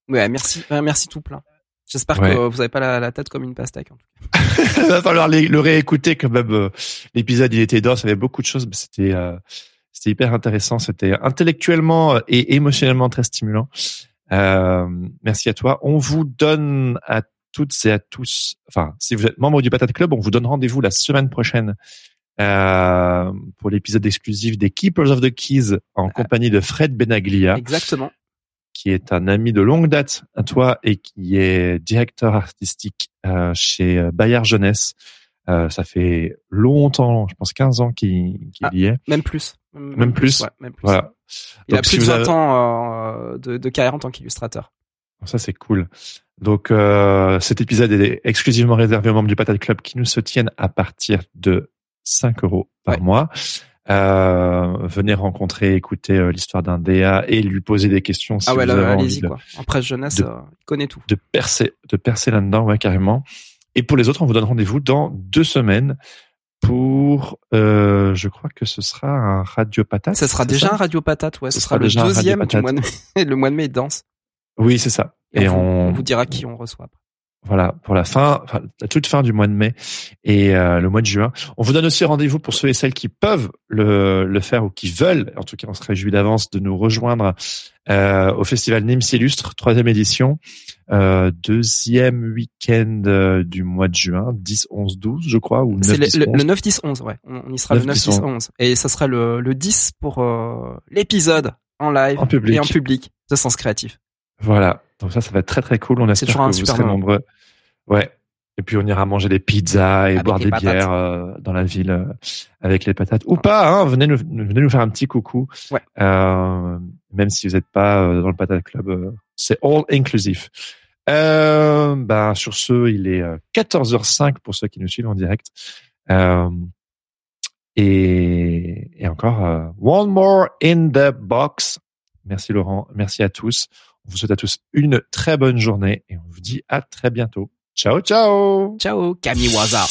Ouais, merci, merci tout plein. J'espère Ouais. que vous avez pas la, la tête comme une pastèque. En tout cas. il va falloir les- le réécouter quand même. euh, L'épisode, il était dense, il y avait beaucoup de choses, mais c'était euh, c'était hyper intéressant. C'était intellectuellement et émotionnellement très stimulant. Euh, merci à toi. On vous donne à toutes et à tous, enfin, si vous êtes membre du Patate Club, on vous donne rendez-vous la semaine prochaine euh, pour l'épisode exclusif des Keepers of the Keys en compagnie de Fred Benaglia Exactement. qui est un ami de longue date à toi et qui est directeur artistique euh, chez Bayard Jeunesse. Euh, ça fait longtemps, je pense 15 ans qu'il Ah. y est. Même plus. Même plus. Ouais, même plus. Voilà. Il a plus si de vous 20 avez- ans euh, de, de carrière en tant qu'illustrateur. Ça, c'est cool. Donc, euh, cet épisode est exclusivement réservé aux membres du Patate Club qui nous soutiennent à partir de 5 euros par Ouais. mois. Euh, venez rencontrer, écouter euh, l'histoire d'un DA et lui poser des questions si ah ouais, allez-y quoi. En presse jeunesse, de- euh, il connaît tout. de percer, de percer là-dedans, ouais, carrément. Et pour les autres, on vous donne rendez-vous dans deux semaines pour, je crois que ce sera un radio patate. Ça sera déjà ça un radio patate, ouais. Ce, Ce sera, sera le déjà deuxième du mois de mai. le mois de mai est dense. Oui, c'est ça. Et, Et on, vous- on- on vous dira qui on reçoit. après. Voilà, pour la fin, enfin, la toute fin du mois de mai et euh, le mois de juin. On vous donne aussi rendez-vous pour ceux et celles qui peuvent le, le faire ou qui veulent. En tout cas, on se réjouit d'avance de nous rejoindre euh, au festival Nîmes Illustre, troisième édition, euh, deuxième week-end du mois de juin, 10, 11, 12, je crois, ou 9, C'est le, 10, le, 11. le 9, 10, 11, ouais. On, y sera 9, le 9, 10, 10, 11. Et ça sera le, le 10 pour l'épisode en live En public. et en public de Sens Créatif. Voilà. Donc ça, ça va être très très cool. On espère que vous super serez nombreux. Ouais. Et puis on ira manger des pizzas et Avec boire des patates. bières euh, dans la ville euh, avec les patates. Ou pas, hein, venez nous, venez nous faire un petit coucou. Ouais. Euh, même si vous n'êtes pas euh, dans le patate club, c'est all inclusive. Euh, ben, sur ce, il est euh, 14h05 pour ceux qui nous suivent en direct. Euh, et, et encore, one more in the box. Merci Laurent, merci à tous. On vous souhaite à tous une très bonne journée et on vous dit à très bientôt. Ciao, ciao Ciao, Camille Waza.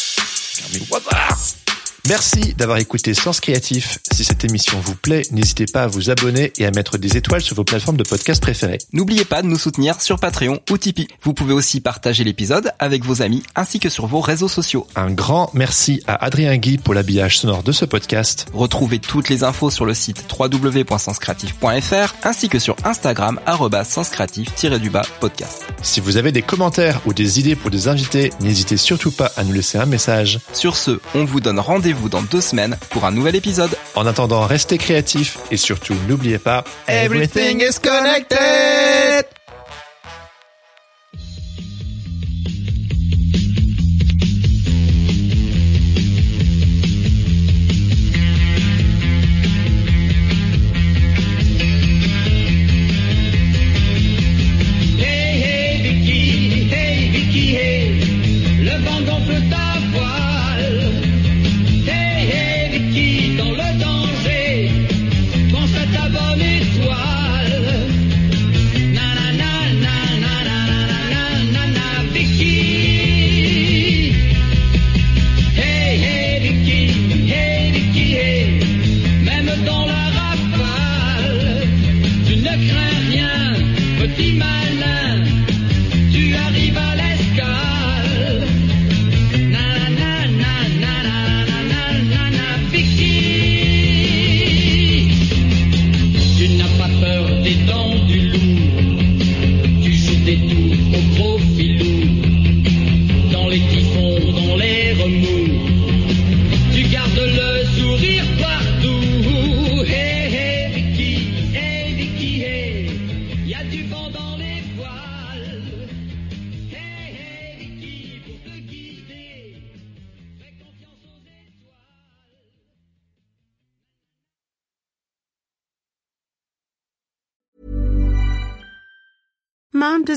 Merci d'avoir écouté Sens Créatif. Si cette émission vous plaît, n'hésitez pas à vous abonner et à mettre des étoiles sur vos plateformes de podcast préférées. N'oubliez pas de nous soutenir sur Patreon ou Tipeee. Vous pouvez aussi partager l'épisode avec vos amis ainsi que sur vos réseaux sociaux. Un grand merci à Adrien Guy pour l'habillage sonore de ce podcast. Retrouvez toutes les infos sur le site www.senscreatif.fr ainsi que sur Instagram senscreatif-du-bas podcast. Si vous avez des commentaires ou des idées pour des invités, n'hésitez surtout pas à nous laisser un message. Sur ce, on vous donne rendez-vous dans deux semaines pour un nouvel épisode. En attendant, restez créatifs et surtout n'oubliez pas, Everything is connected!